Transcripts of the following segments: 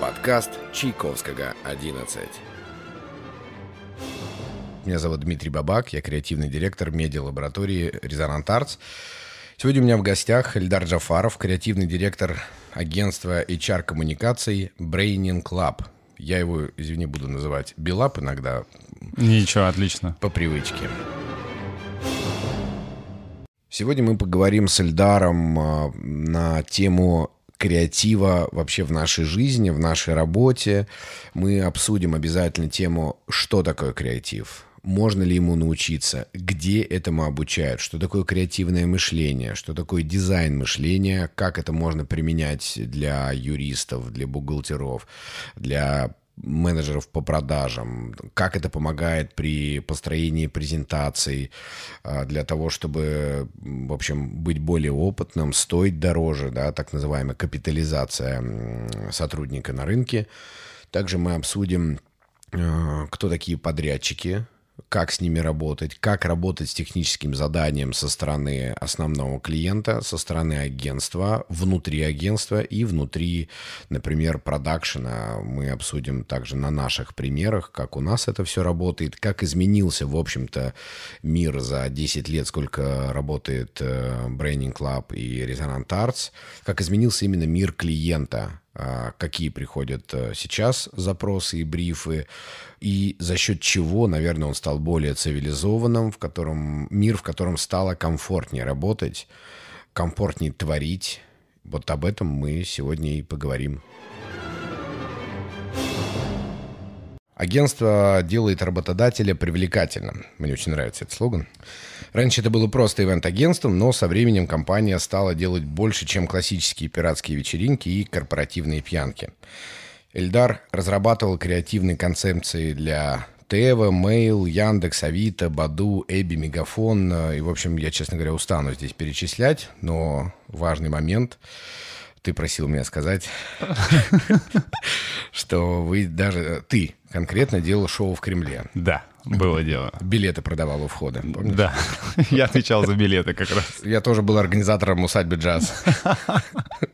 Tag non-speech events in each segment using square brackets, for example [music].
Подкаст Чайковского 11. Меня зовут Дмитрий Бабак, я креативный директор медиалаборатории «Резонант Артс». Сегодня у меня в гостях Эльдар Джафаров, креативный директор агентства HR-коммуникаций Braining Club. Я его, извини, буду называть Билап иногда. Ничего, отлично. По привычке. Сегодня мы поговорим с Эльдаром а, на тему креатива вообще в нашей жизни, в нашей работе. Мы обсудим обязательно тему, что такое креатив, можно ли ему научиться, где этому обучают, что такое креативное мышление, что такое дизайн мышления, как это можно применять для юристов, для бухгалтеров, для менеджеров по продажам, как это помогает при построении презентаций а, для того, чтобы, в общем, быть более опытным, стоить дороже, да, так называемая капитализация сотрудника на рынке. Также мы обсудим, а, кто такие подрядчики, как с ними работать, как работать с техническим заданием со стороны основного клиента, со стороны агентства, внутри агентства и внутри, например, продакшена. Мы обсудим также на наших примерах, как у нас это все работает, как изменился, в общем-то, мир за 10 лет, сколько работает э, Braining Club и Resonant Arts, как изменился именно мир клиента, какие приходят э, сейчас запросы и брифы, и за счет чего, наверное, он стал более цивилизованным, в котором мир, в котором стало комфортнее работать, комфортнее творить. Вот об этом мы сегодня и поговорим. Агентство делает работодателя привлекательным. Мне очень нравится этот слоган. Раньше это было просто ивент-агентством, но со временем компания стала делать больше, чем классические пиратские вечеринки и корпоративные пьянки. Эльдар разрабатывал креативные концепции для Тева, Mail, Яндекс, Авито, Баду, Эби, Мегафон. И, в общем, я, честно говоря, устану здесь перечислять, но важный момент – ты просил меня сказать, [laughs] что вы даже, ты конкретно делал шоу в Кремле. Да, было дело. Билеты продавал у входа, помнишь? Да, я отвечал за билеты как раз. Я тоже был организатором усадьбы джаз.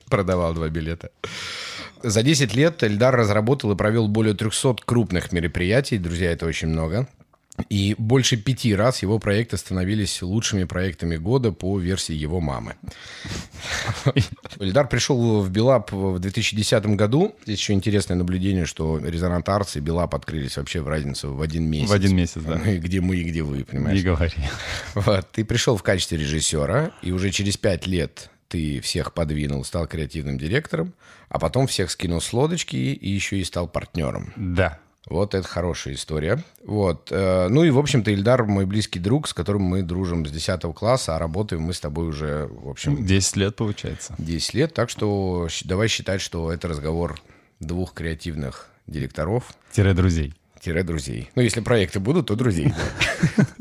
Продавал два билета. За 10 лет Эльдар разработал и провел более 300 крупных мероприятий. Друзья, это очень много. И больше пяти раз его проекты становились лучшими проектами года по версии его мамы. Эльдар пришел в Билап в 2010 году. Здесь еще интересное наблюдение, что Резонант Арts и Билап открылись вообще в разницу в один месяц. В один месяц, да. Где мы и где вы, понимаешь? Не говори. Вот. Ты пришел в качестве режиссера, и уже через пять лет ты всех подвинул, стал креативным директором, а потом всех скинул с лодочки и еще и стал партнером. Да, вот это хорошая история. Вот. Э, ну и, в общем-то, Ильдар мой близкий друг, с которым мы дружим с 10 класса, а работаем мы с тобой уже, в общем... 10 лет, получается. 10 лет, так что давай считать, что это разговор двух креативных директоров. Тире друзей. Тире друзей. Ну, если проекты будут, то друзей. [laughs]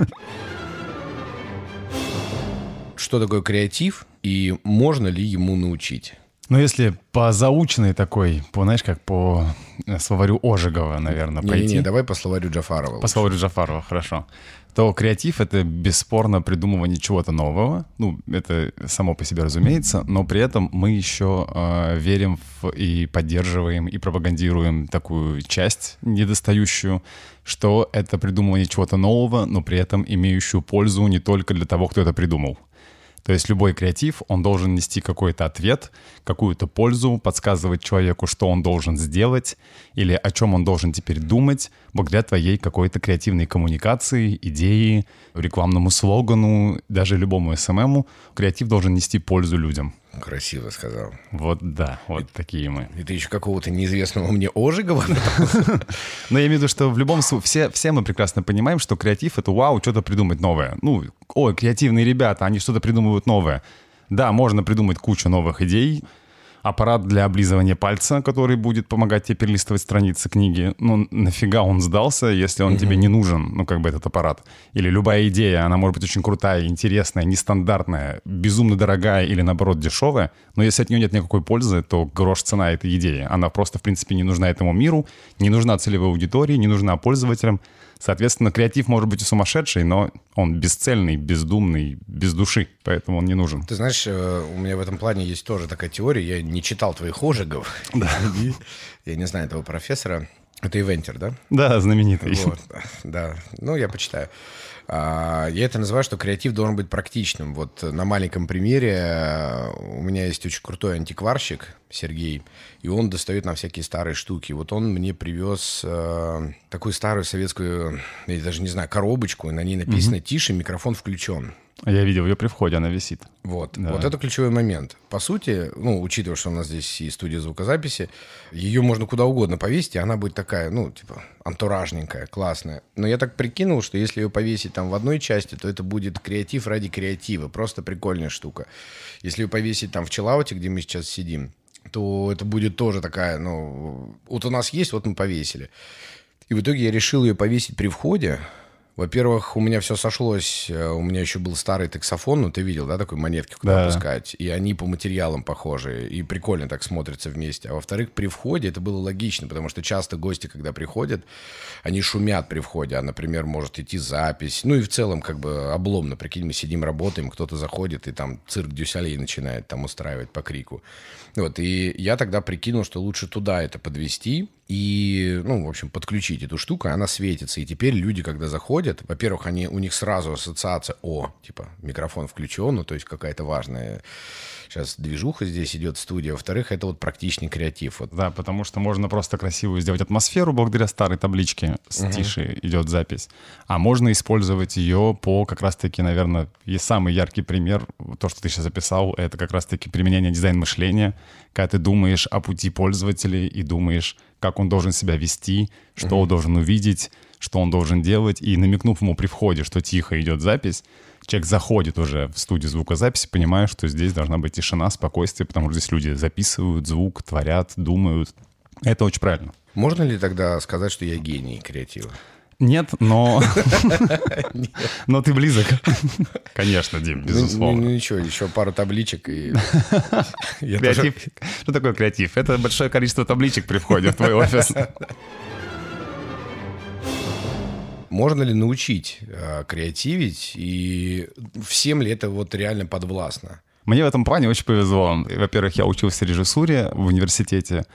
Что такое креатив и можно ли ему научить? Ну, если по заученной такой, по, знаешь, как по э, словарю Ожегова, наверное, не, пойти. Не, не, давай по словарю Джафарова. По словарю Джафарова, хорошо. То креатив — это бесспорно придумывание чего-то нового. Ну, это само по себе разумеется, но при этом мы еще э, верим в, и поддерживаем, и пропагандируем такую часть недостающую, что это придумывание чего-то нового, но при этом имеющую пользу не только для того, кто это придумал. То есть любой креатив, он должен нести какой-то ответ, какую-то пользу, подсказывать человеку, что он должен сделать или о чем он должен теперь думать благодаря твоей какой-то креативной коммуникации, идеи, рекламному слогану, даже любому СММу. Креатив должен нести пользу людям. Красиво сказал. Вот да, вот и, такие мы. И ты еще какого-то неизвестного мне Ожегова? [laughs] Но я имею в виду, что в любом случае, все, все мы прекрасно понимаем, что креатив — это вау, что-то придумать новое. Ну, ой, креативные ребята, они что-то придумывают новое. Да, можно придумать кучу новых идей, аппарат для облизывания пальца, который будет помогать тебе перелистывать страницы книги. Ну, нафига он сдался, если он mm-hmm. тебе не нужен, ну, как бы этот аппарат. Или любая идея, она может быть очень крутая, интересная, нестандартная, безумно дорогая или, наоборот, дешевая, но если от нее нет никакой пользы, то грош цена этой идеи. Она просто, в принципе, не нужна этому миру, не нужна целевой аудитории, не нужна пользователям. Соответственно, креатив может быть и сумасшедший, но он бесцельный, бездумный, без души, поэтому он не нужен. Ты знаешь, э, у меня в этом плане есть тоже такая теория. Я не читал твоих ожигов. [laughs] Да. Я не знаю этого профессора. Это Ивентер, да? Да, знаменитый. Вот, да. Ну, я почитаю. А, я это называю, что креатив должен быть практичным. Вот на маленьком примере э, у меня есть очень крутой антикварщик Сергей, и он достает на всякие старые штуки. Вот он мне привез э, такую старую советскую, я даже не знаю, коробочку, и на ней написано «Тише, микрофон включен». Я видел ее при входе, она висит. Вот, да. вот это ключевой момент. По сути, ну, учитывая, что у нас здесь и студия звукозаписи, ее можно куда угодно повесить, и она будет такая, ну, типа, антуражненькая, классная. Но я так прикинул, что если ее повесить там в одной части, то это будет креатив ради креатива, просто прикольная штука. Если ее повесить там в Челауте, где мы сейчас сидим, то это будет тоже такая, ну, вот у нас есть, вот мы повесили. И в итоге я решил ее повесить при входе, во-первых, у меня все сошлось. Э, у меня еще был старый таксофон, ну ты видел, да, такой монетки куда да. пускать. И они по материалам похожи. И прикольно так смотрятся вместе. А во-вторых, при входе это было логично, потому что часто гости, когда приходят, они шумят при входе. А, например, может идти запись. Ну и в целом как бы обломно. Прикинь, мы сидим, работаем, кто-то заходит и там цирк Дюсалей начинает там устраивать по крику. Вот, и я тогда прикинул, что лучше туда это подвести, и, ну, в общем, подключить эту штуку, она светится. И теперь люди, когда заходят, во-первых, они, у них сразу ассоциация, о, типа, микрофон включен, ну, то есть какая-то важная сейчас движуха здесь идет, студия. Во-вторых, это вот практичный креатив. Вот. Да, потому что можно просто красивую сделать атмосферу благодаря старой табличке с угу. тише идет запись. А можно использовать ее по как раз-таки, наверное, и самый яркий пример, то, что ты сейчас записал, это как раз-таки применение дизайн-мышления, когда ты думаешь о пути пользователя и думаешь, как он должен себя вести, что угу. он должен увидеть, что он должен делать, и намекнув ему при входе, что тихо идет запись, человек заходит уже в студию звукозаписи, понимая, что здесь должна быть тишина, спокойствие, потому что здесь люди записывают звук, творят, думают. Это очень правильно. Можно ли тогда сказать, что я гений креатива? Нет, но... [laughs] [laughs] Но ты близок. Конечно, Дим, ну, безусловно. Ну, ничего, еще пару табличек и... [laughs] Креатив. Что такое креатив? Это большое количество табличек при входе в твой офис. Можно ли научить э, креативить, и всем ли это вот реально подвластно? Мне в этом плане очень повезло. Во-первых, я учился режиссуре в университете,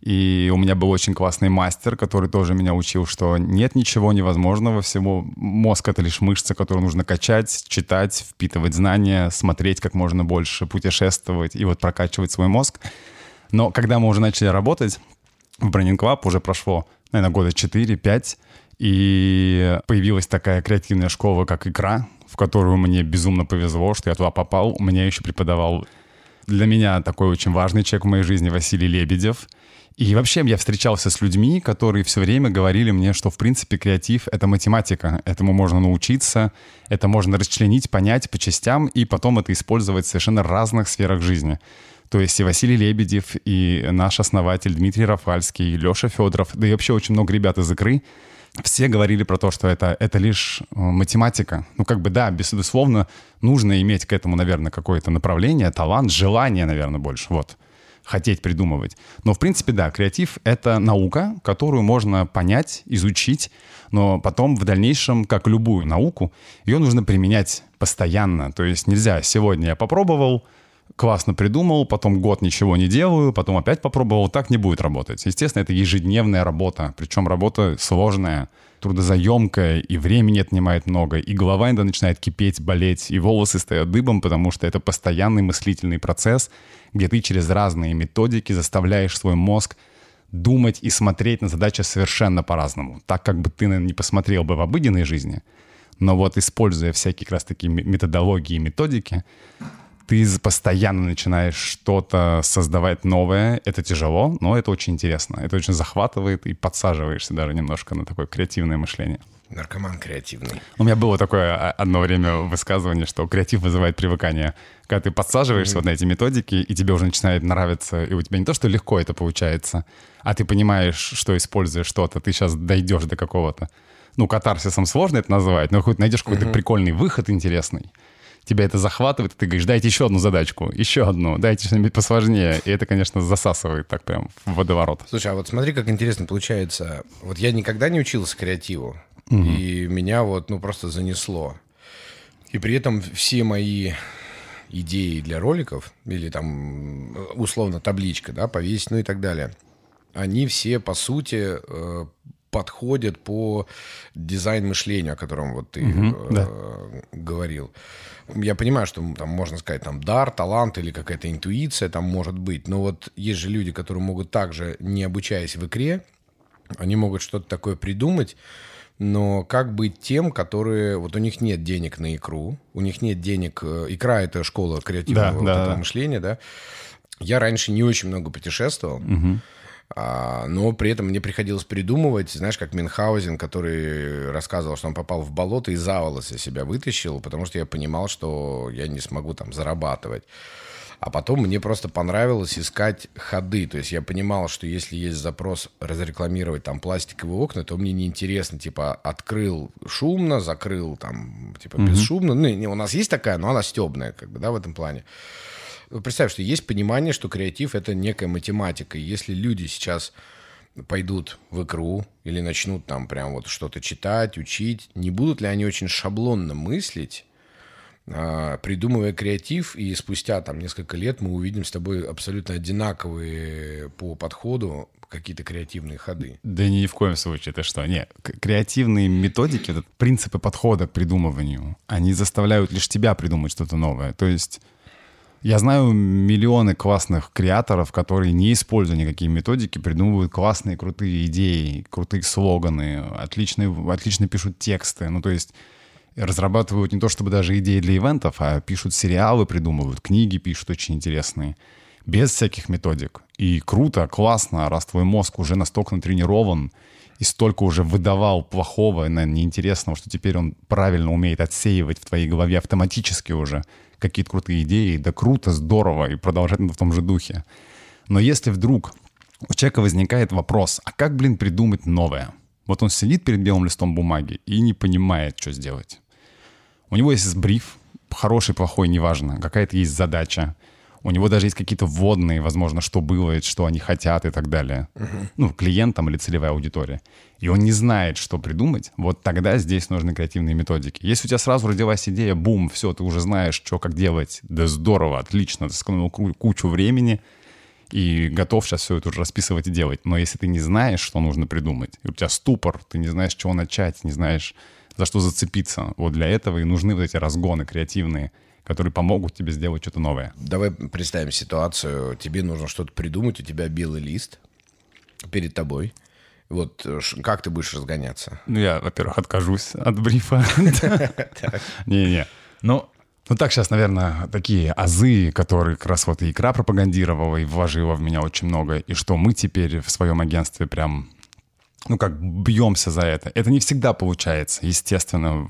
и у меня был очень классный мастер, который тоже меня учил, что нет ничего невозможного всего. Мозг — это лишь мышца, которую нужно качать, читать, впитывать знания, смотреть как можно больше, путешествовать и вот прокачивать свой мозг. Но когда мы уже начали работать, в Branding Club уже прошло, наверное, года 4-5, и появилась такая креативная школа, как «Икра», в которую мне безумно повезло, что я туда попал. У меня еще преподавал для меня такой очень важный человек в моей жизни Василий Лебедев. И вообще я встречался с людьми, которые все время говорили мне, что в принципе креатив — это математика, этому можно научиться, это можно расчленить, понять по частям и потом это использовать в совершенно разных сферах жизни. То есть и Василий Лебедев, и наш основатель Дмитрий Рафальский, и Леша Федоров, да и вообще очень много ребят из «Икры», все говорили про то, что это, это лишь э, математика. Ну, как бы, да, безусловно, нужно иметь к этому, наверное, какое-то направление, талант, желание, наверное, больше, вот, хотеть придумывать. Но, в принципе, да, креатив — это наука, которую можно понять, изучить, но потом в дальнейшем, как любую науку, ее нужно применять постоянно. То есть нельзя «сегодня я попробовал», классно придумал, потом год ничего не делаю, потом опять попробовал, так не будет работать. Естественно, это ежедневная работа, причем работа сложная, трудозаемкая, и времени отнимает много, и голова иногда начинает кипеть, болеть, и волосы стоят дыбом, потому что это постоянный мыслительный процесс, где ты через разные методики заставляешь свой мозг думать и смотреть на задачи совершенно по-разному. Так, как бы ты, наверное, не посмотрел бы в обыденной жизни, но вот используя всякие как раз такие методологии и методики, ты постоянно начинаешь что-то создавать новое. Это тяжело, но это очень интересно. Это очень захватывает и подсаживаешься даже немножко на такое креативное мышление. Наркоман креативный. У меня было такое а, одно время высказывание, что креатив вызывает привыкание. Когда ты подсаживаешься mm-hmm. вот на эти методики, и тебе уже начинает нравиться, и у тебя не то, что легко это получается, а ты понимаешь, что используешь что-то, ты сейчас дойдешь до какого-то. Ну, катарсисом сложно это называть, но хоть найдешь какой-то mm-hmm. прикольный выход интересный тебя это захватывает, и ты говоришь, дайте еще одну задачку, еще одну, дайте что-нибудь посложнее. И это, конечно, засасывает так прям в водоворот. Слушай, а вот смотри, как интересно получается. Вот я никогда не учился креативу. Угу. И меня вот, ну, просто занесло. И при этом все мои идеи для роликов, или там, условно, табличка, да, повесить, ну и так далее, они все, по сути, э, подходят по дизайн-мышлению, о котором вот ты угу, да. говорил. Я понимаю, что там можно сказать там дар, талант или какая-то интуиция там может быть, но вот есть же люди, которые могут также, не обучаясь в игре, они могут что-то такое придумать, но как быть тем, которые... Вот у них нет денег на икру, у них нет денег... Э, икра — это школа креативного да, вот да, да. мышления, да? Я раньше не очень много путешествовал, угу. А, но при этом мне приходилось придумывать, знаешь, как Мюнхгаузен, который рассказывал, что он попал в болото и за волосы себя вытащил, потому что я понимал, что я не смогу там зарабатывать. А потом мне просто понравилось искать ходы. То есть я понимал, что если есть запрос разрекламировать там пластиковые окна, то мне неинтересно, типа, открыл шумно, закрыл там, типа, mm-hmm. бесшумно. Ну, не, у нас есть такая, но она стебная, как бы, да, в этом плане. Представь, что есть понимание, что креатив — это некая математика. Если люди сейчас пойдут в икру или начнут там прям вот что-то читать, учить, не будут ли они очень шаблонно мыслить, а, придумывая креатив, и спустя там несколько лет мы увидим с тобой абсолютно одинаковые по подходу какие-то креативные ходы. Да ни в коем случае, это что? Не, креативные методики, вот, принципы подхода к придумыванию, они заставляют лишь тебя придумать что-то новое. То есть я знаю миллионы классных креаторов, которые, не используя никакие методики, придумывают классные, крутые идеи, крутые слоганы, отличные, отлично пишут тексты. Ну, то есть разрабатывают не то чтобы даже идеи для ивентов, а пишут сериалы, придумывают, книги пишут очень интересные, без всяких методик. И круто, классно, раз твой мозг уже настолько натренирован и столько уже выдавал плохого, неинтересного, что теперь он правильно умеет отсеивать в твоей голове автоматически уже какие-то крутые идеи, да круто, здорово, и продолжать в том же духе. Но если вдруг у человека возникает вопрос, а как, блин, придумать новое? Вот он сидит перед белым листом бумаги и не понимает, что сделать. У него есть бриф, хороший, плохой, неважно, какая-то есть задача. У него даже есть какие-то вводные, возможно, что было, что они хотят и так далее. Uh-huh. Ну, клиентам или целевая аудитория. И он не знает, что придумать. Вот тогда здесь нужны креативные методики. Если у тебя сразу родилась идея, бум, все, ты уже знаешь, что, как делать, да здорово, отлично, ты сэкономил кучу времени и готов сейчас все это уже расписывать и делать. Но если ты не знаешь, что нужно придумать, и у тебя ступор, ты не знаешь, с чего начать, не знаешь, за что зацепиться. Вот для этого и нужны вот эти разгоны креативные, которые помогут тебе сделать что-то новое. Давай представим ситуацию. Тебе нужно что-то придумать, у тебя белый лист перед тобой. Вот как ты будешь разгоняться? Ну, я, во-первых, откажусь от брифа. [laughs] Не-не. Ну, ну так сейчас, наверное, такие азы, которые как раз вот и икра пропагандировала и вложила в меня очень много, и что мы теперь в своем агентстве прям ну, как бьемся за это. Это не всегда получается, естественно.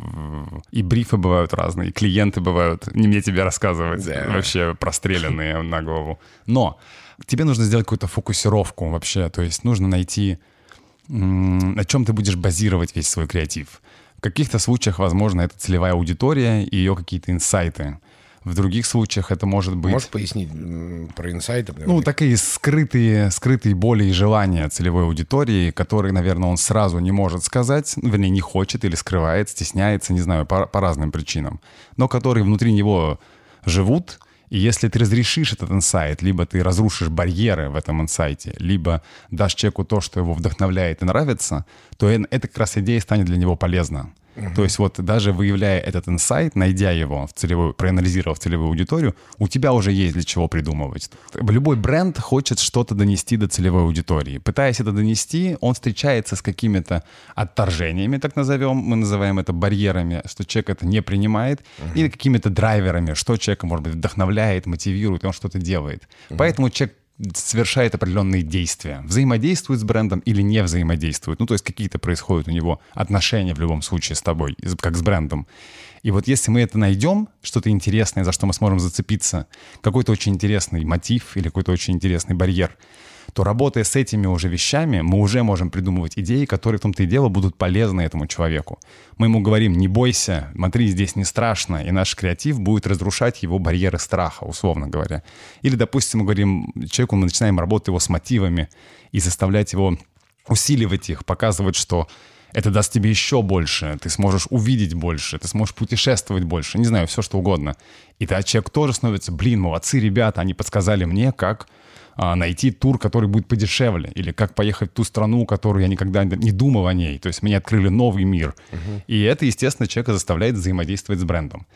И брифы бывают разные, и клиенты бывают, не мне тебе рассказывать, да. вообще простреленные [laughs] на голову. Но тебе нужно сделать какую-то фокусировку вообще, то есть нужно найти, на чем ты будешь базировать весь свой креатив. В каких-то случаях, возможно, это целевая аудитория и ее какие-то инсайты. В других случаях это может быть... Можешь пояснить про инсайты? Ну, такие скрытые, скрытые боли и желания целевой аудитории, которые, наверное, он сразу не может сказать, ну, вернее, не хочет или скрывает, стесняется, не знаю, по, по разным причинам, но которые внутри него живут, и если ты разрешишь этот инсайт, либо ты разрушишь барьеры в этом инсайте, либо дашь человеку то, что его вдохновляет и нравится, то эта как раз идея станет для него полезна. Угу. То есть вот даже выявляя этот инсайт, найдя его в целевую, проанализировав целевую аудиторию, у тебя уже есть для чего придумывать. Любой бренд хочет что-то донести до целевой аудитории. Пытаясь это донести, он встречается с какими-то отторжениями, так назовем, мы называем это барьерами, что человек это не принимает, угу. или какими-то драйверами, что человека, может быть, вдохновляет, мотивирует, и он что-то делает. Угу. Поэтому человек совершает определенные действия, взаимодействует с брендом или не взаимодействует. Ну, то есть какие-то происходят у него отношения в любом случае с тобой, как с брендом. И вот если мы это найдем, что-то интересное, за что мы сможем зацепиться, какой-то очень интересный мотив или какой-то очень интересный барьер, то работая с этими уже вещами, мы уже можем придумывать идеи, которые в том-то и дело будут полезны этому человеку. Мы ему говорим, не бойся, смотри, здесь не страшно, и наш креатив будет разрушать его барьеры страха, условно говоря. Или, допустим, мы говорим человеку, мы начинаем работать его с мотивами и заставлять его усиливать их, показывать, что Это даст тебе еще больше, ты сможешь увидеть больше, ты сможешь путешествовать больше, не знаю, все что угодно. И тогда человек тоже становится, блин, молодцы ребята, они подсказали мне, как а, найти тур, который будет подешевле, или как поехать в ту страну, которую я никогда не думал о ней. То есть мне открыли новый мир. Uh-huh. И это, естественно, человека заставляет взаимодействовать с брендом.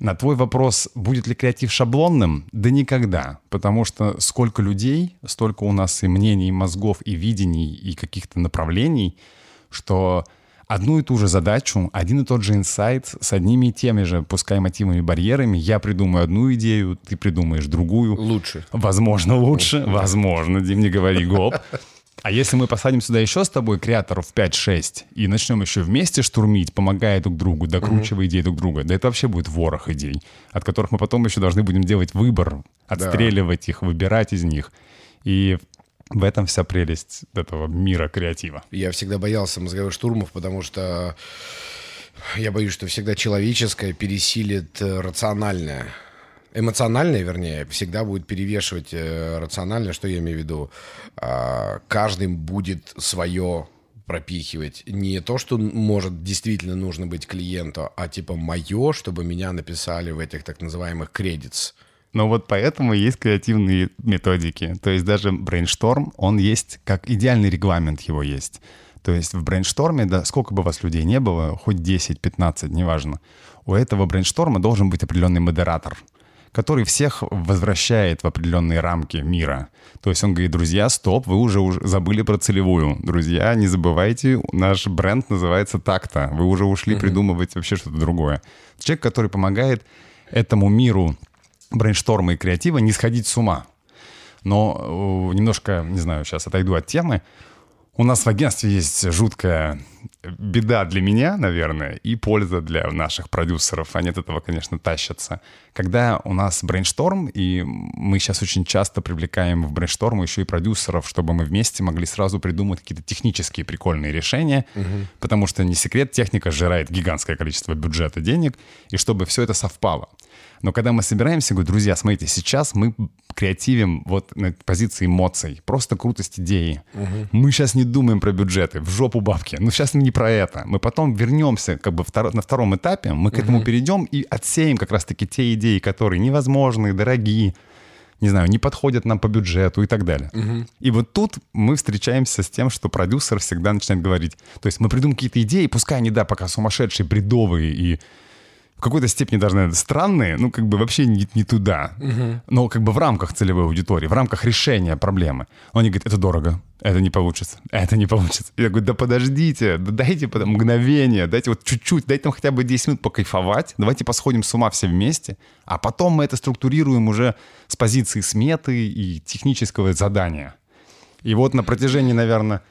На твой вопрос, будет ли креатив шаблонным? Да никогда. Потому что сколько людей, столько у нас и мнений, и мозгов, и видений, и каких-то направлений, что одну и ту же задачу, один и тот же инсайт с одними и теми же, пускай мотивами, барьерами. Я придумаю одну идею, ты придумаешь другую. Лучше. Возможно, лучше. Возможно, Дим, не говори гоп. А если мы посадим сюда еще с тобой креаторов 5-6 и начнем еще вместе штурмить, помогая друг другу, докручивая mm-hmm. идеи друг друга, да это вообще будет ворох идей, от которых мы потом еще должны будем делать выбор, отстреливать да. их, выбирать из них. И в этом вся прелесть этого мира креатива. Я всегда боялся мозговых штурмов, потому что я боюсь, что всегда человеческое пересилит э, рациональное эмоциональное, вернее, всегда будет перевешивать э, рациональное, что я имею в виду. Э, каждым будет свое пропихивать. Не то, что может действительно нужно быть клиенту, а типа мое, чтобы меня написали в этих так называемых кредитс. Но вот поэтому есть креативные методики. То есть даже брейншторм, он есть, как идеальный регламент его есть. То есть в брейншторме, да, сколько бы вас людей не было, хоть 10, 15, неважно, у этого брейншторма должен быть определенный модератор — который всех возвращает в определенные рамки мира. То есть он говорит, друзья, стоп, вы уже, уже забыли про целевую. Друзья, не забывайте, наш бренд называется так-то. Вы уже ушли mm-hmm. придумывать вообще что-то другое. Человек, который помогает этому миру брейншторма и креатива не сходить с ума. Но э, немножко, не знаю, сейчас отойду от темы. У нас в агентстве есть жуткая беда для меня, наверное, и польза для наших продюсеров. Они от этого, конечно, тащатся. Когда у нас брейншторм, и мы сейчас очень часто привлекаем в брейншторм еще и продюсеров, чтобы мы вместе могли сразу придумать какие-то технические прикольные решения, угу. потому что не секрет, техника сжирает гигантское количество бюджета денег, и чтобы все это совпало. Но когда мы собираемся, говорю, друзья, смотрите, сейчас мы креативим вот на позиции эмоций, просто крутость идеи. Угу. Мы сейчас не думаем про бюджеты, в жопу бабки. Ну, сейчас не про это. Мы потом вернемся как бы втор- на втором этапе, мы к этому угу. перейдем и отсеем как раз-таки те идеи, которые невозможны, дорогие, не знаю, не подходят нам по бюджету и так далее. Угу. И вот тут мы встречаемся с тем, что продюсер всегда начинает говорить, то есть мы придумаем какие-то идеи, пускай они, да, пока сумасшедшие, бредовые и в какой-то степени даже, наверное, странные, ну, как бы вообще не, не туда. Угу. Но как бы в рамках целевой аудитории, в рамках решения проблемы. Они говорят, это дорого, это не получится, это не получится. Я говорю, да подождите, да дайте потом мгновение, дайте вот чуть-чуть, дайте там хотя бы 10 минут покайфовать, давайте посходим с ума все вместе, а потом мы это структурируем уже с позиции сметы и технического задания. И вот на протяжении, наверное,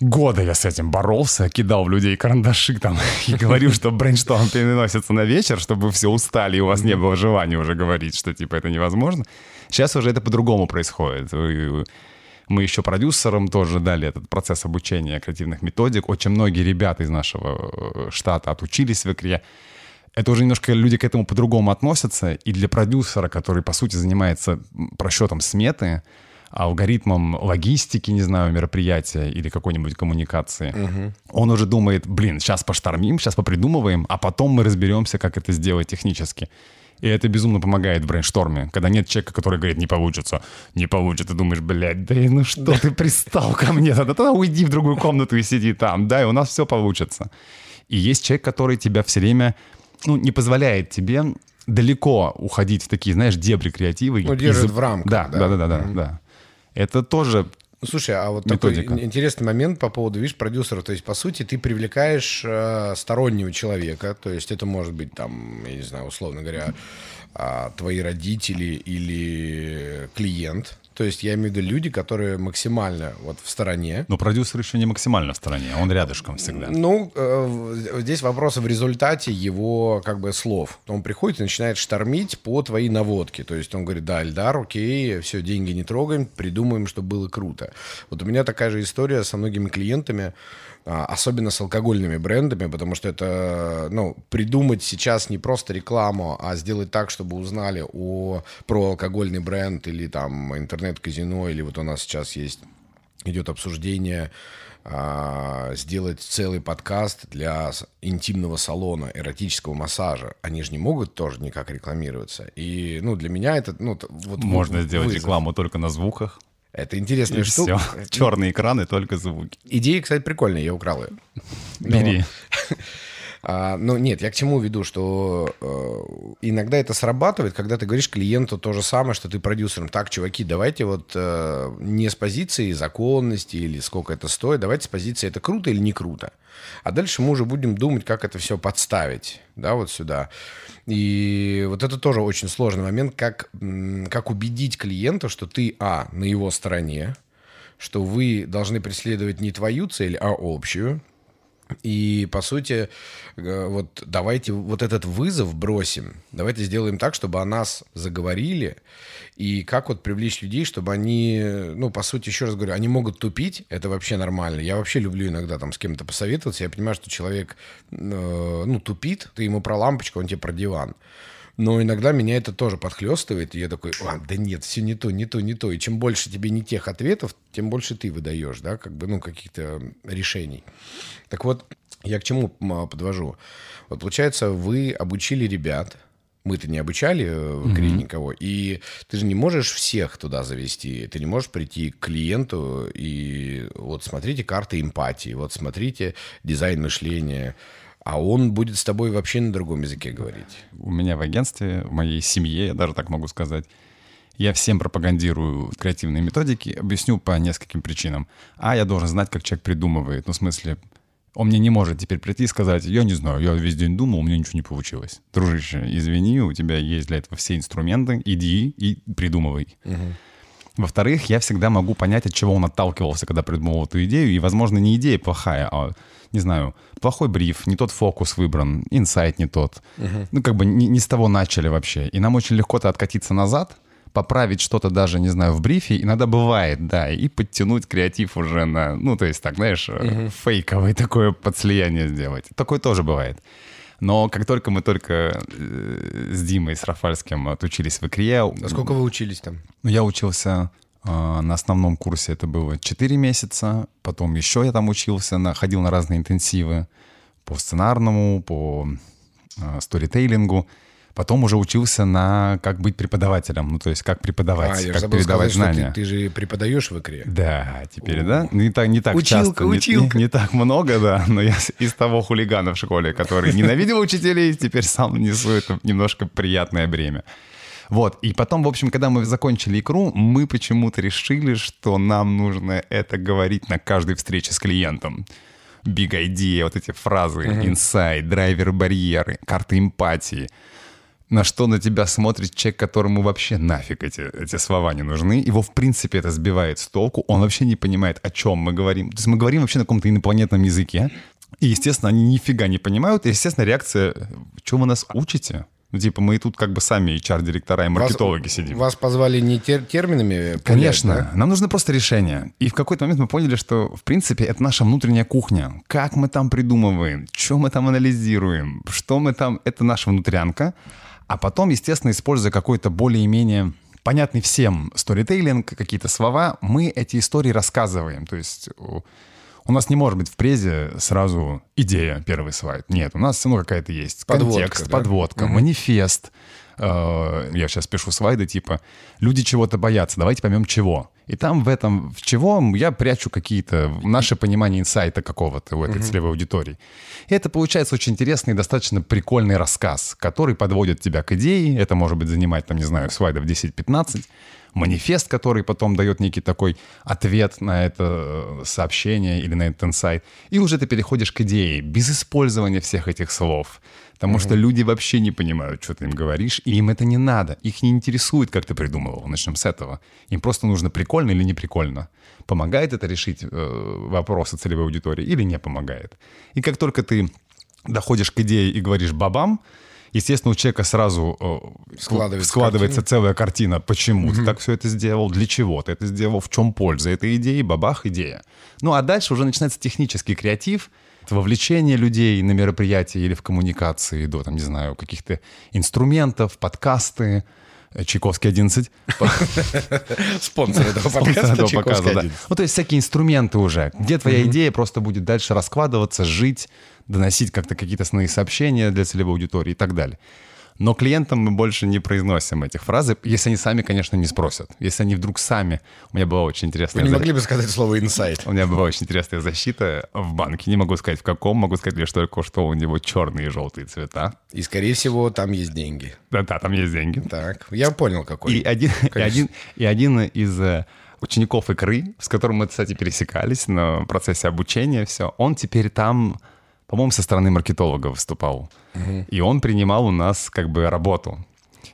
года я с этим боролся, кидал в людей карандаши там [laughs] и говорил, что брейншторм переносится на вечер, чтобы все устали, и у вас не было желания уже говорить, что типа это невозможно. Сейчас уже это по-другому происходит. Мы еще продюсерам тоже дали этот процесс обучения креативных методик. Очень многие ребята из нашего э, штата отучились в икре. Это уже немножко люди к этому по-другому относятся. И для продюсера, который, по сути, занимается просчетом сметы, алгоритмом логистики, не знаю, мероприятия или какой-нибудь коммуникации. Угу. Он уже думает, блин, сейчас поштормим, сейчас попридумываем, а потом мы разберемся, как это сделать технически. И это безумно помогает в брейншторме, когда нет человека, который говорит, не получится, не получится. Ты думаешь, блядь, да ну что ты пристал ко мне? Тогда, тогда уйди в другую комнату и сиди там. Да, и у нас все получится. И есть человек, который тебя все время ну, не позволяет тебе далеко уходить в такие, знаешь, дебри креатива. Ну, держит из... в рамках. Да, да, да, да, да, mm-hmm. да. Это тоже слушай, а вот методика. такой интересный момент по поводу, видишь, продюсера. То есть, по сути, ты привлекаешь э, стороннего человека. То есть, это может быть, там, я не знаю, условно говоря, э, твои родители или клиент. То есть я имею в виду люди, которые максимально вот в стороне. Но продюсер еще не максимально в стороне, он рядышком всегда. Ну, э, здесь вопрос в результате его как бы слов. Он приходит и начинает штормить по твоей наводке. То есть он говорит, да, Эльдар, окей, все, деньги не трогаем, придумаем, чтобы было круто. Вот у меня такая же история со многими клиентами. А, особенно с алкогольными брендами, потому что это, ну, придумать сейчас не просто рекламу, а сделать так, чтобы узнали о, про алкогольный бренд или там интернет-казино, или вот у нас сейчас есть идет обсуждение а, сделать целый подкаст для интимного салона, эротического массажа. Они же не могут тоже никак рекламироваться. И, ну, для меня это, ну, вот Можно вызов. сделать рекламу только на звуках. Это интересная и штука. Все. Черные экраны, только звуки. Идея, кстати, прикольная, я украл ее. Бери. Но... [laughs] А, ну, нет, я к чему веду, что э, иногда это срабатывает, когда ты говоришь клиенту то же самое, что ты продюсером. Так, чуваки, давайте вот э, не с позиции законности или сколько это стоит, давайте с позиции это круто или не круто. А дальше мы уже будем думать, как это все подставить, да, вот сюда. И вот это тоже очень сложный момент, как, как убедить клиента, что ты, а, на его стороне, что вы должны преследовать не твою цель, а общую, и, по сути, э, вот давайте вот этот вызов бросим. Давайте сделаем так, чтобы о нас заговорили. И как вот привлечь людей, чтобы они, ну, по сути, еще раз говорю, они могут тупить, это вообще нормально. Я вообще люблю иногда там с кем-то посоветоваться. Я понимаю, что человек, э, ну, тупит, ты ему про лампочку, он тебе про диван. Но иногда меня это тоже подхлестывает, и я такой, а, да нет, все не то, не то, не то. И чем больше тебе не тех ответов, тем больше ты выдаешь, да, как бы, ну, каких-то решений. Так вот, я к чему подвожу? Вот получается, вы обучили ребят, мы-то не обучали э, в mm-hmm. никого, и ты же не можешь всех туда завести. Ты не можешь прийти к клиенту и вот смотрите карты эмпатии, вот смотрите дизайн мышления, а он будет с тобой вообще на другом языке говорить. У меня в агентстве, в моей семье, я даже так могу сказать, я всем пропагандирую креативные методики, объясню по нескольким причинам. А, я должен знать, как человек придумывает. Ну, в смысле, он мне не может теперь прийти и сказать, я не знаю, я весь день думал, у меня ничего не получилось. Дружище, извини, у тебя есть для этого все инструменты, иди и придумывай. Угу. Во-вторых, я всегда могу понять, от чего он отталкивался, когда придумывал эту идею, и, возможно, не идея плохая, а не знаю, плохой бриф, не тот фокус выбран, инсайт не тот. Угу. Ну, как бы не, не с того начали вообще. И нам очень легко-то откатиться назад, поправить что-то даже, не знаю, в брифе, иногда бывает, да, и подтянуть креатив уже на, ну, то есть так, знаешь, угу. фейковое такое подслияние сделать. Такое тоже бывает. Но как только мы только э, с Димой, с Рафальским отучились в икре... А сколько вы учились там? Ну, я учился на основном курсе это было 4 месяца, потом еще я там учился, на, ходил на разные интенсивы по сценарному, по э, сторитейлингу. Потом уже учился на как быть преподавателем, ну то есть как преподавать, а, как передавать сказать, знания. Ты, ты же преподаешь в икре. Да, теперь, О. да? Не так, не так училка, часто, училка. Не, не, не так много, да, но я из того хулигана в школе, который ненавидел учителей, теперь сам несу это немножко приятное бремя. Вот, и потом, в общем, когда мы закончили икру, мы почему-то решили, что нам нужно это говорить на каждой встрече с клиентом. Big idea, вот эти фразы, uh-huh. insight, драйвер барьеры, карты эмпатии. На что на тебя смотрит человек, которому вообще нафиг эти, эти слова не нужны. Его, в принципе, это сбивает с толку. Он вообще не понимает, о чем мы говорим. То есть мы говорим вообще на каком-то инопланетном языке. И, естественно, они нифига не понимают. И, естественно, реакция, что вы нас учите? Ну, типа, мы тут как бы сами HR-директора и маркетологи вас, сидим. Вас позвали не тер терминами? Конечно. да? Нам нужно просто решение. И в какой-то момент мы поняли, что, в принципе, это наша внутренняя кухня. Как мы там придумываем, что мы там анализируем, что мы там... Это наша внутрянка. А потом, естественно, используя какой-то более-менее понятный всем сторитейлинг, какие-то слова, мы эти истории рассказываем. То есть у нас не может быть в презе сразу идея, первый слайд. Нет, у нас все равно какая-то есть подводка, контекст, да? подводка, угу. манифест. Э, я сейчас пишу слайды типа «Люди чего-то боятся, давайте поймем чего». И там в этом, в чего я прячу какие-то, наше понимание инсайта какого-то у этой угу. целевой аудитории. И это получается очень интересный и достаточно прикольный рассказ, который подводит тебя к идее. Это может быть занимать, там, не знаю, слайдов 10-15 манифест, который потом дает некий такой ответ на это э, сообщение или на этот инсайт. И уже ты переходишь к идее без использования всех этих слов. Потому mm-hmm. что люди вообще не понимают, что ты им говоришь, и им это не надо. Их не интересует, как ты придумывал. Начнем с этого. Им просто нужно прикольно или не прикольно. Помогает это решить э, вопросы целевой аудитории или не помогает. И как только ты доходишь к идее и говоришь «бабам», естественно, у человека сразу э, складывается, складывается картина. целая картина, почему угу. ты так все это сделал, для чего ты это сделал, в чем польза этой идеи, бабах, идея. Ну а дальше уже начинается технический креатив, вовлечение людей на мероприятия или в коммуникации до, там, не знаю, каких-то инструментов, подкасты, Чайковский 11. Спонсор этого подкаста Чайковский 11. Ну, то есть всякие инструменты уже, где твоя идея просто будет дальше раскладываться, жить, доносить как-то какие-то основные сообщения для целевой аудитории и так далее. Но клиентам мы больше не произносим этих фраз, если они сами, конечно, не спросят. Если они вдруг сами... У меня была очень интересная... Вы не могли бы сказать слово «инсайт»? У меня была очень интересная защита в банке. Не могу сказать, в каком. Могу сказать лишь только, что у него черные и желтые цвета. И, скорее всего, там есть деньги. Да-да, там есть деньги. Так, я понял, какой. И один, и один, и один из э, учеников икры, с которым мы, кстати, пересекались на процессе обучения, все, он теперь там по-моему, со стороны маркетолога выступал. Угу. И он принимал у нас как бы работу.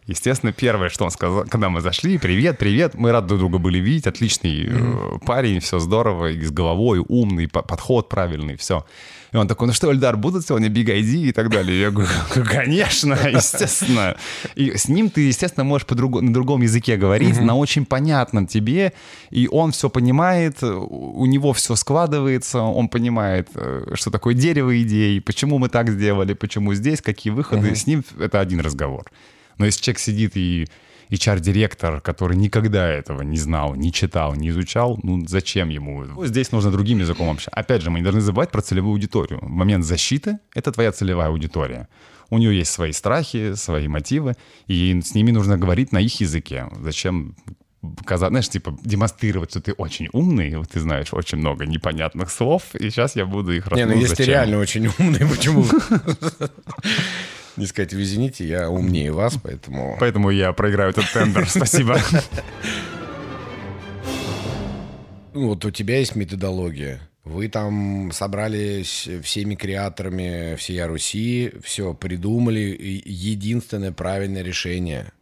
Естественно, первое, что он сказал, когда мы зашли, привет, привет, мы рады друг друга были видеть, отличный mm-hmm. парень, все здорово, и с головой, умный, подход правильный, все. И он такой, ну что, Эльдар, будут сегодня Big ID и так далее? Я говорю, конечно, [laughs] естественно. И с ним ты, естественно, можешь по друг, на другом языке говорить, mm-hmm. на очень понятном тебе, и он все понимает, у него все складывается, он понимает, э, что такое дерево идей, почему мы так сделали, почему здесь, какие выходы. Mm-hmm. С ним это один разговор. Но если человек сидит и HR-директор, который никогда этого не знал, не читал, не изучал, ну зачем ему? Здесь нужно другим языком общаться. Опять же, мы не должны забывать про целевую аудиторию. В момент защиты — это твоя целевая аудитория. У нее есть свои страхи, свои мотивы, и с ними нужно говорить на их языке. Зачем показать, знаешь, типа демонстрировать, что ты очень умный, вот ты знаешь очень много непонятных слов, и сейчас я буду их рассказывать. Не, ну если ты реально очень умный, почему? [laughs] не сказать, вы извините, я умнее вас, поэтому... Поэтому я проиграю этот тендер, спасибо. Ну, вот у тебя есть методология. Вы там собрались всеми креаторами всей Руси, все придумали, единственное правильное решение.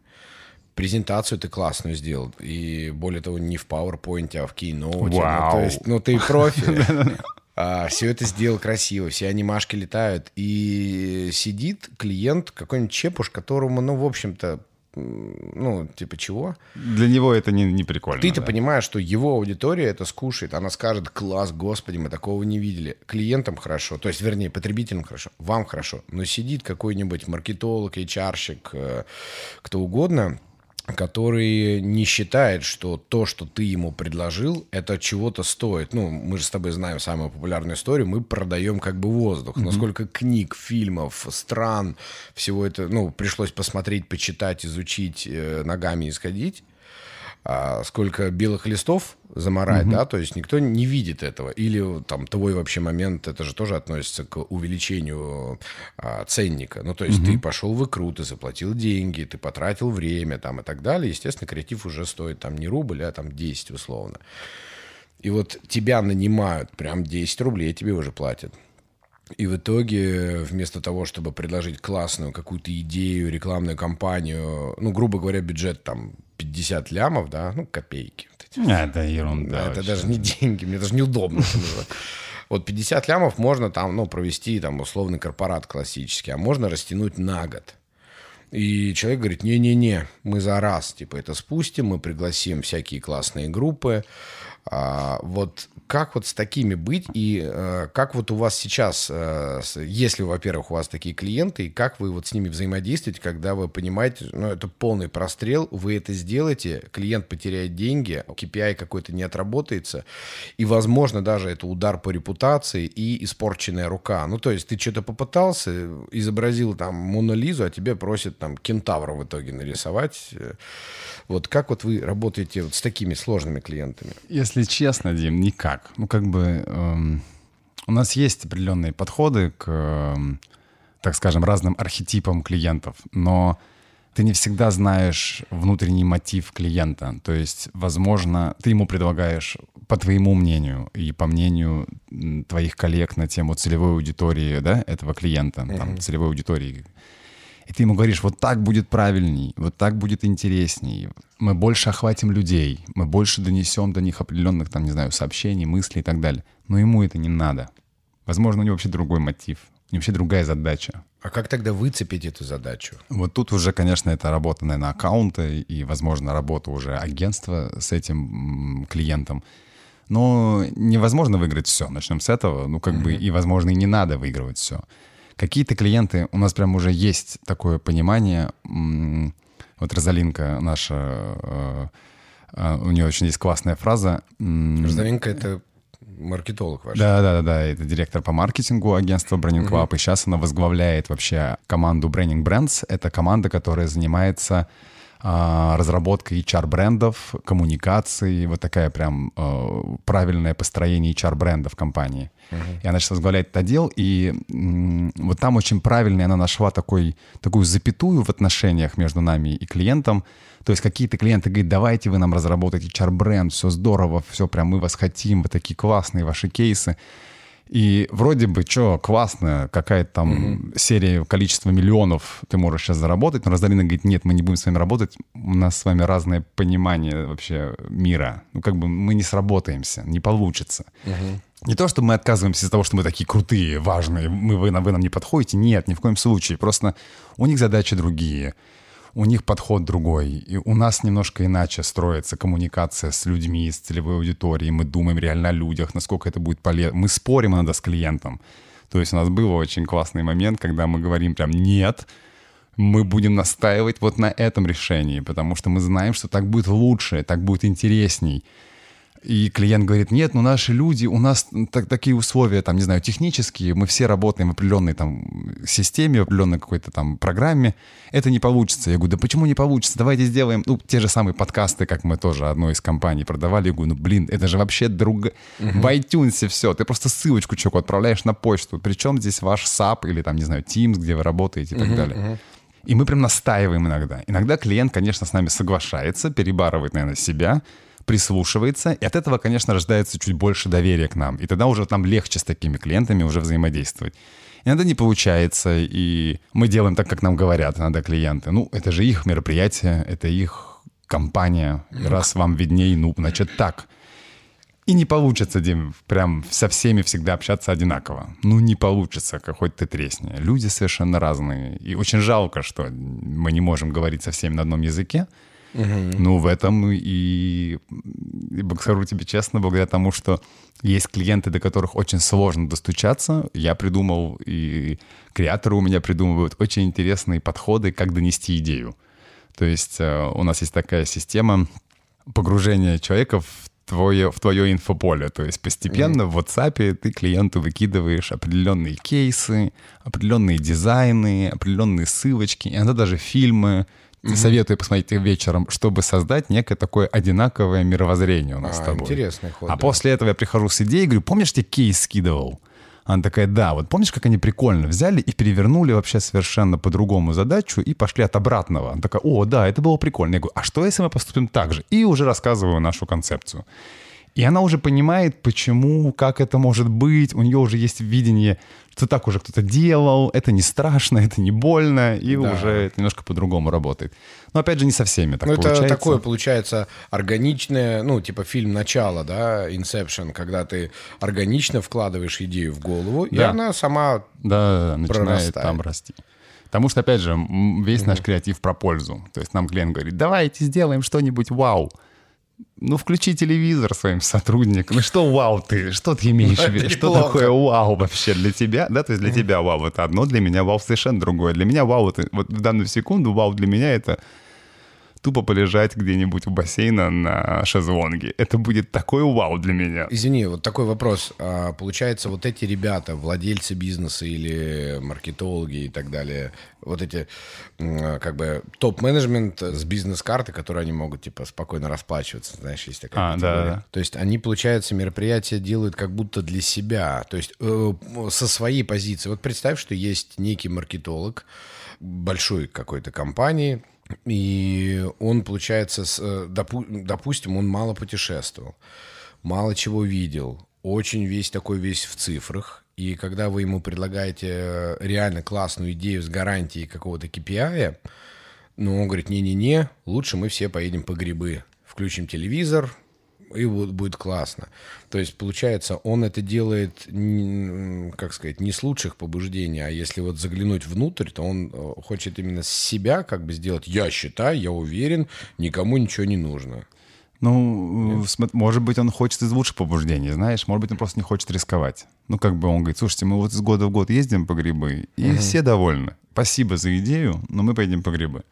Презентацию ты классную сделал. И более того, не в PowerPoint, а в Keynote. Вау. Ну, то есть, ну, ты профи. [laughs] А, все это сделал красиво, все анимашки летают. И сидит клиент, какой-нибудь чепуш, которому, ну, в общем-то, ну, типа чего? Для него это не, не прикольно. Ты-то да. понимаешь, что его аудитория это скушает. Она скажет, класс, господи, мы такого не видели. Клиентам хорошо, то есть, вернее, потребителям хорошо, вам хорошо. Но сидит какой-нибудь маркетолог, HR-щик, э, кто угодно, который не считает, что то, что ты ему предложил, это чего-то стоит. Ну, мы же с тобой знаем самую популярную историю, мы продаем как бы воздух. Mm-hmm. Насколько книг, фильмов, стран, всего это, ну, пришлось посмотреть, почитать, изучить, э, ногами исходить а сколько белых листов заморать, угу. да, то есть никто не видит этого. Или там твой вообще момент, это же тоже относится к увеличению а, ценника. Ну, то есть угу. ты пошел в икру, ты заплатил деньги, ты потратил время там и так далее. Естественно, креатив уже стоит там не рубль, а там 10 условно. И вот тебя нанимают, прям 10 рублей тебе уже платят. И в итоге, вместо того, чтобы предложить классную какую-то идею, рекламную кампанию, ну, грубо говоря, бюджет там 50 лямов, да, ну, копейки. Вот. А, это ерунда. Да, это даже не деньги, мне даже неудобно. Вот 50 лямов можно там, ну, провести там условный корпорат классический, а можно растянуть на год. И человек говорит, не-не-не, мы за раз, типа, это спустим, мы пригласим всякие классные группы, а, вот как вот с такими быть и э, как вот у вас сейчас, э, если, во-первых, у вас такие клиенты, и как вы вот с ними взаимодействуете, когда вы понимаете, ну, это полный прострел, вы это сделаете, клиент потеряет деньги, KPI какой-то не отработается, и, возможно, даже это удар по репутации и испорченная рука. Ну, то есть ты что-то попытался, изобразил там Монолизу, а тебе просят там кентавра в итоге нарисовать. Вот как вот вы работаете вот с такими сложными клиентами? Если честно, Дим, никак. Ну, как бы эм, у нас есть определенные подходы к, эм, так скажем, разным архетипам клиентов, но ты не всегда знаешь внутренний мотив клиента. То есть, возможно, ты ему предлагаешь, по твоему мнению и по мнению твоих коллег на тему целевой аудитории да, этого клиента, uh-huh. там, целевой аудитории и ты ему говоришь, вот так будет правильней, вот так будет интересней, мы больше охватим людей, мы больше донесем до них определенных, там, не знаю, сообщений, мыслей и так далее. Но ему это не надо. Возможно, у него вообще другой мотив, у него вообще другая задача. А как тогда выцепить эту задачу? Вот тут уже, конечно, это работа, наверное, аккаунта и, возможно, работа уже агентства с этим клиентом. Но невозможно выиграть все. Начнем с этого. Ну, как mm-hmm. бы, и, возможно, и не надо выигрывать все. Какие-то клиенты, у нас прям уже есть такое понимание, Вот Розалинка наша, э, э, у нее очень есть классная фраза. Розалинка — это маркетолог ваш. Да, да, да, да, это директор по маркетингу агентства Branding Club, угу. и сейчас она возглавляет вообще команду Branding Brands. Это команда, которая занимается разработка HR-брендов, коммуникации, вот такая прям э, правильное построение HR-брендов компании. Uh-huh. И она сейчас возглавляет этот отдел, и вот там очень правильно она нашла такой, такую запятую в отношениях между нами и клиентом. То есть какие-то клиенты говорят, давайте вы нам разработаете HR-бренд, все здорово, все прям мы вас хотим, вы такие классные ваши кейсы. И вроде бы, что, классно, какая-то там mm-hmm. серия, количество миллионов ты можешь сейчас заработать, но Розалина говорит, нет, мы не будем с вами работать, у нас с вами разное понимание вообще мира. Ну, как бы мы не сработаемся, не получится. Mm-hmm. Не то, что мы отказываемся из-за того, что мы такие крутые, важные, мы, вы, вы нам не подходите, нет, ни в коем случае. Просто у них задачи другие у них подход другой. И у нас немножко иначе строится коммуникация с людьми, с целевой аудиторией. Мы думаем реально о людях, насколько это будет полезно. Мы спорим иногда с клиентом. То есть у нас был очень классный момент, когда мы говорим прям «нет», мы будем настаивать вот на этом решении, потому что мы знаем, что так будет лучше, так будет интересней. И клиент говорит, нет, ну наши люди, у нас так, такие условия, там, не знаю, технические, мы все работаем в определенной там системе, в определенной какой-то там программе, это не получится. Я говорю, да почему не получится? Давайте сделаем, ну, те же самые подкасты, как мы тоже одной из компаний продавали. Я говорю, ну, блин, это же вообще друг... Uh-huh. В iTunes все, ты просто ссылочку человеку отправляешь на почту. Причем здесь ваш SAP или там, не знаю, Teams, где вы работаете и так uh-huh, далее. Uh-huh. И мы прям настаиваем иногда. Иногда клиент, конечно, с нами соглашается, перебарывает, наверное, себя, прислушивается, и от этого, конечно, рождается чуть больше доверия к нам. И тогда уже нам легче с такими клиентами уже взаимодействовать. Иногда не получается, и мы делаем так, как нам говорят иногда клиенты. Ну, это же их мероприятие, это их компания. И раз вам видней, ну, значит так. И не получится, Дим, прям со всеми всегда общаться одинаково. Ну, не получится, как хоть ты тресни. Люди совершенно разные. И очень жалко, что мы не можем говорить со всеми на одном языке. Угу. Ну, в этом и, и скажу тебе честно, благодаря тому, что есть клиенты, до которых очень сложно достучаться, я придумал, и креаторы у меня придумывают очень интересные подходы, как донести идею. То есть э, у нас есть такая система погружения человека в твое, в твое инфополе. То есть постепенно mm-hmm. в WhatsApp ты клиенту выкидываешь определенные кейсы, определенные дизайны, определенные ссылочки, иногда даже фильмы, Mm-hmm. Советую посмотреть их вечером, чтобы создать некое такое одинаковое мировоззрение у нас а, с тобой. Интересный ход. А да. после этого я прихожу с идеей и говорю, помнишь, тебе кейс скидывал? Она такая, да, вот помнишь, как они прикольно взяли и перевернули вообще совершенно по-другому задачу и пошли от обратного. Она такая, о, да, это было прикольно. Я говорю, а что, если мы поступим так же? И уже рассказываю нашу концепцию. И она уже понимает, почему, как это может быть. У нее уже есть видение, что так уже кто-то делал, это не страшно, это не больно, и да. уже это немножко по-другому работает. Но опять же, не со всеми так ну, получается. Это такое, получается, органичное, ну, типа фильм «Начало», да, Inception, когда ты органично вкладываешь идею в голову, да. и она сама Да, начинает там расти. Потому что, опять же, весь наш креатив про пользу. То есть нам клиент говорит, давайте сделаем что-нибудь вау ну, включи телевизор своим сотрудникам. Ну, что вау ты? Что ты имеешь в виду? Что такое вау вообще для тебя? Да, то есть для тебя вау это одно, для меня вау совершенно другое. Для меня вау это, вот в данную секунду вау для меня это тупо полежать где-нибудь у бассейна на шезлонге. Это будет такой вау для меня. Извини, вот такой вопрос. А, получается, вот эти ребята, владельцы бизнеса или маркетологи и так далее, вот эти как бы топ-менеджмент с бизнес-карты, которые они могут типа спокойно расплачиваться, знаешь, есть такая а, да, да. То есть они, получается, мероприятия делают как будто для себя, то есть э, со своей позиции. Вот представь, что есть некий маркетолог большой какой-то компании, и он, получается, с, э, допу, допустим, он мало путешествовал, мало чего видел, очень весь такой весь в цифрах. И когда вы ему предлагаете реально классную идею с гарантией какого-то KPI, ну, он говорит, не-не-не, лучше мы все поедем по грибы. Включим телевизор, и вот будет классно. То есть, получается, он это делает, как сказать, не с лучших побуждений, а если вот заглянуть внутрь, то он э, хочет именно с себя как бы сделать, я считаю, я уверен, никому ничего не нужно. Ну, Нет? может быть, он хочет из лучших побуждений, знаешь, может быть, он просто не хочет рисковать. Ну, как бы он говорит, слушайте, мы вот из года в год ездим по грибы, и угу. все довольны. Спасибо за идею, но мы поедем по грибы.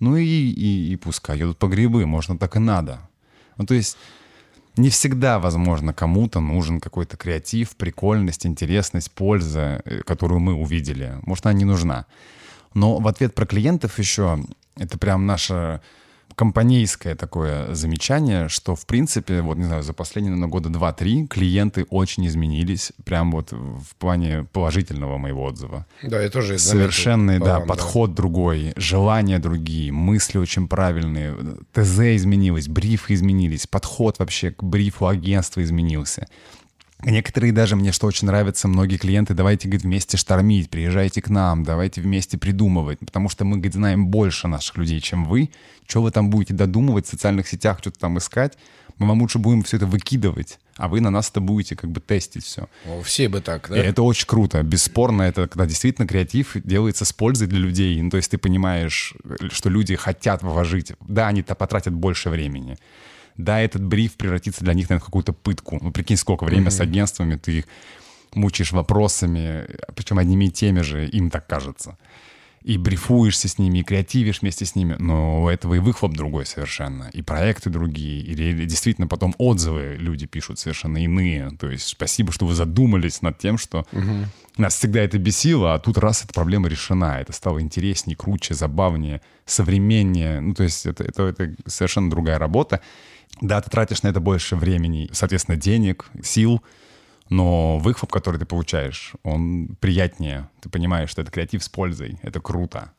Ну и, и, и пускай едут по грибы, можно так и надо. Ну то есть не всегда, возможно, кому-то нужен какой-то креатив, прикольность, интересность, польза, э, которую мы увидели. Может, она не нужна. Но в ответ про клиентов еще, это прям наша компанейское такое замечание, что, в принципе, вот, не знаю, за последние, на года два-три клиенты очень изменились, прям вот в плане положительного моего отзыва. Да, я тоже Совершенный, да, вам, подход да. другой, желания другие, мысли очень правильные, ТЗ изменилось, брифы изменились, подход вообще к брифу агентства изменился. Некоторые даже, мне что очень нравится, многие клиенты, давайте, говорит, вместе штормить, приезжайте к нам, давайте вместе придумывать, потому что мы, говорит, знаем больше наших людей, чем вы. Что вы там будете додумывать в социальных сетях, что-то там искать? Мы вам лучше будем все это выкидывать, а вы на нас это будете как бы тестить все. О, все бы так, да? И это очень круто. Бесспорно, это когда действительно креатив делается с пользой для людей. Ну, то есть ты понимаешь, что люди хотят вложить. Да, они-то потратят больше времени да, этот бриф превратится для них, наверное, в какую-то пытку. Ну, прикинь, сколько времени mm-hmm. с агентствами ты их мучаешь вопросами, причем одними и теми же, им так кажется. И брифуешься с ними, и креативишь вместе с ними, но у этого и выхлоп другой совершенно, и проекты другие, и действительно потом отзывы люди пишут совершенно иные. То есть спасибо, что вы задумались над тем, что угу. нас всегда это бесило, а тут раз эта проблема решена, это стало интереснее, круче, забавнее, современнее. Ну, то есть это, это, это совершенно другая работа. Да, ты тратишь на это больше времени, соответственно, денег, сил, но выхлоп, который ты получаешь, он приятнее. Ты понимаешь, что это креатив с пользой, это круто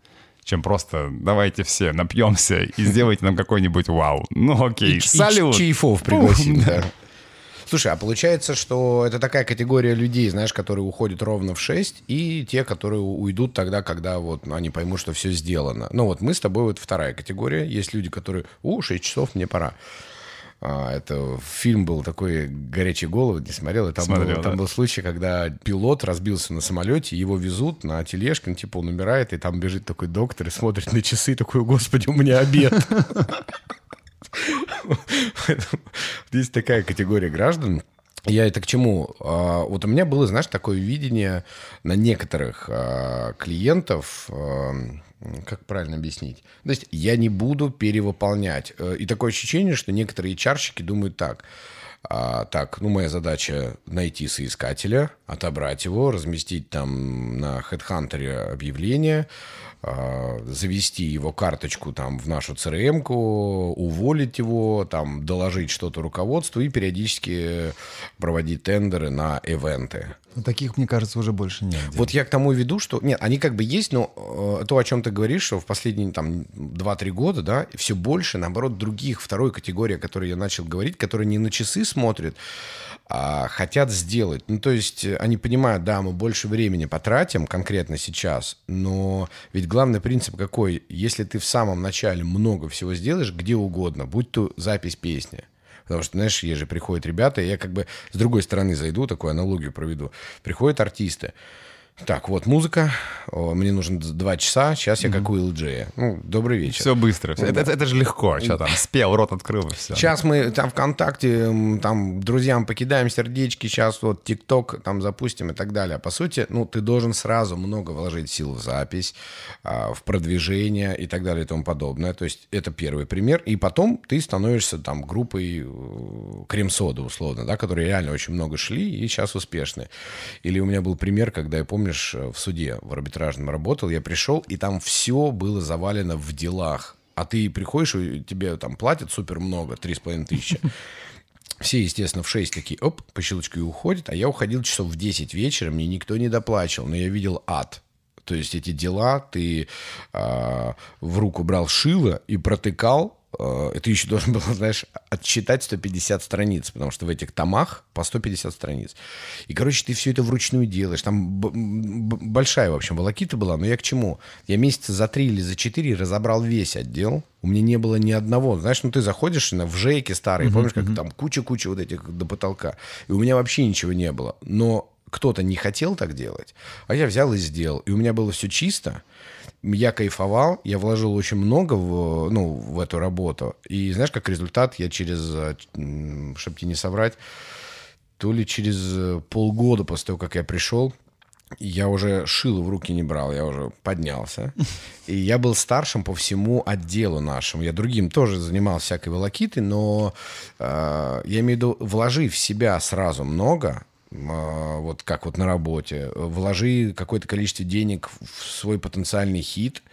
чем просто давайте все напьемся и [laughs] сделайте нам какой-нибудь вау. Ну окей, и, салют. И чайфов пригласим, да. Слушай, а получается, что это такая категория людей, знаешь, которые уходят ровно в 6, и те, которые уйдут тогда, когда вот ну, они поймут, что все сделано. Ну вот мы с тобой вот вторая категория. Есть люди, которые, у, 6 часов, мне пора. А, это фильм был такой «Горячие головы», не смотрел? И там, Смотрел, был, там да. был случай, когда пилот разбился на самолете, его везут на тележке, он типа он умирает, и там бежит такой доктор и смотрит на часы, такой, господи, у меня обед. [laughs] Есть такая категория граждан, я это к чему? А, вот у меня было, знаешь, такое видение на некоторых а, клиентов, как правильно объяснить? То есть я не буду перевыполнять. Э, и такое ощущение, что некоторые чарщики думают так. А, так, ну, моя задача найти соискателя, отобрать его, разместить там на HeadHunter объявление, завести его карточку там в нашу CRM-ку, уволить его, там доложить что-то руководству и периодически проводить тендеры на ивенты. Ну, таких, мне кажется, уже больше нет. Вот я к тому веду, что... Нет, они как бы есть, но э, то, о чем ты говоришь, что в последние там 2-3 года, да, все больше, наоборот, других, второй категории, о которой я начал говорить, которые не на часы смотрят, а, хотят сделать. Ну, то есть э, они понимают, да, мы больше времени потратим конкретно сейчас, но ведь главный принцип какой? Если ты в самом начале много всего сделаешь, где угодно, будь то запись песни, Потому что, знаешь, есть же приходят ребята, и я как бы с другой стороны зайду, такую аналогию проведу. Приходят артисты, так, вот музыка. О, мне нужно два часа. Сейчас я как у LJ. Ну, добрый вечер. Все быстро. Все. Это, это, это же легко. Что там, спел, рот открыл, и все. Сейчас мы там ВКонтакте, там друзьям покидаем сердечки, сейчас вот ТикТок там запустим и так далее. По сути, ну, ты должен сразу много вложить сил в запись, а, в продвижение и так далее и тому подобное. То есть это первый пример. И потом ты становишься там группой э, крем-сода, условно, да, которые реально очень много шли и сейчас успешны. Или у меня был пример, когда я помню, помнишь, э, в суде в арбитражном работал, я пришел, и там все было завалено в делах. А ты приходишь, и тебе там платят супер много, три с половиной тысячи. Все, естественно, в 6 такие, оп, по щелчку и уходят. А я уходил часов в 10 вечера, мне никто не доплачивал, но я видел ад. То есть эти дела ты э, в руку брал шило и протыкал, Э, ты еще должен был, [laughs] знаешь, отчитать 150 страниц, потому что в этих томах по 150 страниц. И, короче, ты все это вручную делаешь. Там большая, в общем, волокита была, но я к чему? Я месяца за три или за четыре разобрал весь отдел. У меня не было ни одного. Знаешь, ну ты заходишь на, в жейки старые, uh-huh, помнишь, как uh-huh. там куча-куча вот этих до потолка. И у меня вообще ничего не было. Но кто-то не хотел так делать, а я взял и сделал. И у меня было все чисто я кайфовал, я вложил очень много в, ну, в эту работу. И знаешь, как результат, я через, чтобы тебе не соврать, то ли через полгода после того, как я пришел, я уже шило в руки не брал, я уже поднялся. [laughs] И я был старшим по всему отделу нашему. Я другим тоже занимался всякой волокитой, но э, я имею в виду, вложи в себя сразу много, э, вот как вот на работе, вложи какое-то количество денег в свой потенциальный хит,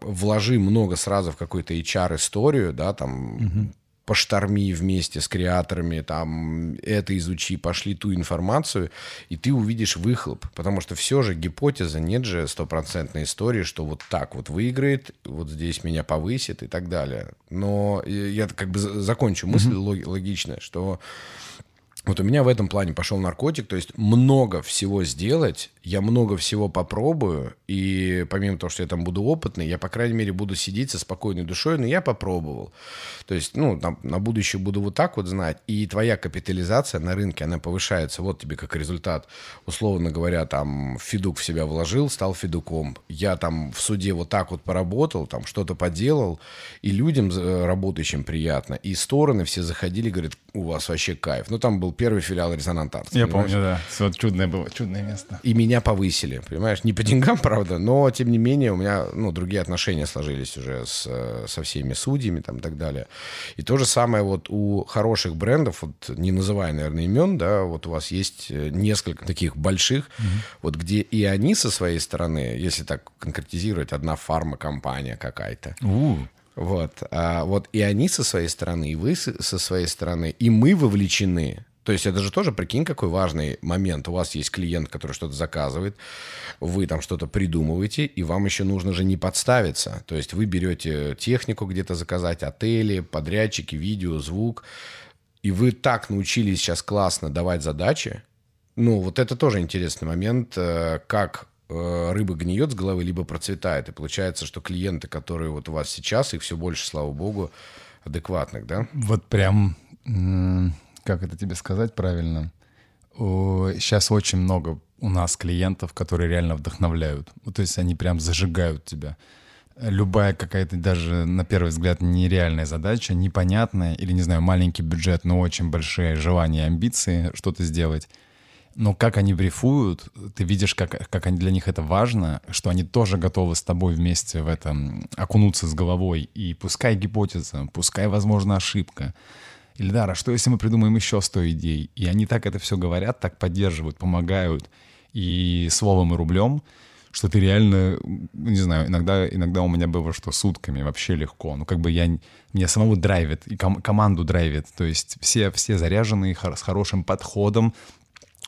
вложи много сразу в какую-то HR-историю, да, там, угу пошторми вместе с креаторами, там, это изучи, пошли ту информацию, и ты увидишь выхлоп. Потому что все же гипотеза, нет же стопроцентной истории, что вот так вот выиграет, вот здесь меня повысит и так далее. Но я как бы закончу мысль mm-hmm. логичная, что вот у меня в этом плане пошел наркотик, то есть много всего сделать, я много всего попробую, и помимо того, что я там буду опытный, я, по крайней мере, буду сидеть со спокойной душой, но я попробовал. То есть, ну, на, на будущее буду вот так вот знать, и твоя капитализация на рынке, она повышается. Вот тебе как результат, условно говоря, там, Фидук в себя вложил, стал Фидуком. Я там в суде вот так вот поработал, там, что-то поделал, и людям, э, работающим, приятно. И стороны все заходили, говорят, у вас вообще кайф. Ну, там был первый филиал Резонант Артс. Я понимаешь? помню, да. Вот чудное было, чудное место. И меня повысили, понимаешь? Не по деньгам, [laughs] правда, но, тем не менее, у меня, ну, другие отношения сложились уже с, со всеми судьями там и так далее. И то же самое вот у хороших брендов, вот не называя, наверное, имен, да, вот у вас есть э, несколько таких больших, mm-hmm. вот где и они со своей стороны, если так конкретизировать, одна фармакомпания какая-то, uh. Вот, а, вот и они со своей стороны, и вы со своей стороны, и мы вовлечены. То есть это же тоже, прикинь, какой важный момент. У вас есть клиент, который что-то заказывает, вы там что-то придумываете, и вам еще нужно же не подставиться. То есть вы берете технику где-то заказать, отели, подрядчики, видео, звук, и вы так научились сейчас классно давать задачи. Ну, вот это тоже интересный момент, э, как рыба гниет с головы, либо процветает. И получается, что клиенты, которые вот у вас сейчас, их все больше, слава богу, адекватных, да? Вот прям, как это тебе сказать правильно? Сейчас очень много у нас клиентов, которые реально вдохновляют. То есть они прям зажигают тебя. Любая какая-то даже на первый взгляд нереальная задача, непонятная или, не знаю, маленький бюджет, но очень большие желания и амбиции что-то сделать — но как они брифуют, ты видишь, как, как они, для них это важно, что они тоже готовы с тобой вместе в этом окунуться с головой. И пускай гипотеза, пускай, возможно, ошибка. Ильдар, а что если мы придумаем еще 100 идей? И они так это все говорят, так поддерживают, помогают. И словом, и рублем, что ты реально, не знаю, иногда, иногда у меня было, что сутками вообще легко. Ну, как бы я, меня самого драйвит, и ком, команду драйвит. То есть все, все заряженные, с хорошим подходом,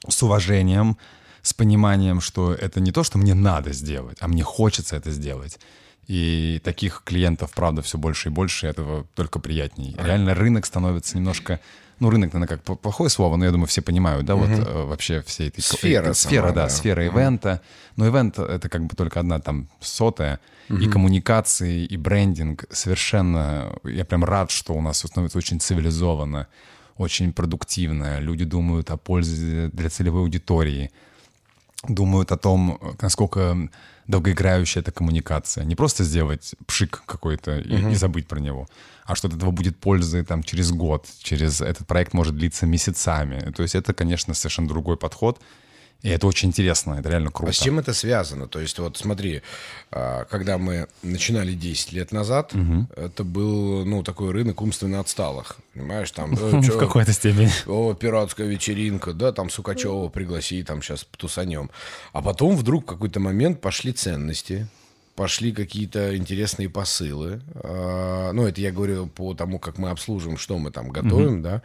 с уважением, с пониманием, что это не то, что мне надо сделать, а мне хочется это сделать. И таких клиентов, правда, все больше и больше, этого только приятней. Реально рынок становится немножко... Ну, рынок, наверное, как плохое слово, но я думаю, все понимают, да, угу. вот э, вообще все этой... Сфера. Сфера, сама, да, да, сфера угу. ивента. Но ивент — это как бы только одна там сотая. Угу. И коммуникации, и брендинг совершенно... Я прям рад, что у нас становится очень цивилизованно очень продуктивная. Люди думают о пользе для целевой аудитории, думают о том, насколько долгоиграющая эта коммуникация. Не просто сделать пшик какой-то и, угу. и забыть про него, а что от этого будет пользы там через год, через этот проект может длиться месяцами. То есть это, конечно, совершенно другой подход. И это очень интересно, это реально круто. А с чем это связано? То есть вот смотри, а, когда мы начинали 10 лет назад, угу. это был, ну, такой рынок умственно отсталых. Понимаешь, там... Э, [laughs] В какой-то степени. О, пиратская вечеринка, да, там Сукачева пригласи, там сейчас тусанем. А потом вдруг в какой-то момент пошли ценности, пошли какие-то интересные посылы. А, ну, это я говорю по тому, как мы обслуживаем, что мы там готовим, да.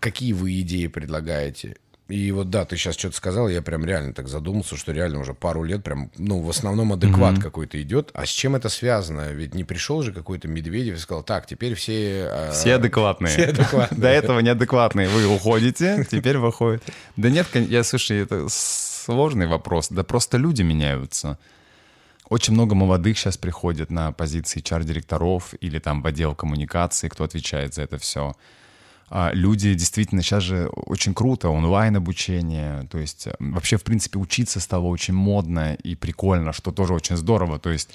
Какие вы идеи предлагаете? И вот да, ты сейчас что-то сказал, я прям реально так задумался, что реально уже пару лет прям, ну, в основном адекват mm-hmm. какой-то идет. А с чем это связано? Ведь не пришел же какой-то Медведев и сказал, так, теперь все... Э, все адекватные. Все адекватные. [laughs] До этого неадекватные. Вы уходите, теперь выходит. Да нет, я, слушай, это сложный вопрос. Да просто люди меняются. Очень много молодых сейчас приходит на позиции HR-директоров или там в отдел коммуникации, кто отвечает за это все люди действительно сейчас же очень круто, онлайн-обучение, то есть вообще, в принципе, учиться стало очень модно и прикольно, что тоже очень здорово, то есть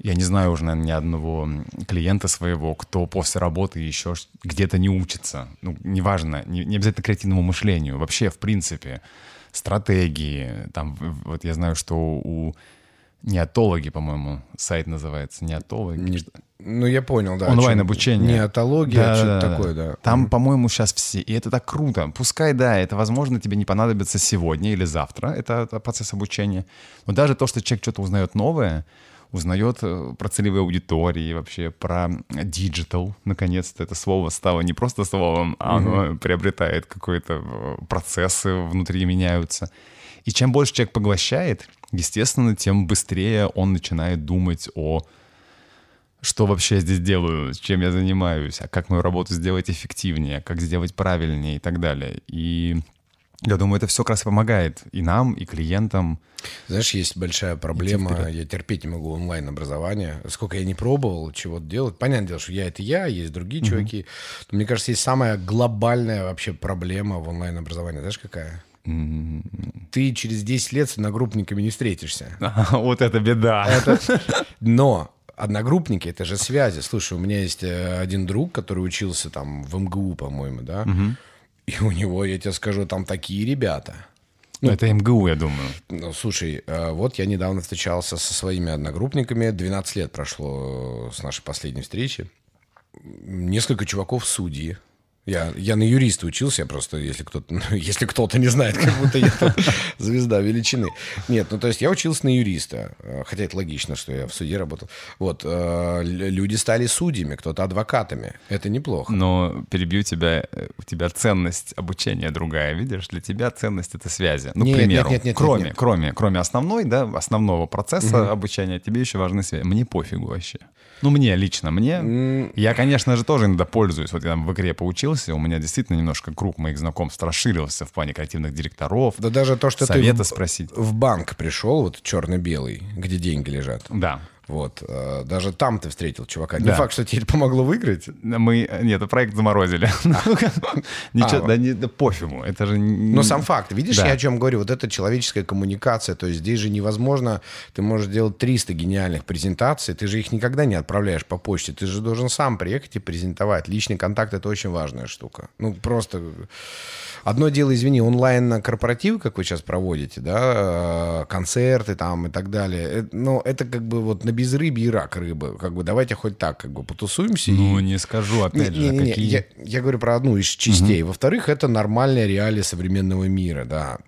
я не знаю уже, наверное, ни одного клиента своего, кто после работы еще где-то не учится. Ну, неважно, не, не обязательно креативному мышлению, вообще, в принципе. стратегии. Там, вот я знаю, что у Нетологии, по-моему, сайт называется, Нетология. Не, ну, я понял, да. Онлайн-обучение. Нетология, да, что-то да, такое, да. Там, по-моему, сейчас все, и это так круто. Пускай, да, это, возможно, тебе не понадобится сегодня или завтра, это, это процесс обучения. Но даже то, что человек что-то узнает новое, узнает э, про целевые аудитории, вообще про digital. Наконец-то это слово стало не просто словом, а оно mm-hmm. приобретает какой-то э, процессы внутри меняются. И чем больше человек поглощает, естественно, тем быстрее он начинает думать о что вообще я здесь делаю, чем я занимаюсь, а как мою работу сделать эффективнее, как сделать правильнее и так далее. И я думаю, это все как раз помогает и нам, и клиентам. Знаешь, есть большая проблема. Я терпеть не могу онлайн-образование. Сколько я не пробовал чего-то делать. Понятное дело, что я — это я, есть другие mm-hmm. чуваки. Но мне кажется, есть самая глобальная вообще проблема в онлайн-образовании. Знаешь, какая? Ты через 10 лет с одногруппниками не встретишься. [laughs] Вот это беда. Это... [laughs] Но одногруппники, это же связи. Слушай, у меня есть э, один друг, который учился там в МГУ, по-моему, да? Угу. И у него, я тебе скажу, там такие ребята. Ну, это МГУ, я думаю. Ну, слушай, э, вот я недавно встречался со своими одногруппниками. 12 лет прошло с нашей последней встречи. Несколько чуваков судьи. Я, я на юриста учился, я просто, если кто-то, [laughs] ну, если кто-то не знает, как будто я там [laughs] звезда величины. Нет, ну то есть я учился на юриста, э, хотя это логично, что я в суде работал. Вот, э, люди стали судьями, кто-то адвокатами. Это неплохо. Но перебью тебя, э, у тебя ценность обучения другая, видишь? Для тебя ценность — это связи. Ну, нет, к примеру, нет, нет, нет, кроме, нет, нет. Кроме, кроме основной, да, основного процесса угу. обучения, тебе еще важны связи. Мне пофигу вообще. Ну, мне лично, мне. Я, конечно же, тоже иногда пользуюсь. Вот я там в игре поучился, у меня действительно немножко круг моих знакомств расширился в плане креативных директоров. Да даже то, что совета ты в, спросить. в банк пришел, вот черно-белый, где деньги лежат. Да. Вот. Э, даже там ты встретил чувака. Не да. факт, что тебе это помогло выиграть. Мы... Нет, проект заморозили. [laughs] Ничего, да, не, пофигу. Это же... Но сам факт. Видишь, я о чем говорю? Вот это человеческая коммуникация. То есть здесь же невозможно... Ты можешь делать 300 гениальных презентаций. Ты же их никогда не отправляешь по почте. Ты же должен сам приехать и презентовать. Личный контакт — это очень важная штука. Ну, просто... Одно дело, извини, онлайн-корпоративы, как вы сейчас проводите, да, э, концерты там и так далее. Но это как бы вот на безрыбье и рак рыбы. Как бы давайте хоть так как бы потусуемся. Ну, и... не скажу, опять не, же, не, не, какие... Я, я говорю про одну из частей. Угу. Во-вторых, это нормальная реалия современного мира, да.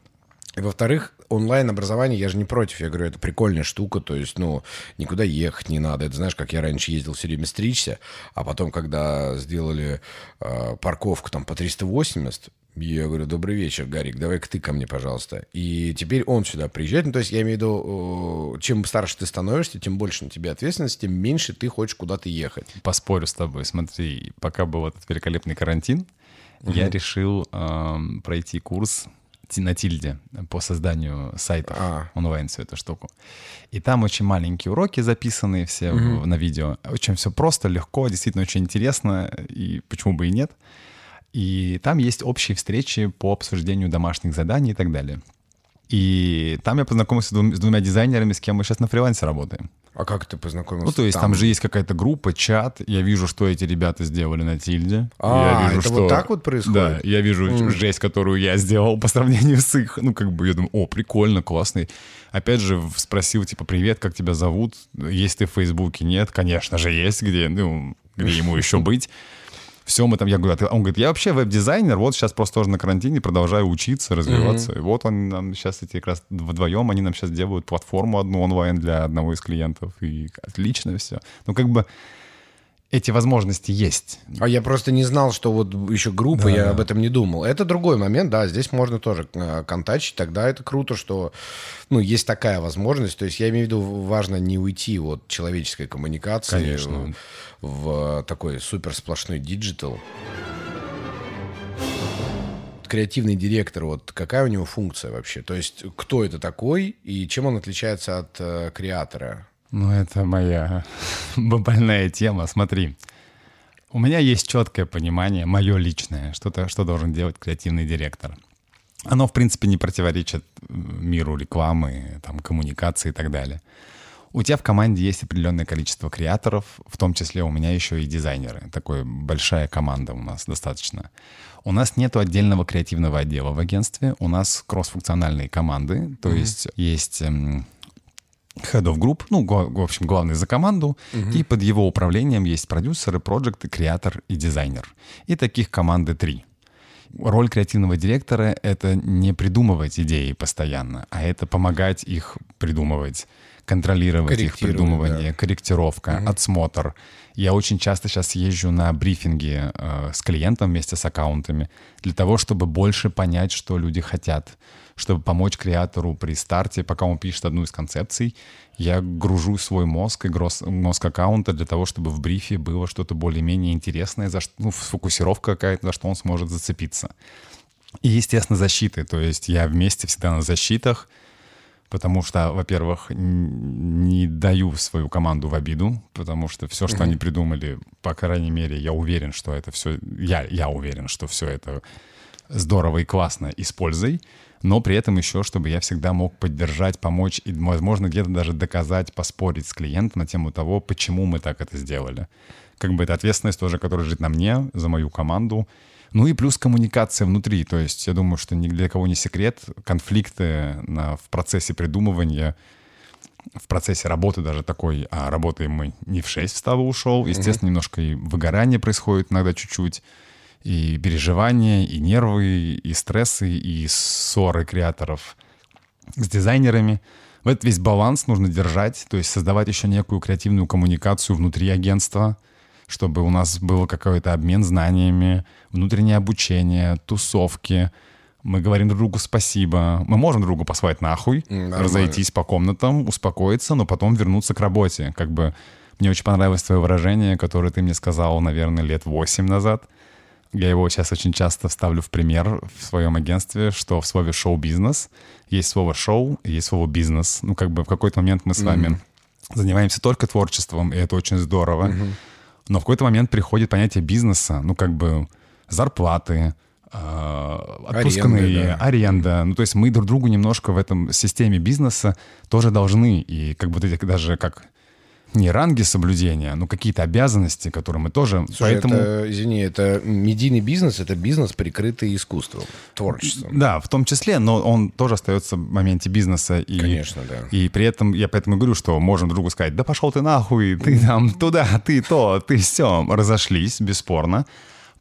И во-вторых, онлайн-образование, я же не против, я говорю, это прикольная штука, то есть, ну, никуда ехать не надо. Это знаешь, как я раньше ездил все время стричься, а потом, когда сделали э, парковку там по 380, я говорю, добрый вечер, Гарик, давай-ка ты ко мне, пожалуйста. И теперь он сюда приезжает. Ну, то есть я имею в виду, чем старше ты становишься, тем больше на тебе ответственности, тем меньше ты хочешь куда-то ехать. Поспорю с тобой. Смотри, пока был этот великолепный карантин, угу. я решил э, пройти курс на тильде по созданию сайтов а. онлайн всю эту штуку. И там очень маленькие уроки записаны все угу. на видео. Очень все просто, легко, действительно очень интересно, и почему бы и нет. И там есть общие встречи по обсуждению домашних заданий и так далее. И там я познакомился с двумя дизайнерами, с кем мы сейчас на фрилансе работаем. А как ты познакомился? Ну, то есть там, там же есть какая-то группа, чат. Я вижу, что эти ребята сделали на тильде. А, я вижу, это что... вот так вот происходит? Да, я вижу mm. жесть, которую я сделал по сравнению с их. Ну, как бы я думаю, о, прикольно, классный. Опять же, спросил, типа, привет, как тебя зовут? Есть ты в Фейсбуке? Нет, конечно же, есть, где, ну, где ему еще быть все мы там, я говорю, он говорит, я вообще веб-дизайнер, вот сейчас просто тоже на карантине продолжаю учиться, развиваться. Mm-hmm. И вот он нам сейчас эти как раз вдвоем, они нам сейчас делают платформу одну онлайн для одного из клиентов, и отлично все. Ну, как бы эти возможности есть. А я просто не знал, что вот еще группа, да. я об этом не думал. Это другой момент, да, здесь можно тоже э, контачить, тогда это круто, что, ну, есть такая возможность, то есть я имею в виду, важно не уйти от человеческой коммуникации Конечно. В, такой супер сплошной digital. Креативный директор, вот какая у него функция вообще? То есть кто это такой и чем он отличается от э, креатора? Ну, это моя [laughs] больная тема. Смотри, у меня есть четкое понимание, мое личное, что, -то, что должен делать креативный директор. Оно, в принципе, не противоречит миру рекламы, там, коммуникации и так далее. У тебя в команде есть определенное количество креаторов, в том числе у меня еще и дизайнеры. Такая большая команда у нас достаточно. У нас нет отдельного креативного отдела в агентстве, у нас кроссфункциональные команды, то mm-hmm. есть есть эм, head of group, ну, в общем, главный за команду, угу. и под его управлением есть продюсеры, проекты, креатор и дизайнер. И таких команды три. Роль креативного директора — это не придумывать идеи постоянно, а это помогать их придумывать контролировать их придумывание, да. корректировка, угу. отсмотр. Я очень часто сейчас езжу на брифинги э, с клиентом вместе с аккаунтами для того, чтобы больше понять, что люди хотят, чтобы помочь креатору при старте, пока он пишет одну из концепций. Я гружу свой мозг и мозг аккаунта для того, чтобы в брифе было что-то более-менее интересное, за, ну, фокусировка какая-то, за что он сможет зацепиться. И, естественно, защиты. То есть я вместе всегда на защитах — потому что, во-первых, не даю свою команду в обиду, потому что все, что mm-hmm. они придумали, по крайней мере, я уверен, что это все, я, я уверен, что все это здорово и классно используй, но при этом еще, чтобы я всегда мог поддержать, помочь и, возможно, где-то даже доказать, поспорить с клиентом на тему того, почему мы так это сделали. Как бы это ответственность тоже, которая лежит на мне, за мою команду, ну и плюс коммуникация внутри. То есть я думаю, что ни для кого не секрет. Конфликты на, в процессе придумывания, в процессе работы даже такой, а работаем мы не в 6 встал и ушел. Естественно, mm немножко и выгорание происходит иногда чуть-чуть. И переживания, и нервы, и стрессы, и ссоры креаторов с дизайнерами. В этот весь баланс нужно держать, то есть создавать еще некую креативную коммуникацию внутри агентства — чтобы у нас был какой-то обмен знаниями, внутреннее обучение, тусовки. Мы говорим друг другу спасибо. Мы можем другу послать нахуй, Нормально. разойтись по комнатам, успокоиться, но потом вернуться к работе. Как бы мне очень понравилось твое выражение, которое ты мне сказал, наверное, лет восемь назад. Я его сейчас очень часто ставлю в пример в своем агентстве, что в слове «шоу-бизнес» есть слово «шоу» и есть слово «бизнес». Ну, как бы в какой-то момент мы с вами mm-hmm. занимаемся только творчеством, и это очень здорово. Mm-hmm. Но в какой-то момент приходит понятие бизнеса, ну, как бы зарплаты, э, отпускные, аренда, да. аренда. Ну, то есть мы друг другу немножко в этом системе бизнеса тоже должны. И как бы даже как не ранги соблюдения, но какие-то обязанности, которые мы тоже... Слушай, поэтому... это, извини, это медийный бизнес, это бизнес, прикрытый искусством, творчеством. Да, в том числе, но он тоже остается в моменте бизнеса. И, Конечно, да. И при этом я поэтому говорю, что можем другу сказать, да пошел ты нахуй, ты там туда, ты то, ты все. Разошлись, бесспорно.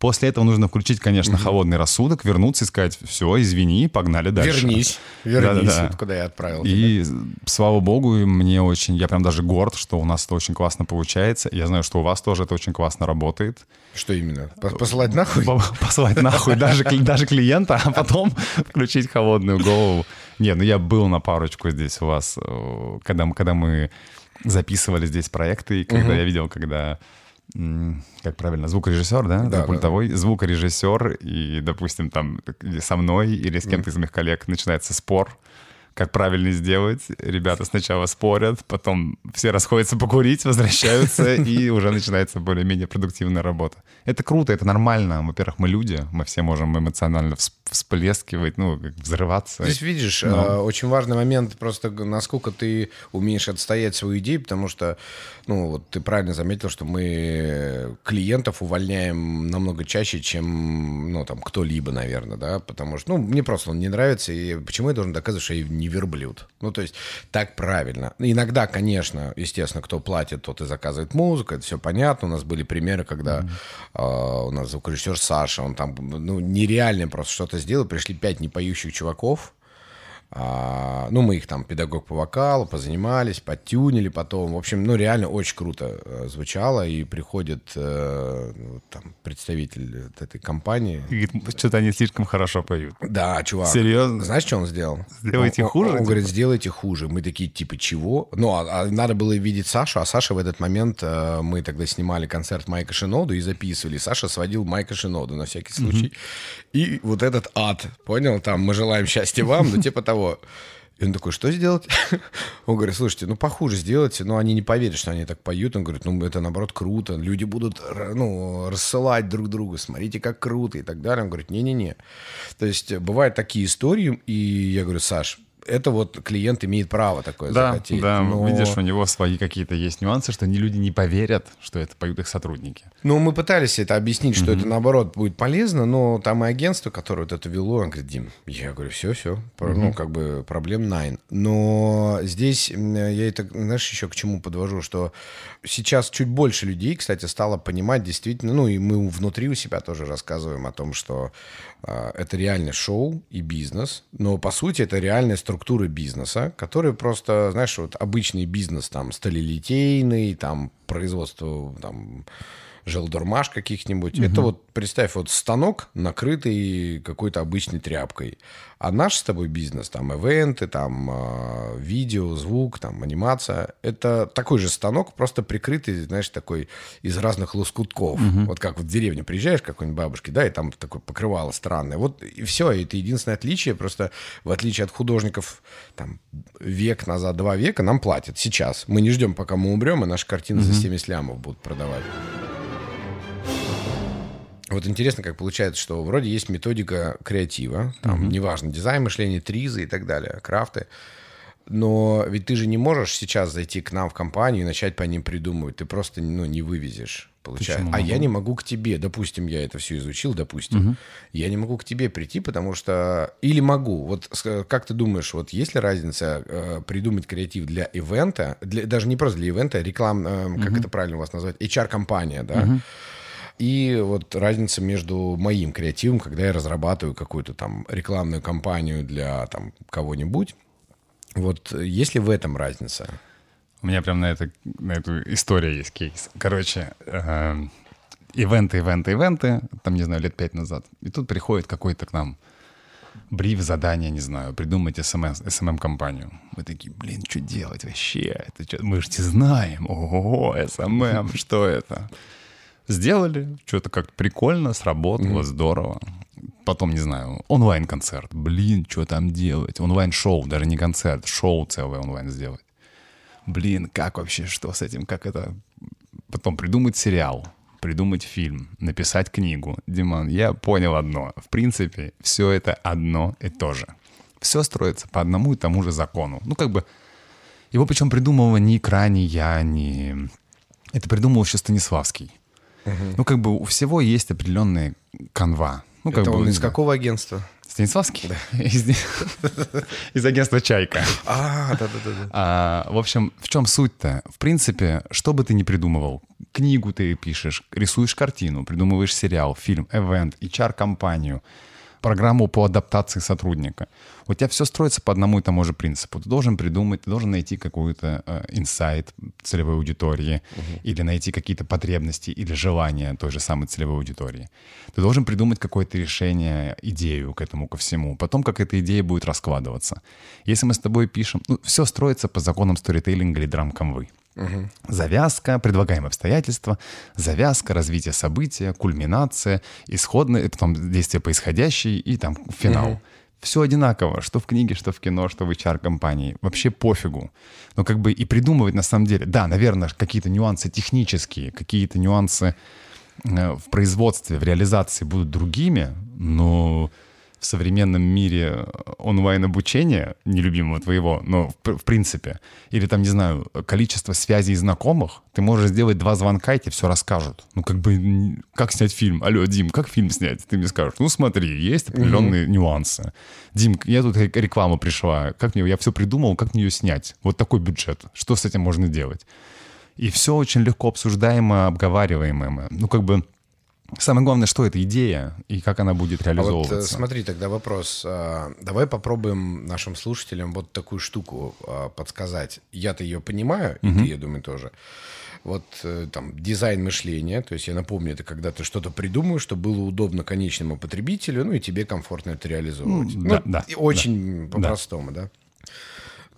После этого нужно включить, конечно, угу. холодный рассудок, вернуться и сказать, все, извини, погнали дальше. Вернись, вернись, да, да, вот куда я отправил. И слава богу, мне очень, я прям даже горд, что у нас это очень классно получается. Я знаю, что у вас тоже это очень классно работает. Что именно? Посылать нахуй? Посылать нахуй даже, даже клиента, а потом включить холодную голову. Не, ну я был на парочку здесь у вас, э, когда, когда мы записывали здесь проекты, и когда угу. я видел, когда как правильно, звукорежиссер, да? Да. Пультовой да. звукорежиссер, и, допустим, там со мной или с кем-то из моих коллег начинается спор, как правильно сделать. Ребята сначала спорят, потом все расходятся покурить, возвращаются, [laughs] и уже начинается более-менее продуктивная работа. Это круто, это нормально. Во-первых, мы люди, мы все можем эмоционально всплескивать, ну, взрываться. Здесь видишь, Но... Э, очень важный момент просто, насколько ты умеешь отстоять свою идею, потому что, ну, вот ты правильно заметил, что мы клиентов увольняем намного чаще, чем, ну, там, кто-либо, наверное, да, потому что, ну, мне просто он не нравится, и почему я должен доказывать, что я не верблюд? Ну, то есть, так правильно. Иногда, конечно, естественно, кто платит, тот и заказывает музыку, это все понятно. У нас были примеры, когда mm-hmm. Э, у нас звукорежиссер Саша, он там, ну, нереально просто что-то сделал, пришли пять непоющих чуваков, а, ну, мы их там, педагог по вокалу, позанимались, подтюнили потом. В общем, ну, реально очень круто э, звучало. И приходит э, ну, там представитель этой компании. И говорит, что-то они слишком хорошо поют. Да, чувак. Серьезно? Знаешь, что он сделал? Сделайте он, хуже? Он, он, он говорит, сделайте хуже. Мы такие, типа, чего? Ну, а, а надо было видеть Сашу, а Саша в этот момент, э, мы тогда снимали концерт Майка Шиноду и записывали. Саша сводил Майка Шиноду на всякий случай. Mm-hmm. И вот этот ад, понял? Там, мы желаем счастья вам, ну, типа того того. И он такой, что сделать? [laughs] Он говорит, слушайте, ну похуже сделайте, но они не поверят, что они так поют. Он говорит, ну это наоборот круто, люди будут ну, рассылать друг другу, смотрите, как круто и так далее. Он говорит, не-не-не. То есть бывают такие истории, и я говорю, Саш, это вот клиент имеет право такое да, захотеть. Да, но... видишь, у него свои какие-то есть нюансы, что они люди не поверят, что это поют их сотрудники. Ну, мы пытались это объяснить, что mm-hmm. это наоборот будет полезно, но там и агентство, которое вот это вело, он говорит, Дим, я говорю, все, все, mm-hmm. ну, как бы проблем nine. Но здесь я это, знаешь, еще к чему подвожу, что сейчас чуть больше людей, кстати, стало понимать действительно, ну, и мы внутри у себя тоже рассказываем о том, что это реально шоу и бизнес, но по сути это реальная структура бизнеса, который просто, знаешь, вот обычный бизнес, там, сталелитейный, там, производство, там, желдурмаш каких-нибудь. Угу. Это вот, представь, вот станок, накрытый какой-то обычной тряпкой. А наш с тобой бизнес, там, ивенты, там, э, видео, звук, там, анимация, это такой же станок, просто прикрытый, знаешь, такой из разных лоскутков. Угу. Вот как в деревню приезжаешь к какой-нибудь бабушке, да, и там такое покрывало странное. Вот и все, это единственное отличие, просто в отличие от художников, там, век назад, два века нам платят сейчас. Мы не ждем, пока мы умрем, и наши картины угу. за 70 лямов будут продавать. Вот интересно, как получается, что вроде есть методика креатива, там, mm-hmm. неважно, дизайн, мышление, тризы и так далее, крафты. Но ведь ты же не можешь сейчас зайти к нам в компанию и начать по ним придумывать. Ты просто ну, не вывезешь, получается. Почему? А я не могу к тебе. Допустим, я это все изучил, допустим. Угу. Я не могу к тебе прийти, потому что... Или могу. Вот как ты думаешь, вот есть ли разница э, придумать креатив для ивента, для, даже не просто для ивента, а реклам... Э, угу. Как это правильно у вас назвать? HR-компания, да? Угу и вот разница между моим креативом, когда я разрабатываю какую-то там рекламную кампанию для там кого-нибудь. Вот есть ли в этом разница? У меня прям на, это, на эту историю есть кейс. Короче, э, ивенты, ивенты, ивенты, там, не знаю, лет пять назад. И тут приходит какой-то к нам бриф, задание, не знаю, придумать SMS, SMM-компанию. Мы такие, блин, что делать вообще? Это что? Мы же не знаем. Ого, SMM, что это? Сделали, что-то как прикольно, сработало, mm-hmm. здорово. Потом, не знаю, онлайн-концерт. Блин, что там делать? Онлайн-шоу, даже не концерт, шоу целое онлайн сделать. Блин, как вообще, что с этим, как это? Потом придумать сериал, придумать фильм, написать книгу. Диман, я понял одно. В принципе, все это одно и то же. Все строится по одному и тому же закону. Ну, как бы, его причем придумывал ни Икра, ни я, ни... Это придумал еще Станиславский. Угу. Ну, как бы у всего есть определенная канва. Ну, как Это бы, он из какого агентства? Станиславский? Да. [laughs] Из, [laughs] из агентства «Чайка». А, да-да-да. А, в общем, в чем суть-то? В принципе, что бы ты ни придумывал, книгу ты пишешь, рисуешь картину, придумываешь сериал, фильм, эвент, HR-компанию — программу по адаптации сотрудника. У тебя все строится по одному и тому же принципу. Ты должен придумать, ты должен найти какой-то э, инсайт целевой аудитории угу. или найти какие-то потребности или желания той же самой целевой аудитории. Ты должен придумать какое-то решение, идею к этому, ко всему. Потом, как эта идея будет раскладываться. Если мы с тобой пишем... Ну, все строится по законам сторителлинга или драм-конвы. Угу. Завязка, предлагаемые обстоятельства, завязка, развитие события, кульминация, исходное, потом действие происходящее и там финал. Угу. Все одинаково, что в книге, что в кино, что в HR-компании. Вообще пофигу. Но как бы и придумывать на самом деле, да, наверное, какие-то нюансы технические, какие-то нюансы э, в производстве, в реализации будут другими, но в современном мире онлайн-обучения, нелюбимого твоего, но в, в принципе, или там, не знаю, количество связей знакомых, ты можешь сделать два звонка, и тебе все расскажут. Ну, как бы, как снять фильм? Алло, Дим, как фильм снять? Ты мне скажешь, ну, смотри, есть определенные mm-hmm. нюансы. Дим, я тут рекламу пришла, как мне, я все придумал, как мне ее снять? Вот такой бюджет, что с этим можно делать? И все очень легко обсуждаемо, обговариваемо. Ну, как бы Самое главное, что это идея и как она будет реализовываться. А вот смотри, тогда вопрос. А, давай попробуем нашим слушателям вот такую штуку а, подсказать. Я-то ее понимаю, и ты, я думаю, тоже. Вот э, там дизайн мышления, то есть я напомню, это когда ты что-то придумаешь, чтобы было удобно конечному потребителю, ну и тебе комфортно это реализовывать. Ну, да, ну, да, очень да. по-простому, да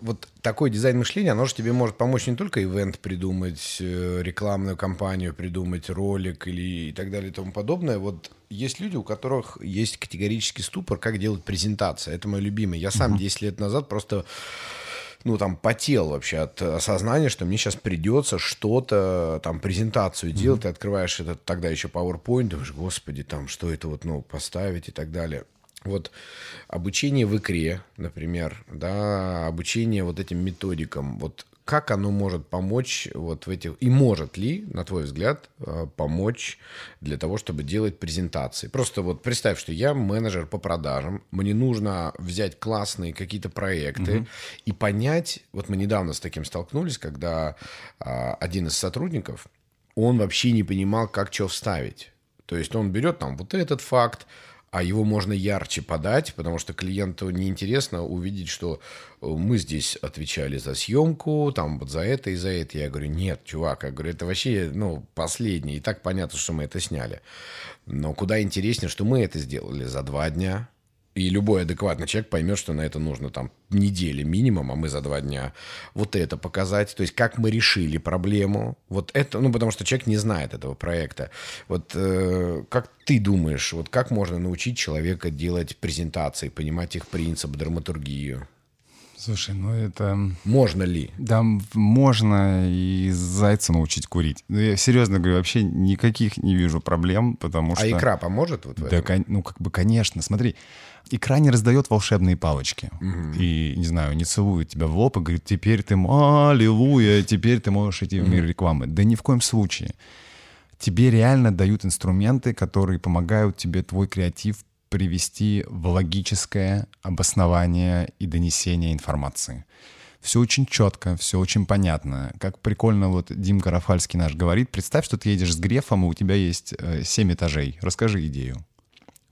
вот такой дизайн мышления, оно же тебе может помочь не только ивент придумать, э, рекламную кампанию придумать, ролик или и так далее и тому подобное. Вот есть люди, у которых есть категорический ступор, как делать презентации. Это мой любимый. Я сам 10 лет назад просто ну, там, потел вообще от осознания, что мне сейчас придется что-то, там, презентацию делать. Mm-hmm. Ты открываешь этот тогда еще PowerPoint, думаешь, господи, там, что это вот, ну, поставить и так далее. Вот обучение в икре, например, да, обучение вот этим методикам, вот как оно может помочь вот в этих... И может ли, на твой взгляд, э, помочь для того, чтобы делать презентации? Просто вот представь, что я менеджер по продажам, мне нужно взять классные какие-то проекты угу. и понять... Вот мы недавно с таким столкнулись, когда а, один из сотрудников, он вообще не понимал, как что вставить. То есть он берет там вот этот факт, а его можно ярче подать, потому что клиенту неинтересно увидеть, что э, мы здесь отвечали за съемку, там вот за это и за это. Я говорю, нет, чувак, я говорю, это вообще, ну, последнее. И так понятно, что мы это сняли. Но куда интереснее, что мы это сделали за два дня, и любой адекватный человек поймет, что на это нужно там недели минимум, а мы за два дня вот это показать. То есть как мы решили проблему. Вот это, ну, потому что человек не знает этого проекта. Вот э, как ты думаешь, вот как можно научить человека делать презентации, понимать их принцип, драматургию? Слушай, ну это... Можно ли? Да, можно и зайца научить курить. Ну, я серьезно говорю, вообще никаких не вижу проблем, потому а что... А икра поможет вот в этом? Да, ну как бы, конечно. Смотри, икра не раздает волшебные палочки. Угу. И, не знаю, не целует тебя в лоб и говорит, теперь ты, аллилуйя, теперь ты можешь идти угу. в мир рекламы. Да ни в коем случае. Тебе реально дают инструменты, которые помогают тебе твой креатив привести в логическое обоснование и донесение информации. Все очень четко, все очень понятно. Как прикольно вот Димка Рафальский наш говорит, представь, что ты едешь с Грефом, и у тебя есть э, 7 этажей. Расскажи идею.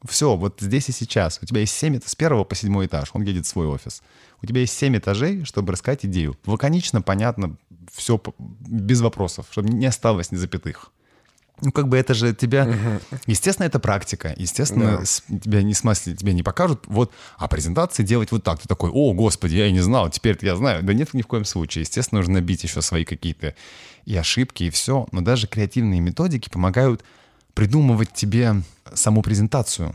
Все, вот здесь и сейчас. У тебя есть 7, с первого по седьмой этаж, он едет в свой офис. У тебя есть 7 этажей, чтобы рассказать идею. Лаконично, понятно, все без вопросов, чтобы не осталось ни запятых. Ну, как бы это же тебя... Угу. Естественно, это практика. Естественно, да. тебя не смысле, тебе не покажут, вот, а презентации делать вот так. Ты такой, о, господи, я и не знал, теперь я знаю. Да нет, ни в коем случае. Естественно, нужно набить еще свои какие-то и ошибки, и все. Но даже креативные методики помогают придумывать тебе саму презентацию.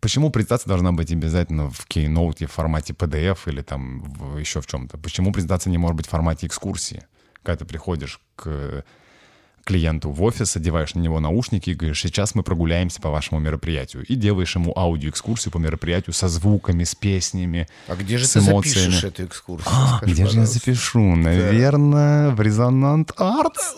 Почему презентация должна быть обязательно в Keynote в формате PDF или там в, еще в чем-то? Почему презентация не может быть в формате экскурсии? Когда ты приходишь к клиенту в офис, одеваешь на него наушники и говоришь, сейчас мы прогуляемся по вашему мероприятию. И делаешь ему аудиоэкскурсию по мероприятию со звуками, с песнями, А где же с ты эмоциями. запишешь эту экскурсию? А, Скажи, где же я запишу? Наверное, в Резонант Артс.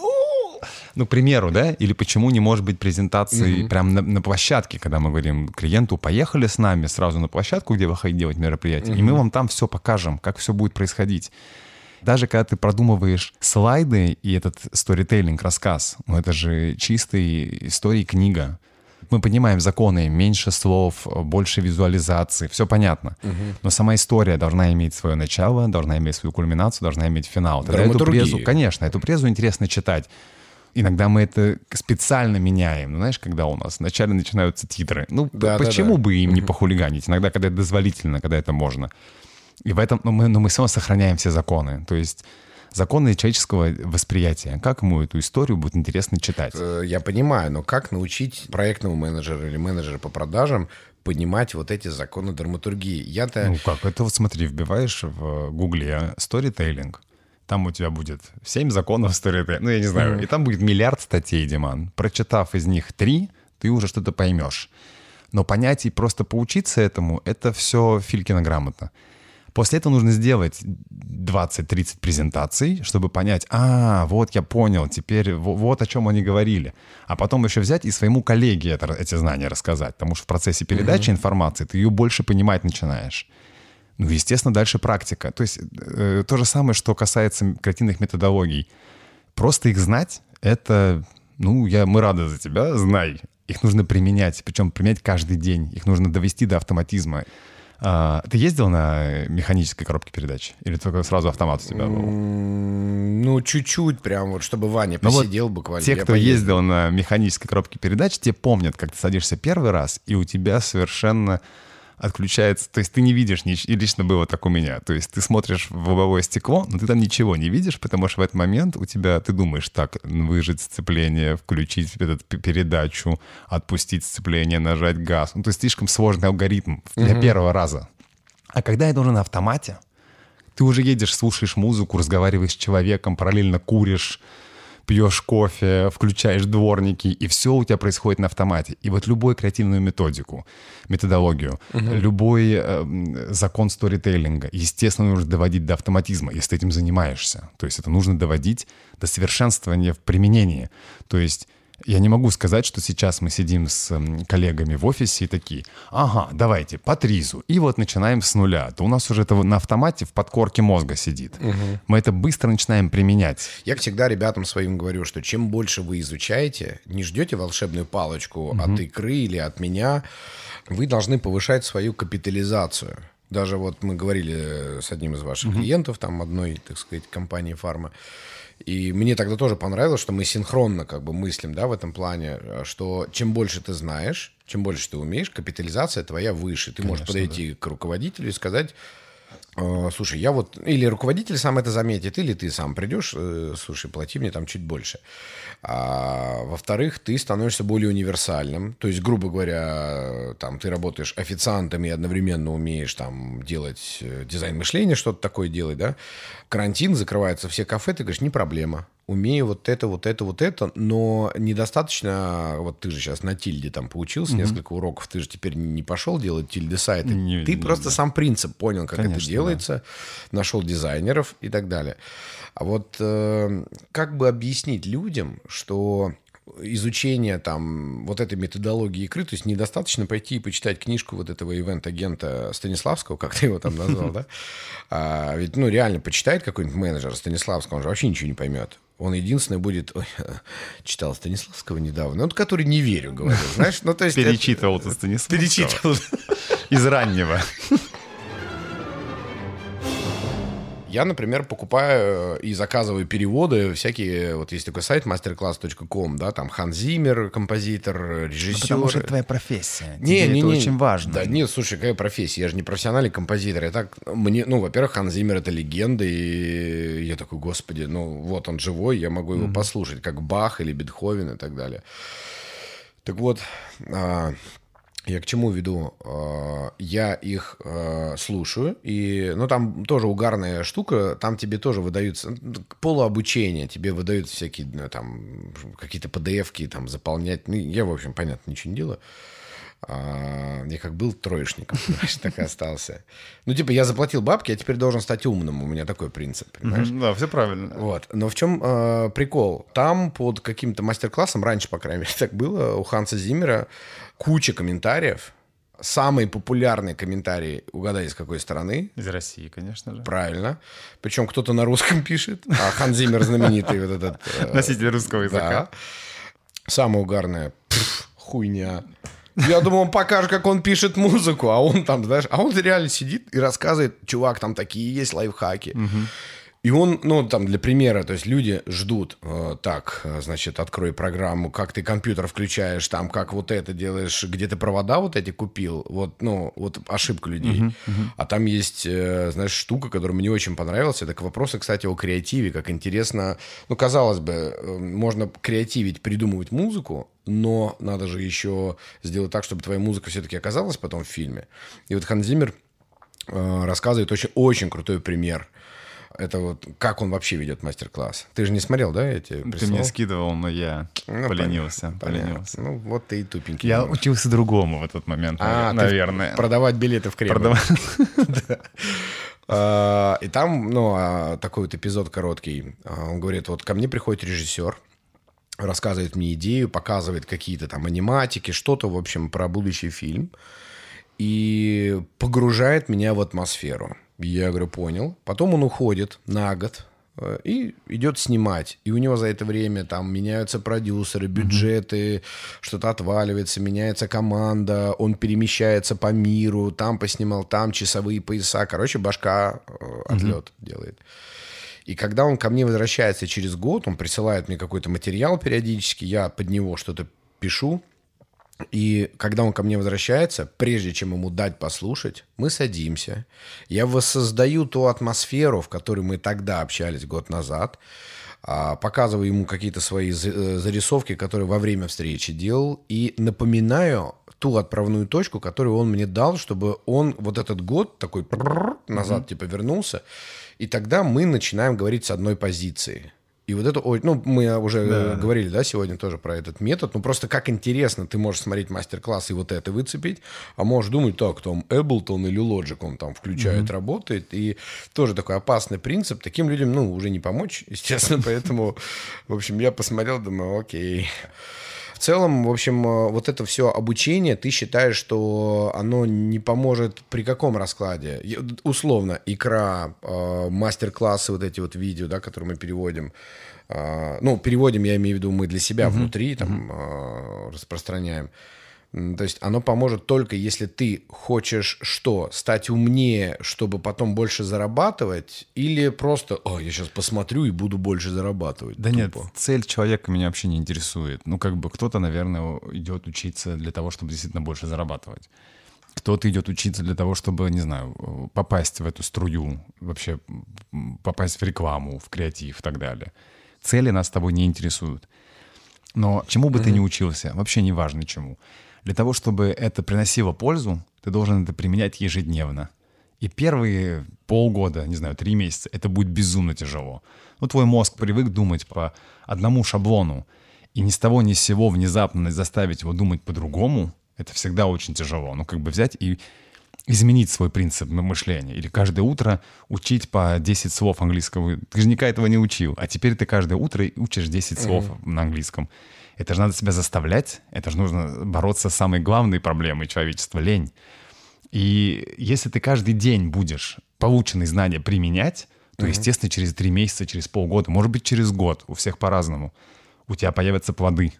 Ну, к примеру, да? Или почему не может быть презентации угу. прямо на, на площадке, когда мы говорим клиенту, поехали с нами сразу на площадку, где вы хотите делать мероприятие, и мы вам там все покажем, как все будет происходить. Даже когда ты продумываешь слайды и этот сторителлинг, рассказ, ну это же чистый истории книга. Мы понимаем законы, меньше слов, больше визуализации, все понятно. Угу. Но сама история должна иметь свое начало, должна иметь свою кульминацию, должна иметь финал. Тогда эту презу, конечно, эту презу интересно читать. Иногда мы это специально меняем. Ну, знаешь, когда у нас вначале начинаются титры. Ну, да, почему да, да. бы им не похулиганить? Иногда, когда это дозволительно, когда это можно. И в этом, но ну, мы, но мы все равно сохраняем все законы. То есть законы человеческого восприятия. Как ему эту историю будет интересно читать? Э, я понимаю, но как научить проектного менеджера или менеджера по продажам понимать вот эти законы драматургии? Я-то... Ну как, это вот смотри, вбиваешь в гугле storytelling, там у тебя будет 7 законов storytelling, ну я не знаю, и там будет миллиард статей, Диман. Прочитав из них три, ты уже что-то поймешь. Но понять и просто поучиться этому, это все Филькина грамота. После этого нужно сделать 20-30 презентаций, чтобы понять, а, вот я понял, теперь вот о чем они говорили. А потом еще взять и своему коллеге это, эти знания рассказать, потому что в процессе передачи mm-hmm. информации ты ее больше понимать начинаешь. Ну, естественно, дальше практика. То есть э, то же самое, что касается креативных методологий. Просто их знать — это, ну, я, мы рады за тебя, знай. Их нужно применять, причем применять каждый день. Их нужно довести до автоматизма. А, ты ездил на механической коробке передач? Или только сразу автомат у тебя был? Ну, чуть-чуть прям вот, чтобы Ваня посидел вот буквально. Те, кто поездил. ездил на механической коробке передач, те помнят, как ты садишься первый раз, и у тебя совершенно отключается, то есть ты не видишь, и лично было так у меня, то есть ты смотришь в лобовое стекло, но ты там ничего не видишь, потому что в этот момент у тебя, ты думаешь, так, выжать сцепление, включить этот передачу, отпустить сцепление, нажать газ, ну то есть слишком сложный алгоритм для угу. первого раза. А когда это уже на автомате, ты уже едешь, слушаешь музыку, разговариваешь с человеком, параллельно куришь, пьешь кофе, включаешь дворники, и все у тебя происходит на автомате. И вот любую креативную методику, методологию, угу. любой э, закон сторителлинга, естественно, нужно доводить до автоматизма, если ты этим занимаешься. То есть это нужно доводить до совершенствования в применении. То есть я не могу сказать, что сейчас мы сидим с коллегами в офисе и такие, ага, давайте, по тризу, и вот начинаем с нуля. То у нас уже это на автомате в подкорке мозга сидит. Угу. Мы это быстро начинаем применять. Я всегда ребятам своим говорю, что чем больше вы изучаете, не ждете волшебную палочку угу. от икры или от меня, вы должны повышать свою капитализацию. Даже вот мы говорили с одним из ваших угу. клиентов, там одной, так сказать, компании фарма, и мне тогда тоже понравилось, что мы синхронно как бы мыслим, да, в этом плане, что чем больше ты знаешь, чем больше ты умеешь, капитализация твоя выше. Ты Конечно, можешь подойти да. к руководителю и сказать, «Э, слушай, я вот... Или руководитель сам это заметит, или ты сам придешь, э, слушай, плати мне там чуть больше. А, во-вторых, ты становишься более универсальным. То есть, грубо говоря, там ты работаешь официантом и одновременно умеешь там делать э, дизайн мышления, что-то такое делать, да. Карантин, закрываются все кафе, ты говоришь, не проблема умею вот это, вот это, вот это, но недостаточно, вот ты же сейчас на тильде там поучился, mm-hmm. несколько уроков, ты же теперь не пошел делать тильды сайты, не, ты не, просто да. сам принцип понял, как Конечно, это делается, да. нашел дизайнеров и так далее. А вот э, как бы объяснить людям, что изучение там вот этой методологии игры, то есть недостаточно пойти и почитать книжку вот этого ивент-агента Станиславского, как ты его там назвал, да? [laughs] А, ведь, ну, реально почитает какой-нибудь менеджер Станиславского, он же вообще ничего не поймет. Он единственный будет... Ой, [laughs] читал Станиславского недавно, ну, который не верю, говорил, знаешь? Ну, то есть... Перечитывал ты Станиславского. Перечитывал. Из раннего. [laughs] Я, например, покупаю э, и заказываю переводы всякие, вот есть такой сайт masterclass.com, да, там Хан Зиммер, композитор, режиссер. Ну, потому что это твоя профессия. Не, Тебе не, это не, очень важно. Да нет, слушай, какая профессия? Я же не профессиональный композитор. Я так, мне, ну, во-первых, Хан Зиммер это легенда, и я такой, господи, ну, вот он живой, я могу его mm-hmm. послушать, как Бах или Бетховен и так далее. Так вот, а, я к чему веду? А, я их а, слушаю, и, ну, там тоже угарная штука, там тебе тоже выдаются полуобучение, тебе выдают всякие, ну, там, какие-то PDF-ки там заполнять. Ну, я, в общем, понятно, ничего не делаю. А, я как был троечником, [laughs] понимаешь, так и остался. Ну, типа, я заплатил бабки, я теперь должен стать умным. У меня такой принцип, понимаешь? Да, все правильно. Вот. Но в чем э, прикол? Там под каким-то мастер-классом, раньше, по крайней мере, [laughs] так было, у Ханса Зиммера куча комментариев. Самый популярный комментарий, угадай, из какой страны? Из России, конечно же. Правильно. Причем кто-то на русском [laughs] пишет, а Хан Зиммер знаменитый вот этот... Э, Носитель русского языка. Самое угарное. Хуйня. Я думал, он покажет, как он пишет музыку, а он там, знаешь, а он реально сидит и рассказывает, чувак, там такие есть лайфхаки. Угу. И он, ну, там, для примера, то есть люди ждут, э, так, значит, открой программу, как ты компьютер включаешь, там, как вот это делаешь, где ты провода вот эти купил, вот, ну, вот ошибка людей. Uh-huh, uh-huh. А там есть, э, знаешь, штука, которая мне очень понравилась, это к вопросу, кстати, о креативе, как интересно, ну, казалось бы, э, можно креативить, придумывать музыку, но надо же еще сделать так, чтобы твоя музыка все-таки оказалась потом в фильме. И вот Ханзимер э, рассказывает очень, очень крутой пример – это вот как он вообще ведет мастер-класс. Ты же не смотрел, да, эти Ты мне скидывал, но я ну, поленился, понятно, поленился. Ну, вот ты и тупенький. Я учился другому в этот момент, а, наверное. Продавать билеты в Кремль. Продавать. [laughs] А, и там, ну, а, такой вот эпизод короткий. А, он говорит, вот ко мне приходит режиссер, рассказывает мне идею, показывает какие-то там аниматики, что-то, в общем, про будущий фильм. И погружает меня в атмосферу. Я говорю, понял. Потом он уходит на год э, и идет снимать. И у него за это время там меняются продюсеры, бюджеты, mm-hmm. что-то отваливается, меняется команда, он перемещается по миру, там поснимал, там часовые пояса. Короче, башка э, отлет mm-hmm. делает. И когда он ко мне возвращается через год, он присылает мне какой-то материал периодически, я под него что-то пишу, и когда он ко мне возвращается, прежде чем ему дать послушать, мы садимся. Я воссоздаю ту атмосферу, в которой мы тогда общались год назад. А, показываю ему какие-то свои э, зарисовки, которые во время встречи делал. И напоминаю ту отправную точку, которую он мне дал, чтобы он вот этот год такой назад типа вернулся. И тогда мы начинаем говорить с одной позиции. И вот это, ну, мы уже да. говорили, да, сегодня тоже про этот метод. Ну, просто как интересно, ты можешь смотреть мастер-класс и вот это выцепить, а можешь думать, так, там, Ableton или Logic он там включает, mm-hmm. работает. И тоже такой опасный принцип. Таким людям, ну, уже не помочь, [laughs] естественно, поэтому, в общем, я посмотрел, думаю, окей. В целом, в общем, э, вот это все обучение, ты считаешь, что оно не поможет при каком раскладе? Условно, икра, э, мастер-классы, вот эти вот видео, да, которые мы переводим. Э, ну, переводим, я имею в виду, мы для себя mm-hmm. внутри там mm-hmm. распространяем. То есть оно поможет только, если ты хочешь что? Стать умнее, чтобы потом больше зарабатывать? Или просто, о, я сейчас посмотрю и буду больше зарабатывать? Да Тупо. нет, цель человека меня вообще не интересует. Ну, как бы кто-то, наверное, идет учиться для того, чтобы действительно больше зарабатывать. Кто-то идет учиться для того, чтобы, не знаю, попасть в эту струю, вообще попасть в рекламу, в креатив и так далее. Цели нас с тобой не интересуют. Но чему бы mm-hmm. ты ни учился, вообще не важно чему – для того, чтобы это приносило пользу, ты должен это применять ежедневно. И первые полгода, не знаю, три месяца, это будет безумно тяжело. Ну, твой мозг привык думать по одному шаблону, и ни с того ни с сего внезапно заставить его думать по-другому, это всегда очень тяжело. Ну, как бы взять и изменить свой принцип мышления. Или каждое утро учить по 10 слов английского. Ты же никогда этого не учил. А теперь ты каждое утро учишь 10 слов mm-hmm. на английском. Это же надо себя заставлять, это же нужно бороться с самой главной проблемой человечества — лень. И если ты каждый день будешь полученные знания применять, то, mm-hmm. естественно, через три месяца, через полгода, может быть, через год, у всех по-разному, у тебя появятся плоды.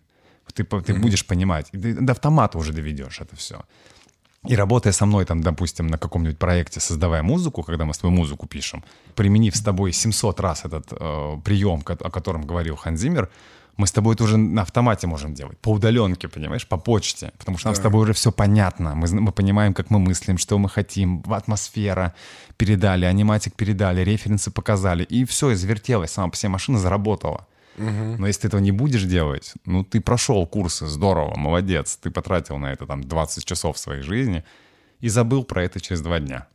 Ты, ты mm-hmm. будешь понимать. И ты до автомата уже доведешь это все. И работая со мной, там, допустим, на каком-нибудь проекте, создавая музыку, когда мы с тобой музыку пишем, применив с тобой 700 раз этот э, прием, о котором говорил Ханзимер, мы с тобой это уже на автомате можем делать, по удаленке, понимаешь, по почте, потому что нам да. с тобой уже все понятно, мы, мы понимаем, как мы мыслим, что мы хотим, атмосфера передали, аниматик передали, референсы показали, и все, извертелось, сама по себе машина заработала. Угу. Но если ты этого не будешь делать, ну, ты прошел курсы, здорово, молодец, ты потратил на это там 20 часов своей жизни и забыл про это через два дня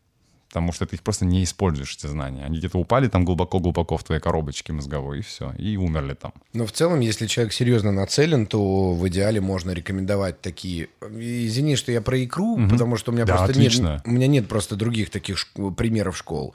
потому что ты их просто не используешь, эти знания. Они где-то упали там глубоко-глубоко в твоей коробочке мозговой, и все, и умерли там. Но в целом, если человек серьезно нацелен, то в идеале можно рекомендовать такие... Извини, что я про икру, угу. потому что у меня да, просто отлично. нет... У меня нет просто других таких шк... примеров школ.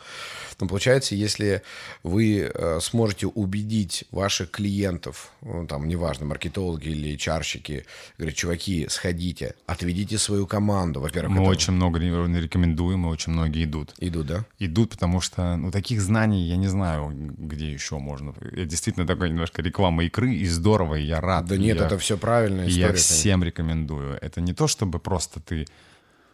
Но получается, если вы э, сможете убедить ваших клиентов, ну, там, неважно, маркетологи или чарщики, говорят, чуваки, сходите, отведите свою команду, во-первых. Мы это... очень много рекомендуем, и очень многие идут. Идут, да? Идут, потому что, ну, таких знаний, я не знаю, где еще можно. Я действительно такой немножко реклама игры, и здорово, и я рад. Да нет, я, это все правильно. Я всем рекомендую. Это не то, чтобы просто ты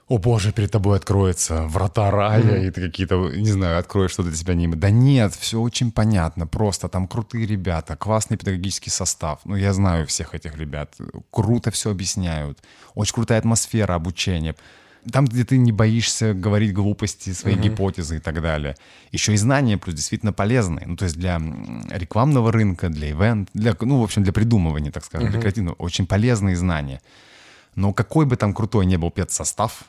о боже, перед тобой откроется врата рая, mm-hmm. и ты какие-то, не знаю, откроешь что-то для себя не Да нет, все очень понятно, просто там крутые ребята, классный педагогический состав. Ну, я знаю всех этих ребят, круто все объясняют, очень крутая атмосфера обучения. Там, где ты не боишься говорить глупости, свои mm-hmm. гипотезы и так далее. Еще и знания плюс действительно полезные. Ну, то есть для рекламного рынка, для ивент, для, ну, в общем, для придумывания, так скажем, mm-hmm. для креативного, очень полезные знания. Но какой бы там крутой не был спецсостав,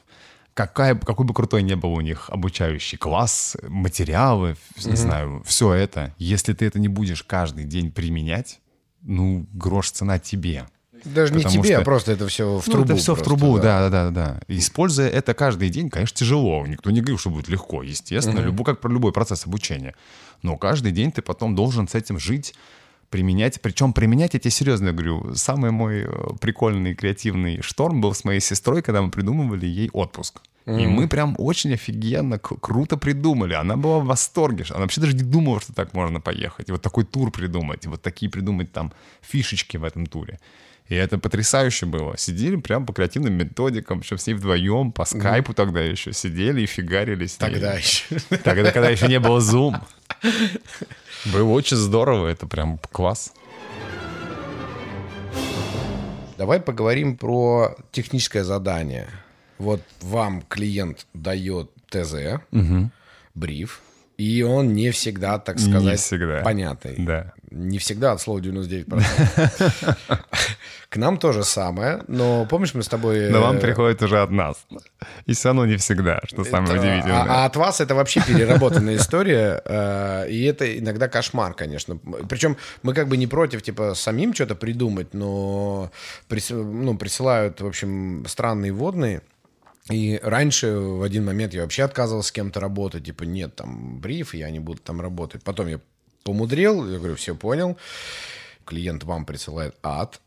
какая, какой бы крутой не был у них обучающий класс, материалы, mm-hmm. не знаю, все это, если ты это не будешь каждый день применять, ну, грош цена тебе. Даже не тебе, что... а просто это все в ну, трубу. это все просто, в трубу, да. да, да, да. Используя это каждый день, конечно, тяжело. Никто не говорит, что будет легко, естественно, mm-hmm. любой, как про любой процесс обучения. Но каждый день ты потом должен с этим жить, применять. Причем применять, я тебе серьезно говорю, самый мой э, прикольный креативный шторм был с моей сестрой, когда мы придумывали ей отпуск. Mm-hmm. И мы прям очень офигенно, круто придумали. Она была в восторге. Она вообще даже не думала, что так можно поехать. И вот такой тур придумать, и вот такие придумать там фишечки в этом туре. И это потрясающе было. Сидели прям по креативным методикам, еще все вдвоем, по скайпу mm-hmm. тогда еще сидели и фигарились. Тогда еще. Тогда, когда еще не было Zoom. [laughs] Было очень здорово, это прям класс. Давай поговорим про техническое задание. Вот вам клиент дает ТЗ, угу. бриф, и он не всегда, так сказать, не всегда. понятный. Да. Не всегда от слова 99%. [laughs] К нам то же самое, но помнишь, мы с тобой... Но вам приходит уже от нас. И все равно не всегда, что самое удивительное. А, а от вас это вообще переработанная история, э, и это иногда кошмар, конечно. Причем мы как бы не против, типа, самим что-то придумать, но ну, присылают, в общем, странные водные, и раньше в один момент я вообще отказывался с кем-то работать, типа, нет, там, бриф, я не буду там работать. Потом я помудрил, я говорю, все понял. Клиент вам присылает ад,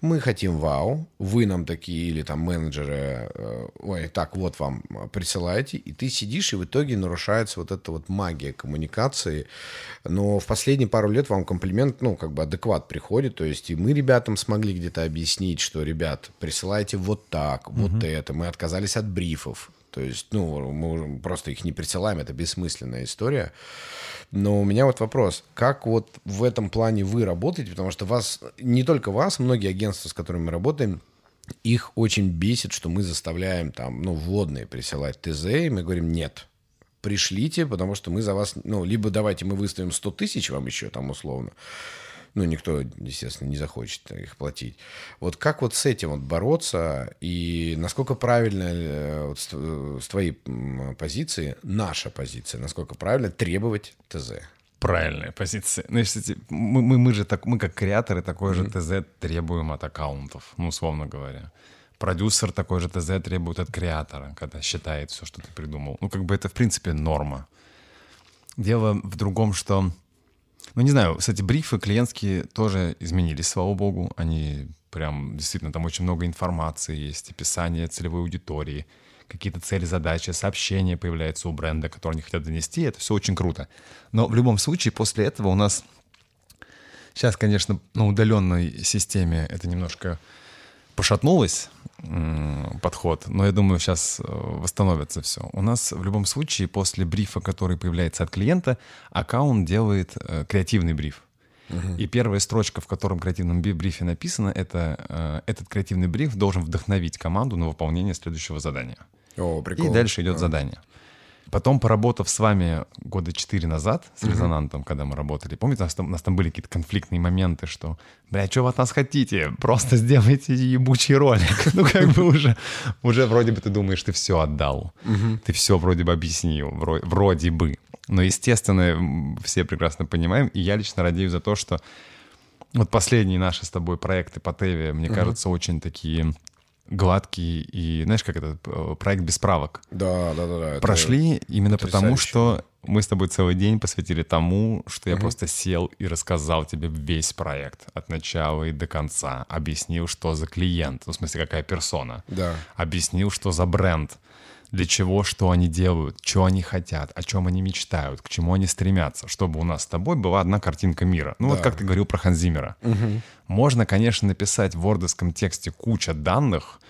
мы хотим вау, вы нам такие или там менеджеры, э, ой, так вот вам присылаете, и ты сидишь, и в итоге нарушается вот эта вот магия коммуникации. Но в последние пару лет вам комплимент, ну, как бы адекват приходит, то есть и мы ребятам смогли где-то объяснить, что, ребят, присылайте вот так, вот угу. это, мы отказались от брифов, то есть, ну, мы просто их не присылаем, это бессмысленная история. Но у меня вот вопрос, как вот в этом плане вы работаете, потому что вас, не только вас, многие агентства, с которыми мы работаем, их очень бесит, что мы заставляем там, ну, вводные присылать ТЗ, и мы говорим, нет, пришлите, потому что мы за вас, ну, либо давайте мы выставим 100 тысяч вам еще там условно, ну, никто, естественно, не захочет их платить. Вот как вот с этим вот бороться, и насколько правильно э, вот с, э, с твоей позиции, наша позиция, насколько правильно требовать ТЗ? Правильная позиция. Ну, если, мы, мы, мы же так, мы как креаторы такой mm-hmm. же ТЗ требуем от аккаунтов, ну, условно говоря. Продюсер такой же ТЗ требует от креатора, когда считает все, что ты придумал. Ну, как бы это, в принципе, норма. Дело в другом, что ну, не знаю, кстати, брифы клиентские тоже изменились, слава богу. Они прям, действительно, там очень много информации есть, описание целевой аудитории, какие-то цели, задачи, сообщения появляются у бренда, которые они хотят донести. Это все очень круто. Но в любом случае, после этого у нас сейчас, конечно, на удаленной системе это немножко пошатнулось, подход, но я думаю, сейчас э, восстановится все. У нас в любом случае после брифа, который появляется от клиента, аккаунт делает э, креативный бриф. Угу. И первая строчка, в котором креативном брифе написано, это э, этот креативный бриф должен вдохновить команду на выполнение следующего задания. О, прикольно. И дальше идет а. задание. Потом, поработав с вами года четыре назад с uh-huh. резонантом, когда мы работали, помните, у нас там, у нас там были какие-то конфликтные моменты, что, бля, что вы от нас хотите? Просто сделайте ебучий ролик. [laughs] ну, как бы уже, уже вроде бы ты думаешь, ты все отдал. Ты все вроде бы объяснил, вроде бы. Но, естественно, все прекрасно понимаем, и я лично радею за то, что вот последние наши с тобой проекты по ТВ, мне кажется, очень такие гладкий и, знаешь, как это, э, проект без правок. Да, да, да. да Прошли именно потому, что мы с тобой целый день посвятили тому, что я угу. просто сел и рассказал тебе весь проект от начала и до конца. Объяснил, что за клиент, ну, в смысле, какая персона. Да. Объяснил, что за бренд для чего, что они делают, что они хотят, о чем они мечтают, к чему они стремятся, чтобы у нас с тобой была одна картинка мира. Ну да. вот как ты говорил про Ханзимера. Угу. Можно, конечно, написать в вордовском тексте куча данных,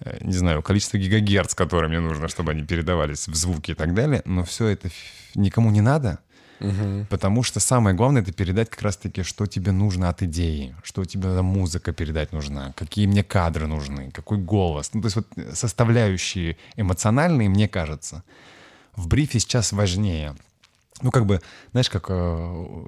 э, не знаю, количество гигагерц, которые мне нужно, чтобы они передавались в звуки и так далее, но все это никому не надо. Угу. Потому что самое главное это передать как раз-таки, что тебе нужно от идеи, что тебе музыка передать нужна, какие мне кадры нужны, какой голос. Ну, то есть вот составляющие эмоциональные, мне кажется, в брифе сейчас важнее. Ну, как бы, знаешь, как э,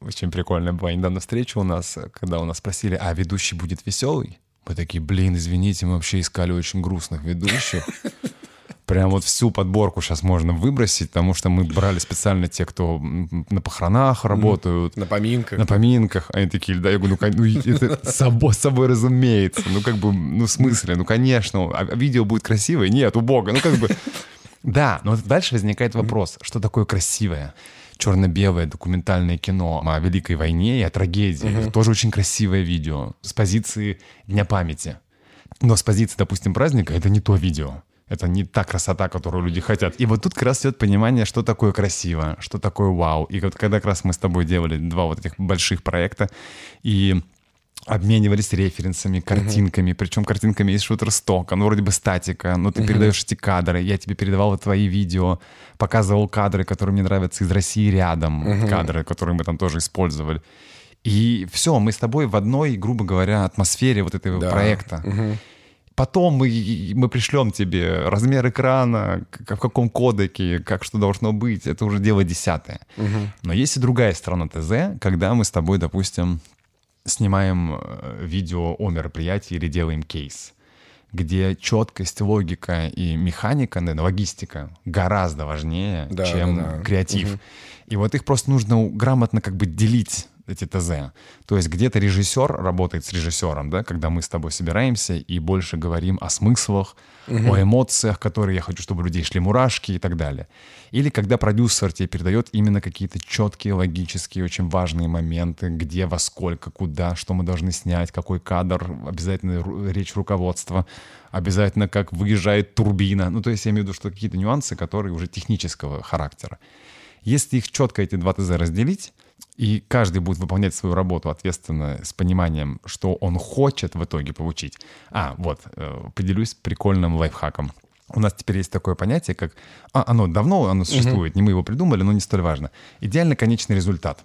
очень прикольная была недавно встреча у нас, когда у нас спросили, а ведущий будет веселый? Мы такие, блин, извините, мы вообще искали очень грустных ведущих. [laughs] Прям вот всю подборку сейчас можно выбросить, потому что мы брали специально те, кто на похоронах работают. На поминках. На поминках. Они такие, да, я говорю, ну, ну это [laughs] само собой разумеется. Ну, как бы, ну, в смысле, ну, конечно. А видео будет красивое? Нет, у бога. Ну, как бы... Да, но дальше возникает вопрос, что такое красивое? черно-белое документальное кино о Великой войне и о трагедии. Это тоже очень красивое видео с позиции Дня памяти. Но с позиции, допустим, праздника это не то видео. Это не та красота, которую люди хотят. И вот тут как раз идет понимание, что такое красиво, что такое вау. И вот когда как раз мы с тобой делали два вот этих больших проекта, и обменивались референсами, картинками, uh-huh. причем картинками из шутерстока, ну вроде бы статика, но ты uh-huh. передаешь эти кадры, я тебе передавал твои видео, показывал кадры, которые мне нравятся из России рядом, uh-huh. кадры, которые мы там тоже использовали. И все, мы с тобой в одной, грубо говоря, атмосфере вот этого да. проекта. Uh-huh. Потом мы, мы пришлем тебе размер экрана, в каком кодеке, как что должно быть. Это уже дело десятое. Угу. Но есть и другая сторона ТЗ, когда мы с тобой, допустим, снимаем э, видео о мероприятии или делаем кейс где четкость, логика и механика, наверное, логистика гораздо важнее, да, чем да, да. креатив. Угу. И вот их просто нужно грамотно как бы делить эти ТЗ. То есть где-то режиссер работает с режиссером, да, когда мы с тобой собираемся и больше говорим о смыслах, угу. о эмоциях, которые я хочу, чтобы у людей шли мурашки и так далее. Или когда продюсер тебе передает именно какие-то четкие, логические, очень важные моменты, где, во сколько, куда, что мы должны снять, какой кадр, обязательно речь руководства, обязательно как выезжает турбина. Ну, то есть я имею в виду, что какие-то нюансы, которые уже технического характера. Если их четко, эти два ТЗ разделить, и каждый будет выполнять свою работу ответственно с пониманием, что он хочет в итоге получить. А, вот, э, поделюсь прикольным лайфхаком. У нас теперь есть такое понятие, как... А, оно давно оно существует, угу. не мы его придумали, но не столь важно. Идеально конечный результат.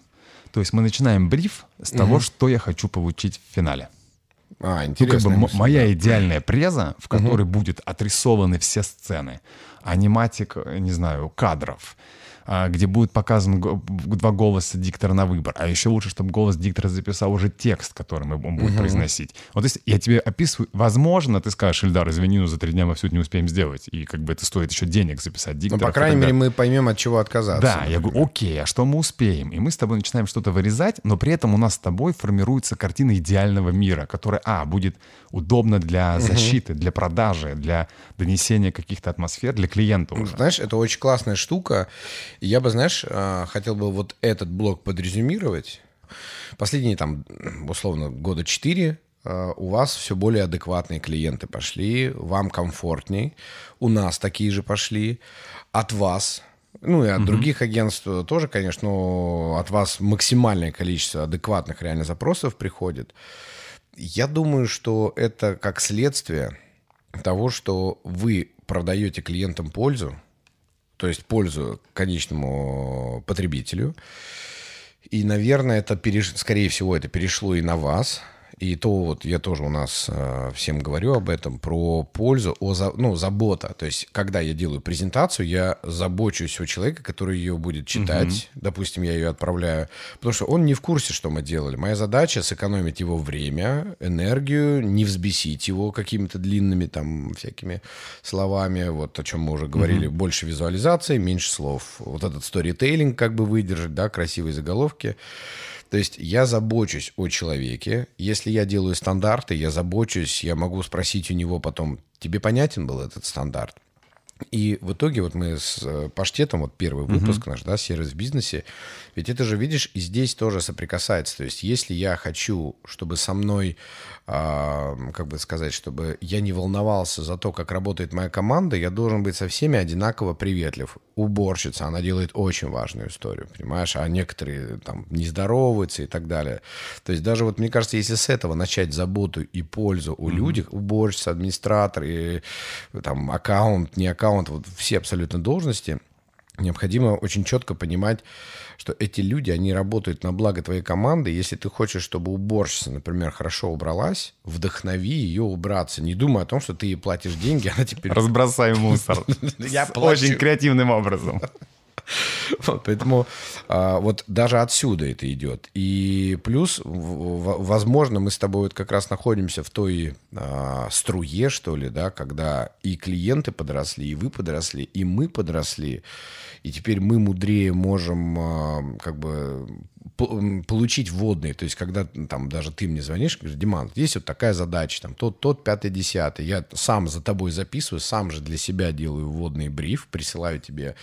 То есть мы начинаем бриф с угу. того, что я хочу получить в финале. А, интересно. Ну, как бы моя идеальная преза, в которой угу. будут отрисованы все сцены, аниматик, не знаю, кадров, где будет показан два голоса диктора на выбор. А еще лучше, чтобы голос диктора записал уже текст, который он будет uh-huh. произносить. Вот если я тебе описываю, возможно, ты скажешь, Ильдар, извини, но за три дня мы все это не успеем сделать. И как бы это стоит еще денег записать диктора. Ну, по крайней мере, мы поймем, от чего отказаться. Да, например. я говорю, окей, а что мы успеем? И мы с тобой начинаем что-то вырезать, но при этом у нас с тобой формируется картина идеального мира, которая, а, будет удобно для защиты, uh-huh. для продажи, для донесения каких-то атмосфер для клиента уже. Знаешь, это очень классная штука. Я бы, знаешь, а, хотел бы вот этот блок подрезюмировать. Последние там, условно, года четыре а, у вас все более адекватные клиенты пошли, вам комфортней, у нас такие же пошли, от вас, ну и от угу. других агентств тоже, конечно, но от вас максимальное количество адекватных реально запросов приходит. Я думаю, что это как следствие того, что вы продаете клиентам пользу, то есть пользу конечному потребителю. И, наверное, это, переш... скорее всего, это перешло и на вас – и то вот я тоже у нас э, всем говорю об этом, про пользу, о за, ну, забота. То есть, когда я делаю презентацию, я забочусь о человеке, который ее будет читать. Угу. Допустим, я ее отправляю. Потому что он не в курсе, что мы делали. Моя задача сэкономить его время, энергию, не взбесить его какими-то длинными там всякими словами. Вот о чем мы уже говорили. Угу. Больше визуализации, меньше слов. Вот этот сторитейлинг как бы выдержать, да, красивые заголовки. То есть я забочусь о человеке. Если я делаю стандарты, я забочусь, я могу спросить у него потом, тебе понятен был этот стандарт? И в итоге вот мы с э, Паштетом, вот первый выпуск uh-huh. наш, да, сервис в бизнесе, ведь это же, видишь, и здесь тоже соприкасается. То есть если я хочу, чтобы со мной, э, как бы сказать, чтобы я не волновался за то, как работает моя команда, я должен быть со всеми одинаково приветлив. Уборщица, она делает очень важную историю, понимаешь, а некоторые там не здороваются и так далее. То есть даже вот мне кажется, если с этого начать заботу и пользу у uh-huh. людей, уборщица, администратор, и, там аккаунт, не аккаунт, вот все абсолютно должности – необходимо очень четко понимать, что эти люди, они работают на благо твоей команды. Если ты хочешь, чтобы уборщица, например, хорошо убралась, вдохнови ее убраться. Не думай о том, что ты ей платишь деньги, она теперь... Разбросай мусор. [laughs] Я Очень креативным образом. [laughs] Поэтому а, вот даже отсюда это идет. И плюс, возможно, мы с тобой вот как раз находимся в той а, струе, что ли, да, когда и клиенты подросли, и вы подросли, и мы подросли. И теперь мы мудрее можем а, как бы получить вводные. То есть, когда там даже ты мне звонишь, говоришь, Диман, есть вот такая задача, там тот, тот, пятый, десятый. Я сам за тобой записываю, сам же для себя делаю вводный бриф, присылаю тебе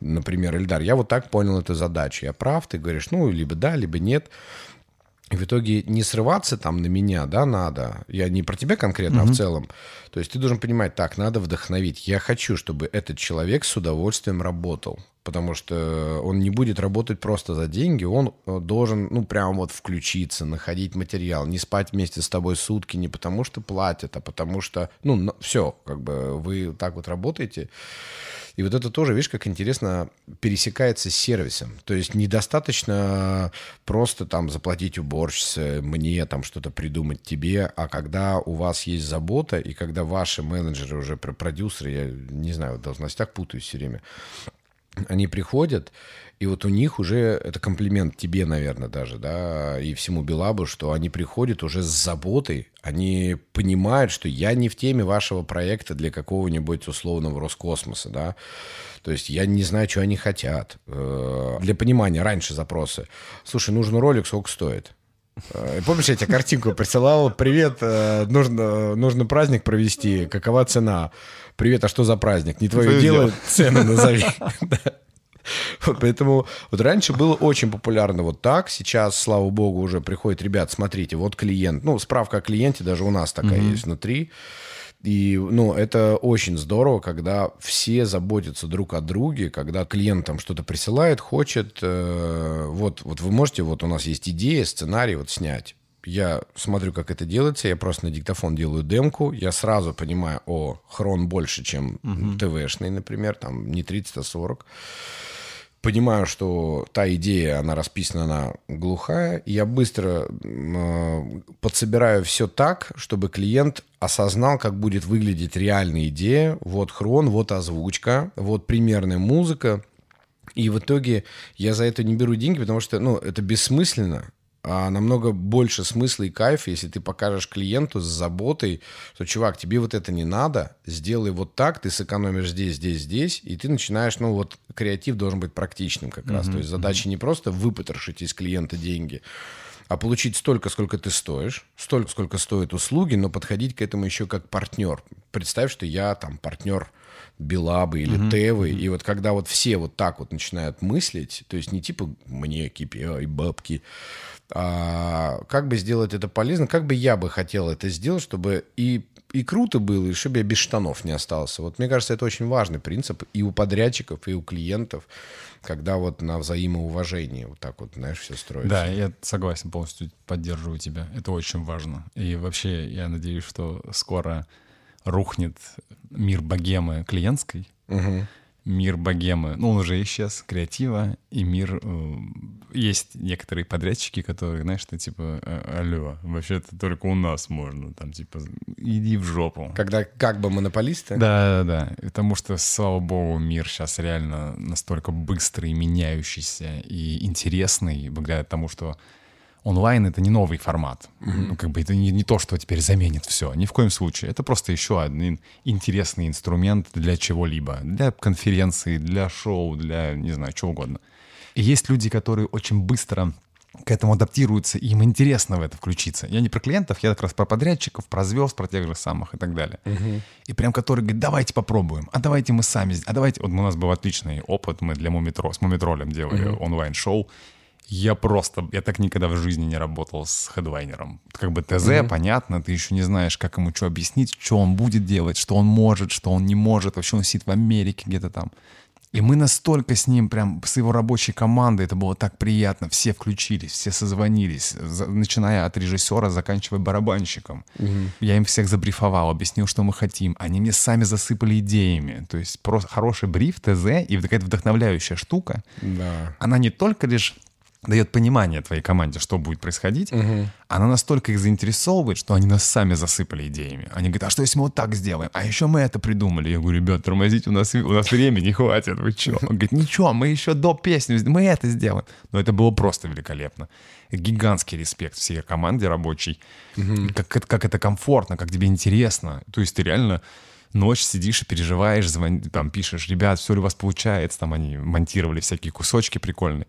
например, Эльдар, я вот так понял эту задачу, я прав, ты говоришь, ну, либо да, либо нет. И в итоге не срываться там на меня, да, надо. Я не про тебя конкретно, угу. а в целом. То есть ты должен понимать, так, надо вдохновить. Я хочу, чтобы этот человек с удовольствием работал. потому что он не будет работать просто за деньги, он э, должен, ну, прям вот включиться, находить материал, не спать вместе с тобой сутки не потому что платят, а потому что, ну, все, как бы вы так вот работаете. И вот это тоже, видишь, как интересно пересекается с сервисом. То есть недостаточно просто там заплатить уборщице, мне там что-то придумать тебе, а когда у вас есть забота, и когда ваши менеджеры, уже продюсеры, я не знаю, в должностях путаюсь все время, они приходят, и вот у них уже, это комплимент тебе, наверное, даже, да, и всему Белабу, что они приходят уже с заботой, они понимают, что я не в теме вашего проекта для какого-нибудь условного Роскосмоса, да, то есть я не знаю, что они хотят. Э, для понимания, раньше запросы. Слушай, нужен ролик, сколько стоит? Э, помнишь, я тебе картинку присылал? Привет, э, нужно, нужно праздник провести, какова цена? Привет, а что за праздник? Не твое дело, [laughs] цену назови. [laughs] Поэтому вот раньше было очень популярно вот так. Сейчас, слава богу, уже приходит, ребят, смотрите, вот клиент. Ну, справка о клиенте даже у нас такая mm-hmm. есть внутри. И, ну, это очень здорово, когда все заботятся друг о друге, когда клиент там что-то присылает, хочет, э, вот, вот вы можете, вот у нас есть идея, сценарий вот снять. Я смотрю, как это делается, я просто на диктофон делаю демку, я сразу понимаю, о, хрон больше, чем uh-huh. ТВшный, например, там не 30, а 40 понимаю, что та идея, она расписана, она глухая, я быстро э, подсобираю все так, чтобы клиент осознал, как будет выглядеть реальная идея. Вот хрон, вот озвучка, вот примерная музыка. И в итоге я за это не беру деньги, потому что ну, это бессмысленно намного больше смысла и кайфа, если ты покажешь клиенту с заботой, что, чувак, тебе вот это не надо, сделай вот так, ты сэкономишь здесь, здесь, здесь, и ты начинаешь, ну вот, креатив должен быть практичным как раз. Mm-hmm. То есть задача не просто выпотрошить из клиента деньги, а получить столько, сколько ты стоишь, столько, сколько стоят услуги, но подходить к этому еще как партнер. Представь, что я там партнер Белабы или mm-hmm. Тевы, и вот когда вот все вот так вот начинают мыслить, то есть не типа мне KPI, бабки, а, как бы сделать это полезно, как бы я бы хотел это сделать, чтобы и, и круто было, и чтобы я без штанов не остался. Вот мне кажется, это очень важный принцип и у подрядчиков, и у клиентов, когда вот на взаимоуважении вот так вот, знаешь, все строится. Да, я согласен, полностью поддерживаю тебя. Это очень важно. И вообще, я надеюсь, что скоро рухнет мир богемы клиентской, угу мир богемы, ну, он уже исчез, креатива, и мир... Э, есть некоторые подрядчики, которые, знаешь, что типа, «Э, алло, вообще-то только у нас можно, там, типа, иди в жопу. Когда как бы монополисты? Да, да, да. Потому что, слава богу, мир сейчас реально настолько быстрый, меняющийся и интересный, благодаря тому, что онлайн это не новый формат. Mm-hmm. Ну, как бы это не, не то, что теперь заменит все. Ни в коем случае. Это просто еще один интересный инструмент для чего-либо. Для конференции, для шоу, для, не знаю, чего угодно. И есть люди, которые очень быстро к этому адаптируются, и им интересно в это включиться. Я не про клиентов, я как раз про подрядчиков, про звезд, про тех же самых и так далее. Угу. И прям которые говорят, давайте попробуем, а давайте мы сами, а давайте... Вот у нас был отличный опыт, мы для Мумитро, с Мумитролем делали угу. онлайн-шоу, я просто, я так никогда в жизни не работал с хедлайнером. Как бы ТЗ, mm-hmm. понятно, ты еще не знаешь, как ему что объяснить, что он будет делать, что он может, что он не может. Вообще он сидит в Америке где-то там. И мы настолько с ним, прям с его рабочей командой, это было так приятно. Все включились, все созвонились, начиная от режиссера, заканчивая барабанщиком. Угу. Я им всех забрифовал, объяснил, что мы хотим. Они мне сами засыпали идеями. То есть просто хороший бриф, ТЗ и какая-то вдохновляющая штука. Да. Она не только лишь дает понимание твоей команде, что будет происходить, угу. она настолько их заинтересовывает, что они нас сами засыпали идеями. Они говорят, а что если мы вот так сделаем? А еще мы это придумали. Я говорю, ребят, тормозите, у нас, у нас времени не хватит, вы что? Он говорит, ничего, мы еще до песни, мы это сделаем. Но это было просто великолепно. Гигантский респект всей команде рабочей. Угу. Как, как это комфортно, как тебе интересно. То есть ты реально ночь сидишь и переживаешь, звон, там пишешь, ребят, все ли у вас получается, там они монтировали всякие кусочки прикольные.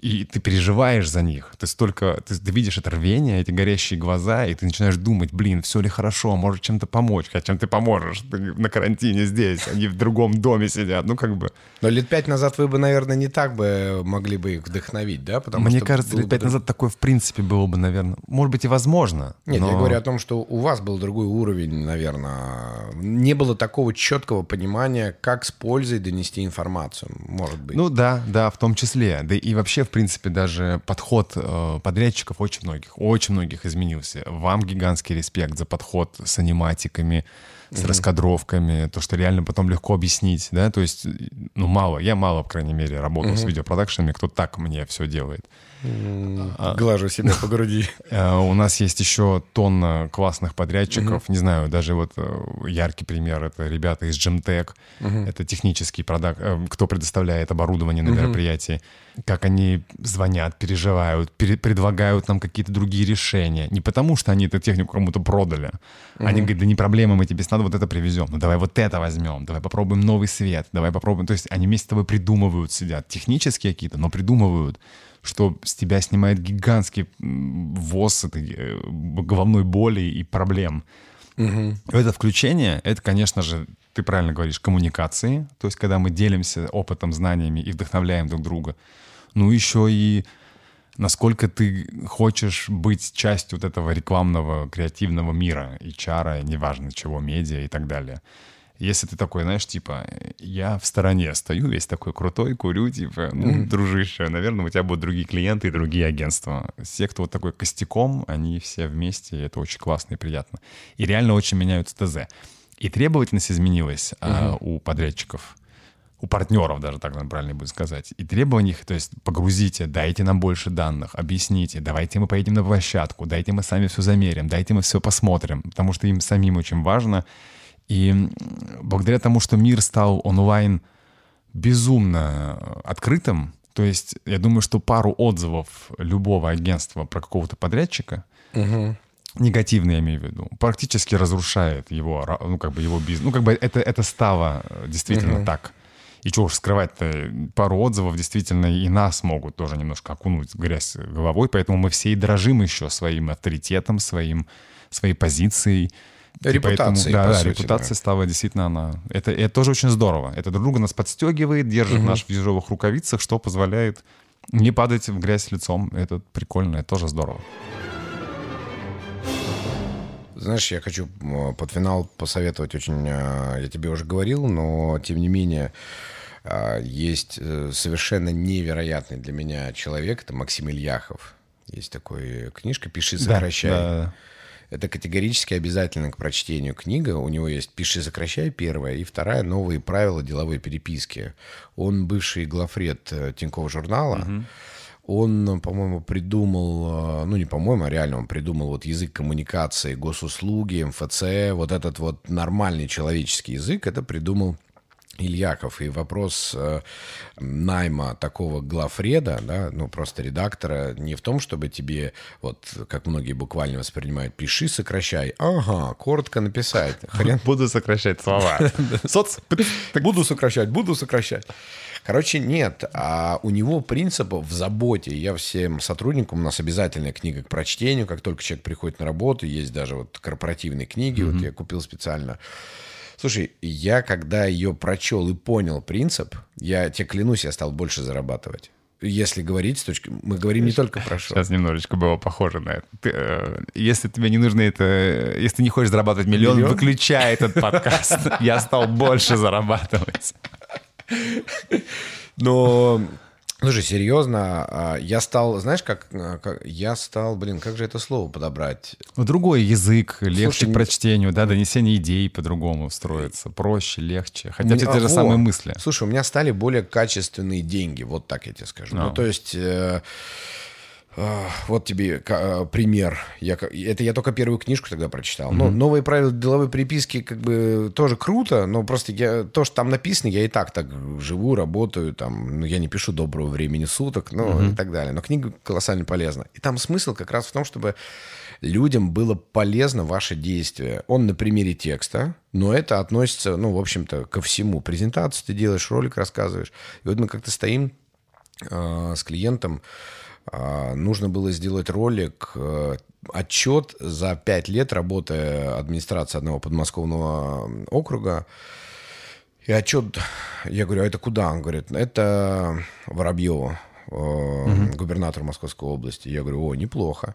И ты переживаешь за них. Ты столько, ты, ты видишь это рвение, эти горящие глаза, и ты начинаешь думать, блин, все ли хорошо, может чем-то помочь, хотя чем ты поможешь? Ты на карантине здесь, они в другом доме сидят, ну как бы. Но лет пять назад вы бы, наверное, не так бы могли бы их вдохновить, да? Потому Мне кажется, лет пять назад такое в принципе было бы, наверное, может быть и возможно. Нет, но... я говорю о том, что у вас был другой уровень, наверное. Не было такого четкого понимания, как с пользой донести информацию, может быть. Ну да, да, в том числе. Да и вообще в принципе, даже подход э, подрядчиков очень многих, очень многих изменился. Вам гигантский респект за подход с аниматиками, с mm-hmm. раскадровками, то, что реально потом легко объяснить, да, то есть, ну, мало, я мало, по крайней мере, работал mm-hmm. с видеопродакшенами, кто так мне все делает. Mm-hmm. Глажу себя по груди. [laughs] Э, у нас есть еще тонна классных подрядчиков, не знаю, даже вот э, яркий пример, это ребята из Gemtech, это технический продакт, э, кто предоставляет оборудование на мероприятии, как они звонят, переживают, предлагают нам какие-то другие решения, не потому что они эту технику кому-то продали, они говорят, да не проблема, мы тебе надо вот это привезем, ну давай вот это возьмем, давай попробуем новый свет, давай попробуем. То есть они вместе с тобой придумывают, сидят, технические какие-то, но придумывают, что с тебя снимает гигантский воз этой э, головной боли и проблем. Угу. Это включение, это, конечно же, ты правильно говоришь, коммуникации, то есть когда мы делимся опытом, знаниями и вдохновляем друг друга. Ну, еще и насколько ты хочешь быть частью вот этого рекламного, креативного мира, и чара, неважно чего, медиа и так далее. Если ты такой, знаешь, типа, я в стороне стою, весь такой крутой, курю, типа, ну, mm-hmm. дружище, наверное, у тебя будут другие клиенты и другие агентства. Все, кто вот такой костяком, они все вместе, и это очень классно и приятно. И реально очень меняются ТЗ. И требовательность изменилась mm-hmm. а, у подрядчиков у партнеров даже так наверное, правильно будет сказать. И требования их, то есть погрузите, дайте нам больше данных, объясните, давайте мы поедем на площадку, дайте мы сами все замерим, дайте мы все посмотрим, потому что им самим очень важно. И благодаря тому, что мир стал онлайн безумно открытым, то есть я думаю, что пару отзывов любого агентства про какого-то подрядчика, угу. негативные я имею в виду, практически разрушает его, ну как бы его бизнес. Ну как бы это, это стало действительно угу. так. И чего уж скрывать-то, пару отзывов действительно и нас могут тоже немножко окунуть в грязь головой, поэтому мы все и дрожим еще своим авторитетом, своим, своей позицией. Репутация. Да, да, репутация стала действительно она. Это, это тоже очень здорово. Это друг друга нас подстегивает, держит угу. нас в ежовых рукавицах, что позволяет не падать в грязь лицом. Это прикольно, это тоже здорово. Знаешь, я хочу под финал посоветовать очень, а, я тебе уже говорил, но тем не менее а, есть э, совершенно невероятный для меня человек, это Максим Ильяхов. Есть такая книжка «Пиши, сокращай». Да, да. Это категорически обязательно к прочтению книга. У него есть «Пиши, сокращай» первая, и вторая «Новые правила деловой переписки». Он бывший главред э, Тинькофф журнала. Угу. Он, по-моему, придумал, э, ну не по-моему, а реально он придумал вот язык коммуникации, госуслуги, МФЦ, вот этот вот нормальный человеческий язык, это придумал Ильяков. И вопрос э, найма такого главреда, да, ну просто редактора, не в том, чтобы тебе, вот как многие буквально воспринимают, пиши, сокращай. Ага, коротко написать. [laughs] Хрен. Буду сокращать слова. [laughs] Соц... Буду сокращать, буду сокращать. Короче, нет. А у него принцип в заботе. Я всем сотрудникам, у нас обязательная книга к прочтению, как только человек приходит на работу, есть даже вот корпоративные книги, mm-hmm. вот я купил специально. Слушай, я когда ее прочел и понял принцип, я тебе клянусь, я стал больше зарабатывать. Если говорить с точки... Мы говорим не только про шоу. Сейчас немножечко было похоже на это. Ты, э, если тебе не нужно это... Если ты не хочешь зарабатывать миллион, миллион? выключай этот подкаст. [laughs] Я стал больше зарабатывать. Но Слушай, серьезно, а, я стал, знаешь, как, а, как я стал, блин, как же это слово подобрать? Ну, другой язык, легче Слушай, к прочтению, да, донесение идей по-другому строится, проще, легче, хотя мне, те же самые мысли. Слушай, у меня стали более качественные деньги, вот так я тебе скажу. No. Ну, то есть... Э, вот тебе э, пример. Я, это я только первую книжку тогда прочитал. Mm-hmm. Ну, новые правила деловой переписки как бы тоже круто, но просто я, то, что там написано, я и так так живу, работаю, там, ну, я не пишу доброго времени суток, ну, mm-hmm. и так далее. Но книга колоссально полезна. И там смысл как раз в том, чтобы людям было полезно ваше действие. Он на примере текста, но это относится, ну, в общем-то, ко всему. Презентацию ты делаешь, ролик рассказываешь. И вот мы как-то стоим э, с клиентом. Э, нужно было сделать ролик, э, отчет за пять лет работы администрации одного подмосковного округа. И отчет, я говорю, а это куда? Он говорит, это Воробьево угу. губернатор Московской области. Я говорю, о, неплохо.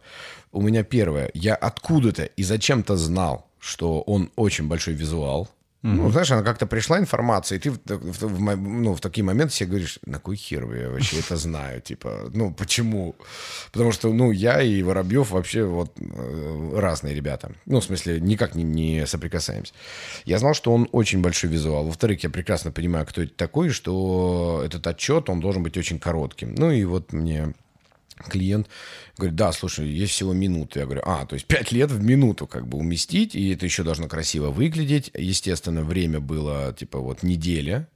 У меня первое, я откуда-то и зачем-то знал, что он очень большой визуал. Mm-hmm. Ну, знаешь, она как-то пришла информация, и ты в, в, в, ну, в такие моменты себе говоришь, на кой хер я вообще это знаю, [laughs] типа, ну, почему? Потому что, ну, я и Воробьев вообще вот э, разные ребята. Ну, в смысле, никак не, не соприкасаемся. Я знал, что он очень большой визуал. Во-вторых, я прекрасно понимаю, кто это такой, что этот отчет, он должен быть очень коротким. Ну, и вот мне клиент говорит, да, слушай, есть всего минута. Я говорю, а, то есть пять лет в минуту как бы уместить, и это еще должно красиво выглядеть. Естественно, время было типа вот неделя,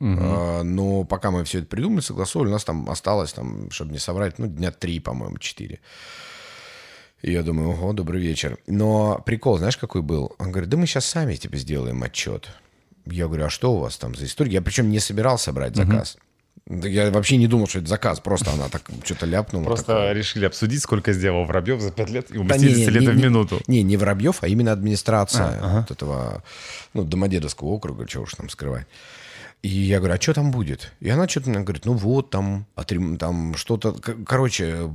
Угу. А, но пока мы все это придумали, согласовали, у нас там осталось, там, чтобы не соврать, ну, дня три, по-моему, четыре. И я думаю, ого, добрый вечер. Но прикол, знаешь, какой был? Он говорит, да мы сейчас сами тебе сделаем отчет. Я говорю, а что у вас там за история? Я причем не собирался брать заказ. Угу. Я вообще не думал, что это заказ, просто она так что-то ляпнула. Просто такое. решили обсудить, сколько сделал Воробьев за пять лет и уместились да, лет в минуту. Не, не Воробьев, а именно администрация а, ага. вот этого, ну, Домодедовского округа, чего уж там скрывать. И я говорю, а что там будет? И она что-то мне говорит, ну вот, там, там что-то, короче,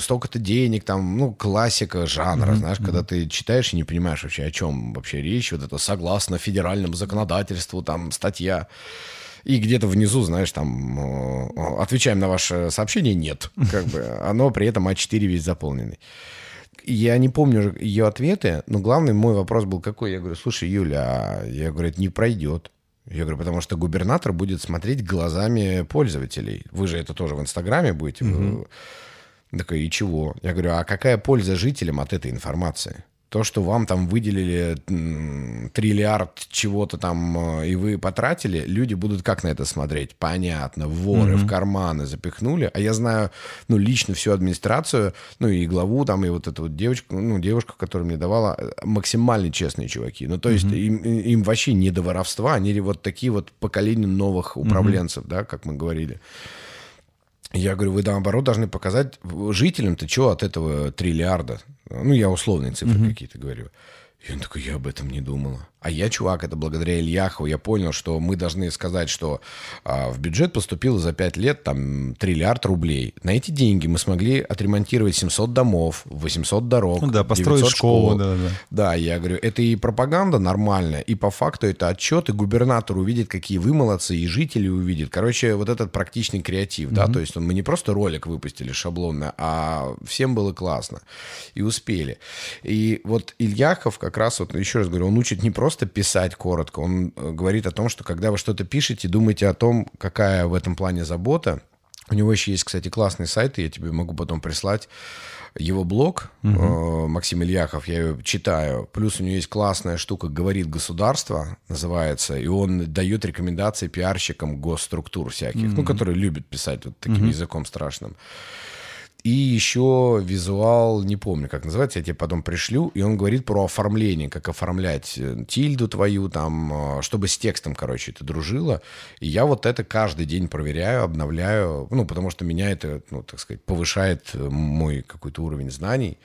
столько-то денег, там, ну, классика жанра, mm-hmm. знаешь, mm-hmm. когда ты читаешь и не понимаешь вообще, о чем вообще речь, вот это согласно федеральному законодательству, там, статья. И где-то внизу, знаешь, там, отвечаем на ваше сообщение, нет. Как бы, оно при этом А4 весь заполненный. Я не помню ее ответы, но главный мой вопрос был какой. Я говорю, слушай, Юля, а я говорю, это не пройдет. Я говорю, потому что губернатор будет смотреть глазами пользователей. Вы же это тоже в Инстаграме будете. Угу. Такой, и чего? Я говорю, а какая польза жителям от этой информации? То, что вам там выделили триллиард чего-то там, э, и вы потратили, люди будут как на это смотреть? Понятно, воры mm-hmm. в карманы запихнули. А я знаю, ну, лично всю администрацию, ну, и главу там, и вот эту вот девочку, ну, девушку, которая мне давала, э, максимально честные чуваки. Ну, то есть mm-hmm. им, им вообще не до воровства, они вот такие вот поколения новых управленцев, mm-hmm. да, как мы говорили. Я говорю, вы наоборот должны показать жителям-то что от этого триллиарда. Ну, я условные цифры mm-hmm. какие-то говорю. И он такой, я об этом не думала. А я, чувак, это благодаря Ильяхову, я понял, что мы должны сказать, что а, в бюджет поступило за 5 лет там триллиард рублей. На эти деньги мы смогли отремонтировать 700 домов, 800 дорог, ну, да, построить школу. Школ. Да, да. да, я говорю, это и пропаганда нормальная, и по факту это отчет, и губернатор увидит, какие вы молодцы, и жители увидят. Короче, вот этот практичный креатив, mm-hmm. да, то есть мы не просто ролик выпустили шаблонно, а всем было классно. И успели. И вот Ильяхов как раз, вот еще раз говорю, он учит не просто просто писать коротко. Он э, говорит о том, что когда вы что-то пишете, думайте о том, какая в этом плане забота. У него еще есть, кстати, классный сайт, и я тебе могу потом прислать его блог угу. Максим Ильяхов, я ее читаю. Плюс у него есть классная штука «Говорит государство», называется, и он дает рекомендации пиарщикам госструктур всяких, угу. ну, которые любят писать вот таким угу. языком страшным. И еще визуал, не помню, как называется, я тебе потом пришлю, и он говорит про оформление, как оформлять э, тильду твою, там, э, чтобы с текстом, короче, это дружило. И я вот это каждый день проверяю, обновляю, ну, потому что меня это, ну, так сказать, повышает э, мой какой-то уровень знаний.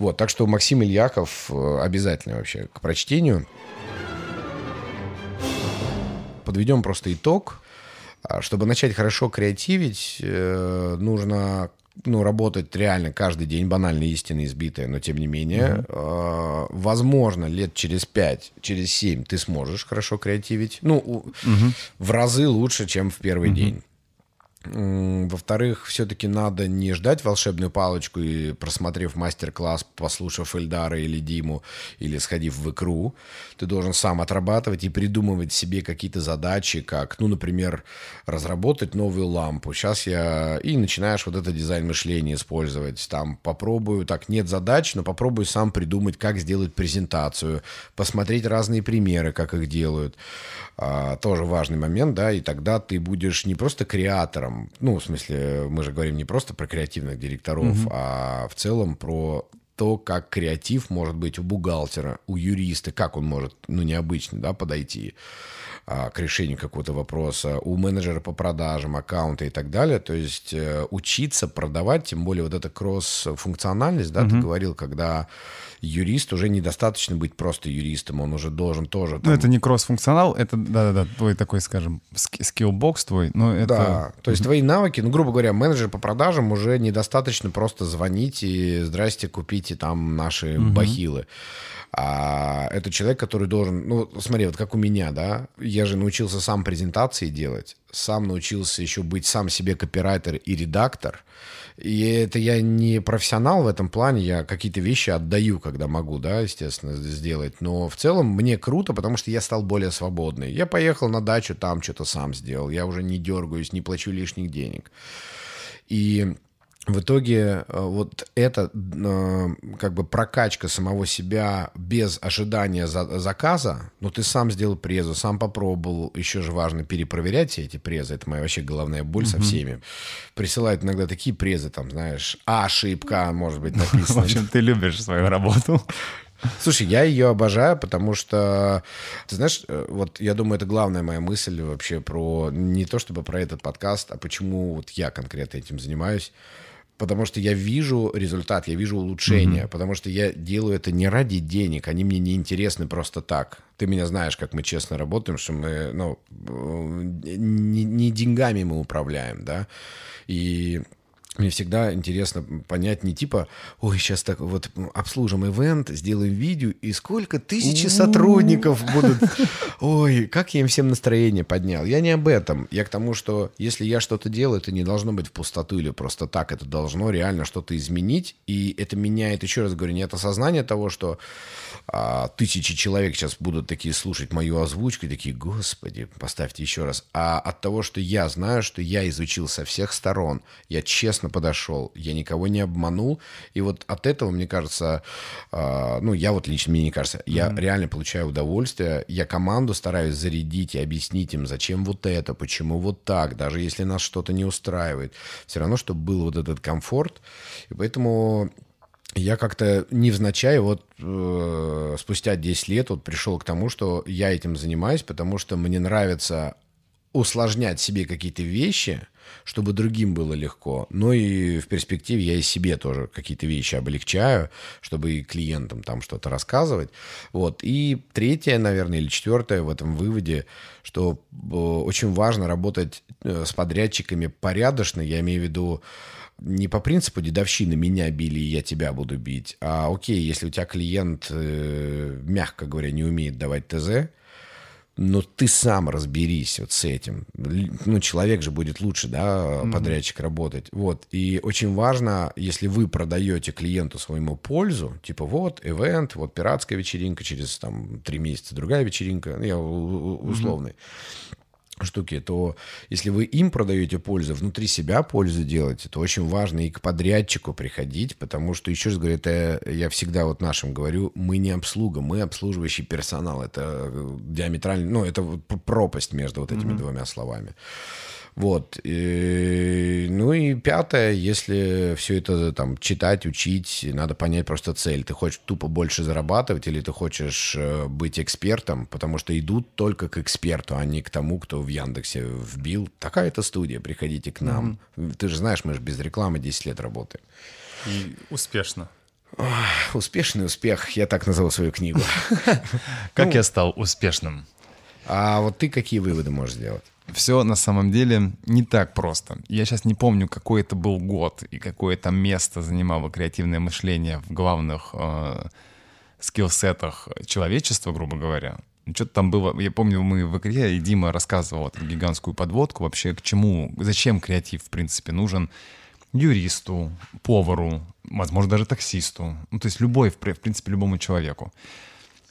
Вот, так что Максим Ильяков обязательно вообще к прочтению. Подведем просто итог. А, чтобы начать хорошо креативить, нужно ну, работать реально каждый день, банальная истина избитая, но тем не менее, угу. э, возможно, лет через пять, через семь ты сможешь хорошо креативить. Ну, угу. в разы лучше, чем в первый угу. день. Во-вторых, все-таки надо не ждать волшебную палочку и, просмотрев мастер-класс, послушав Эльдара или Диму, или сходив в икру, ты должен сам отрабатывать и придумывать себе какие-то задачи, как, ну, например, разработать новую лампу. Сейчас я... И начинаешь вот это дизайн мышления использовать. Там попробую, так, нет задач, но попробую сам придумать, как сделать презентацию, посмотреть разные примеры, как их делают. А, тоже важный момент, да, и тогда ты будешь не просто креатором, ну, в смысле, мы же говорим не просто про креативных директоров, угу. а в целом про то, как креатив может быть у бухгалтера, у юриста, как он может, ну, необычно, да, подойти. а, к решению какого-то вопроса, у менеджера по продажам, аккаунта и так далее. То есть э, учиться продавать, тем более вот эта кросс-функциональность, да, угу. ты говорил, когда юрист уже недостаточно быть просто юристом, он уже должен тоже... Там... Ну, это не кросс-функционал, это, да-да-да, твой такой, скажем, skillbox твой, но это... Да, то есть твои навыки, ну, грубо говоря, менеджер по продажам уже недостаточно просто звонить и «здрасте, купите там наши угу. бахилы». А это человек, который должен, ну, смотри, вот как у меня, да, я же научился сам презентации делать, сам научился еще быть сам себе копирайтер и редактор. И это я не профессионал в этом плане, я какие-то вещи отдаю, когда могу, да, естественно, сделать. Но в целом мне круто, потому что я стал более свободный. Я поехал на дачу, там что-то сам сделал. Я уже не дергаюсь, не плачу лишних денег. И в итоге э, вот это э, как бы прокачка самого себя без ожидания заказа, ну ты сам сделал презу, сам попробовал, еще же важно перепроверять все эти презы, это моя вообще головная боль со всеми. Присылают иногда такие презы, там, знаешь, ошибка, может быть, [laughs] написано. В общем, ты любишь свою работу. Слушай, я ее обожаю, потому что, ты знаешь, э, вот я думаю, это главная моя мысль вообще про, не то чтобы про этот подкаст, а почему вот я конкретно этим занимаюсь потому что я вижу результат, я вижу улучшение, mm-hmm. потому что я делаю это не ради денег, они мне не интересны просто так. Ты меня знаешь, как мы честно работаем, что мы, ну, э, не, не деньгами мы управляем, да, и мне всегда интересно понять не типа, ой, сейчас так вот обслужим ивент, сделаем видео, и сколько тысячи сотрудников будут. Ой, как я им всем настроение поднял. Я не об этом. Я к тому, что если я что-то делаю, это не должно быть в пустоту или просто так. Это должно реально что-то изменить. И это меняет, еще раз говорю, не от осознания того, что а, тысячи человек сейчас будут такие слушать мою озвучку и такие, господи, поставьте еще раз. А от того, что я знаю, что я изучил со всех сторон, я честно подошел, я никого не обманул. И вот от этого, мне кажется, а, ну, я вот лично, мне не кажется, я mm-hmm. реально получаю удовольствие. Я команду стараюсь зарядить и объяснить им, зачем вот это, почему вот так, даже если нас что-то не устраивает. Все равно, чтобы был вот этот комфорт. И поэтому я как-то невзначай вот э, спустя 10 лет вот пришел к тому, что я этим занимаюсь, потому что мне нравится усложнять себе какие-то вещи, чтобы другим было легко. Но и в перспективе я и себе тоже какие-то вещи облегчаю, чтобы и клиентам там что-то рассказывать. Вот. И третье, наверное, или четвертое в этом выводе, что э, очень важно работать э, с подрядчиками порядочно, я имею в виду не по принципу дедовщины меня били, и я тебя буду бить, а окей, если у тебя клиент, э, мягко говоря, не умеет давать ТЗ, но ты сам разберись вот с этим. Ну, человек же будет лучше, да, подрядчик mm-hmm. работать. Вот. И очень важно, если вы продаете клиенту своему пользу, типа вот, ивент, вот пиратская вечеринка, через там три месяца другая вечеринка, ну, я условный. Mm-hmm штуки, то если вы им продаете пользу, внутри себя пользу делаете, то очень важно и к подрядчику приходить, потому что, еще раз говорю, это я всегда вот нашим говорю, мы не обслуга, мы обслуживающий персонал. Это диаметрально, ну, это пропасть между вот этими mm-hmm. двумя словами. Вот. И, ну и пятое, если все это там читать, учить, надо понять просто цель. Ты хочешь тупо больше зарабатывать или ты хочешь э, быть экспертом, потому что идут только к эксперту, а не к тому, кто в Яндексе вбил. Такая-то студия, приходите к нам. Mm-hmm. Ты же знаешь, мы же без рекламы 10 лет работаем. И успешно. Успешный успех, я так назову свою книгу. [laughs] Как ну, я стал успешным? А вот ты какие выводы можешь сделать? Все на самом деле не так просто. Я сейчас не помню, какой это был год и какое там место занимало креативное мышление в главных э, скиллсетах человечества, грубо говоря. Что-то там было, я помню, мы в игре, и Дима рассказывал эту гигантскую подводку вообще, к чему, зачем креатив, в принципе, нужен юристу, повару, возможно, даже таксисту, ну, то есть любой, в принципе, любому человеку.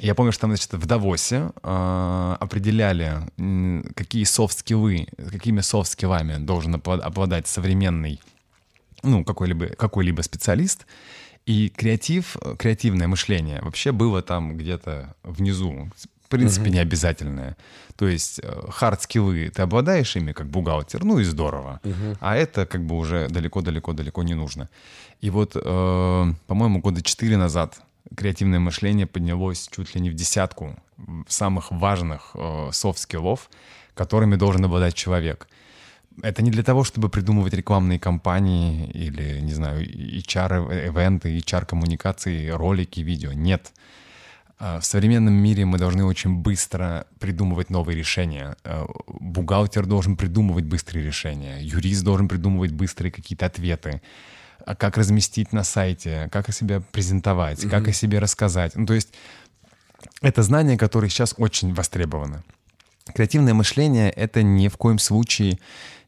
Я помню, что там, значит, в Давосе э, определяли, какие софт-скиллы, какими софт-скиллами должен обладать современный, ну, какой-либо какой специалист. И креатив, креативное мышление вообще было там где-то внизу. В принципе, uh-huh. не обязательное. То есть хард-скиллы э, ты обладаешь ими как бухгалтер, ну и здорово. Uh-huh. А это как бы уже далеко-далеко-далеко не нужно. И вот, э, по-моему, года четыре назад креативное мышление поднялось чуть ли не в десятку самых важных софт-скиллов, которыми должен обладать человек. Это не для того, чтобы придумывать рекламные кампании или, не знаю, HR-эвенты, HR-коммуникации, ролики, видео. Нет. А, в современном мире мы должны очень быстро придумывать новые решения. А, бухгалтер должен придумывать быстрые решения, юрист должен придумывать быстрые какие-то ответы. А как разместить на сайте, как о себе презентовать, mm-hmm. как о себе рассказать. Ну, то есть это знания, которые сейчас очень востребованы. Креативное мышление — это ни в коем случае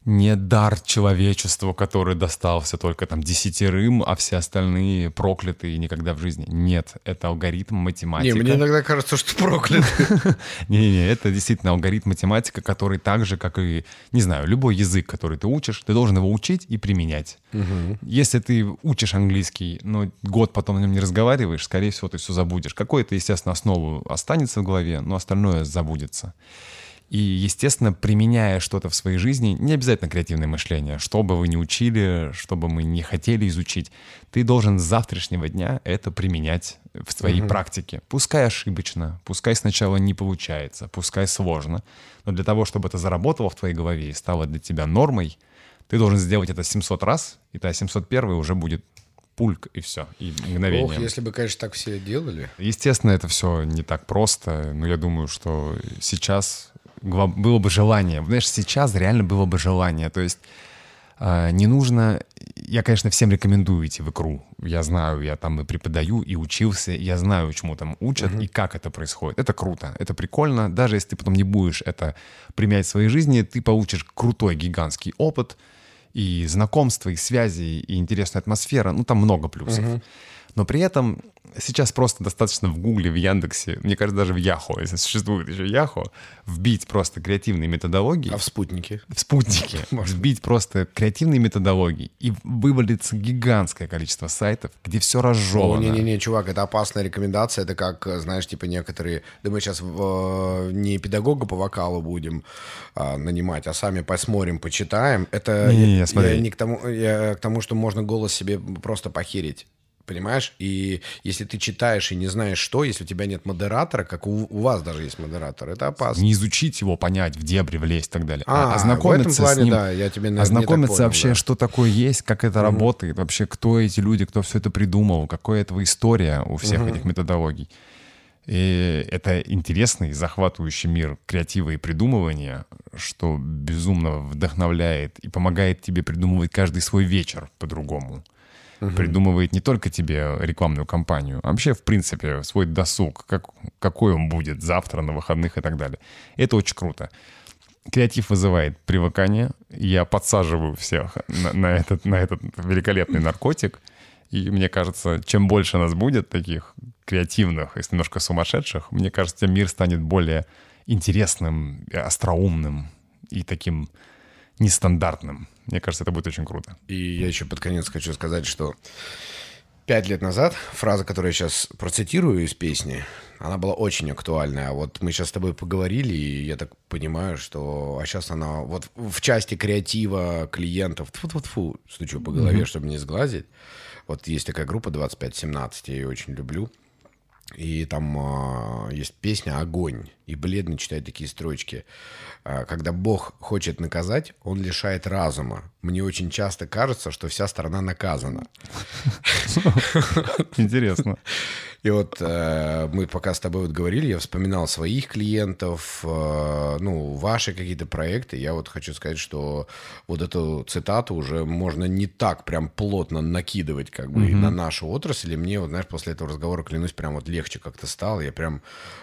не дар человечеству, который достался только там десятерым, а все остальные прокляты и никогда в жизни. Нет, это алгоритм математика. Не, мне иногда кажется, что прокляты. [laughs] Не-не, это действительно алгоритм математика, который так же, как и, не знаю, любой язык, который ты учишь, ты должен его учить и применять. Если ты учишь английский, но год потом на нем не разговариваешь, скорее всего, ты все забудешь. Какую-то, естественно, основу останется в голове, но остальное забудется. И, естественно, применяя что-то в своей жизни, не обязательно креативное мышление, что бы вы ни учили, что бы мы не хотели изучить, ты должен с завтрашнего дня это применять в своей угу. практике. Пускай ошибочно, пускай сначала не получается, пускай сложно, но для того, чтобы это заработало в твоей голове и стало для тебя нормой, ты должен сделать это 700 раз, и та 701 уже будет пульк и все, и мгновение. Ох, если бы, конечно, так все делали. Естественно, это все не так просто, но я думаю, что сейчас было бы желание. Знаешь, сейчас реально было бы желание. То есть э, не нужно... Я, конечно, всем рекомендую идти в икру. Я знаю, я там и преподаю, и учился, я знаю, чему там учат, uh-huh. и как это происходит. Это круто, это прикольно. Даже если ты потом не будешь это применять в своей жизни, ты получишь крутой гигантский опыт, и знакомства, и связи, и интересная атмосфера. Ну, там много плюсов. Uh-huh. Но при этом сейчас просто достаточно в Гугле, в Яндексе, мне кажется, даже в Яхо, если существует еще Яхо, вбить просто креативные методологии. А в спутнике? В спутнике. [laughs] Вбить просто креативные методологии, и вывалится гигантское количество сайтов, где все разжевано. Не-не-не, чувак, это опасная рекомендация. Это как, знаешь, типа некоторые... Да мы сейчас в, не педагога по вокалу будем а, нанимать, а сами посмотрим, почитаем. Это не, не, я, я не к тому, я к тому, что можно голос себе просто похерить. Понимаешь? И если ты читаешь и не знаешь что, если у тебя нет модератора, как у, у вас даже есть модератор, это опасно. Не изучить его, понять, в дебри влезть и так далее. А, а ознакомиться плане, с ним, да, я тебе наверное, ознакомиться понял, вообще, да. что такое есть, как это mm-hmm. работает, вообще, кто эти люди, кто все это придумал, какая этого история у всех mm-hmm. этих методологий. И это интересный, захватывающий мир креатива и придумывания, что безумно вдохновляет и помогает тебе придумывать каждый свой вечер по-другому угу. придумывает не только тебе рекламную кампанию, а вообще, в принципе, свой досуг, как, какой он будет завтра, на выходных и так далее. Это очень круто. Креатив вызывает привыкание. Я подсаживаю всех на, на, этот, на этот великолепный наркотик. И мне кажется, чем больше нас будет таких креативных, если немножко сумасшедших, мне кажется, мир станет более интересным, остроумным и таким нестандартным. Мне кажется, это будет очень круто. И я еще под конец хочу сказать, что пять лет назад фраза, которую я сейчас процитирую из песни, она была очень актуальная. Вот мы сейчас с тобой поговорили, и я так понимаю, что... А сейчас она вот в части креатива клиентов... Тьфу-тьфу-тьфу, стучу по голове, mm-hmm. чтобы не сглазить. Вот есть такая группа 2517, я ее очень люблю. И там э, есть песня «Огонь». И Бледный читает такие строчки. Э, «Когда Бог хочет наказать, он лишает разума. Мне очень часто кажется, что вся страна наказана». [laughs] Интересно. И вот э, мы пока с тобой вот говорили, я вспоминал своих клиентов, э, ну, ваши какие-то проекты. Я вот хочу сказать, что вот эту цитату уже можно не так прям плотно накидывать как бы mm-hmm. на нашу отрасль. И мне вот, знаешь, после этого разговора, клянусь, прям вот легче как-то стало. Я прям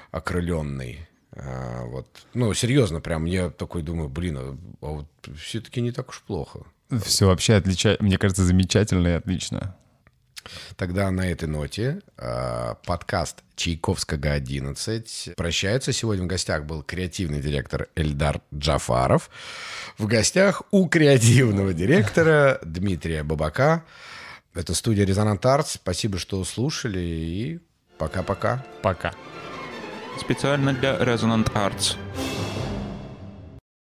окрыленный. А, вот. Ну, серьезно, прям я такой думаю, блин, а, а вот все-таки не так уж плохо. Все вообще отличает, мне кажется, замечательно и отлично. Тогда на этой ноте э, подкаст Чайковского 11 прощается. Сегодня в гостях был креативный директор Эльдар Джафаров. В гостях у креативного директора Дмитрия Бабака. Это студия Резонант Артс. Спасибо, что слушали и пока-пока. Пока. Специально для Резонант Артс.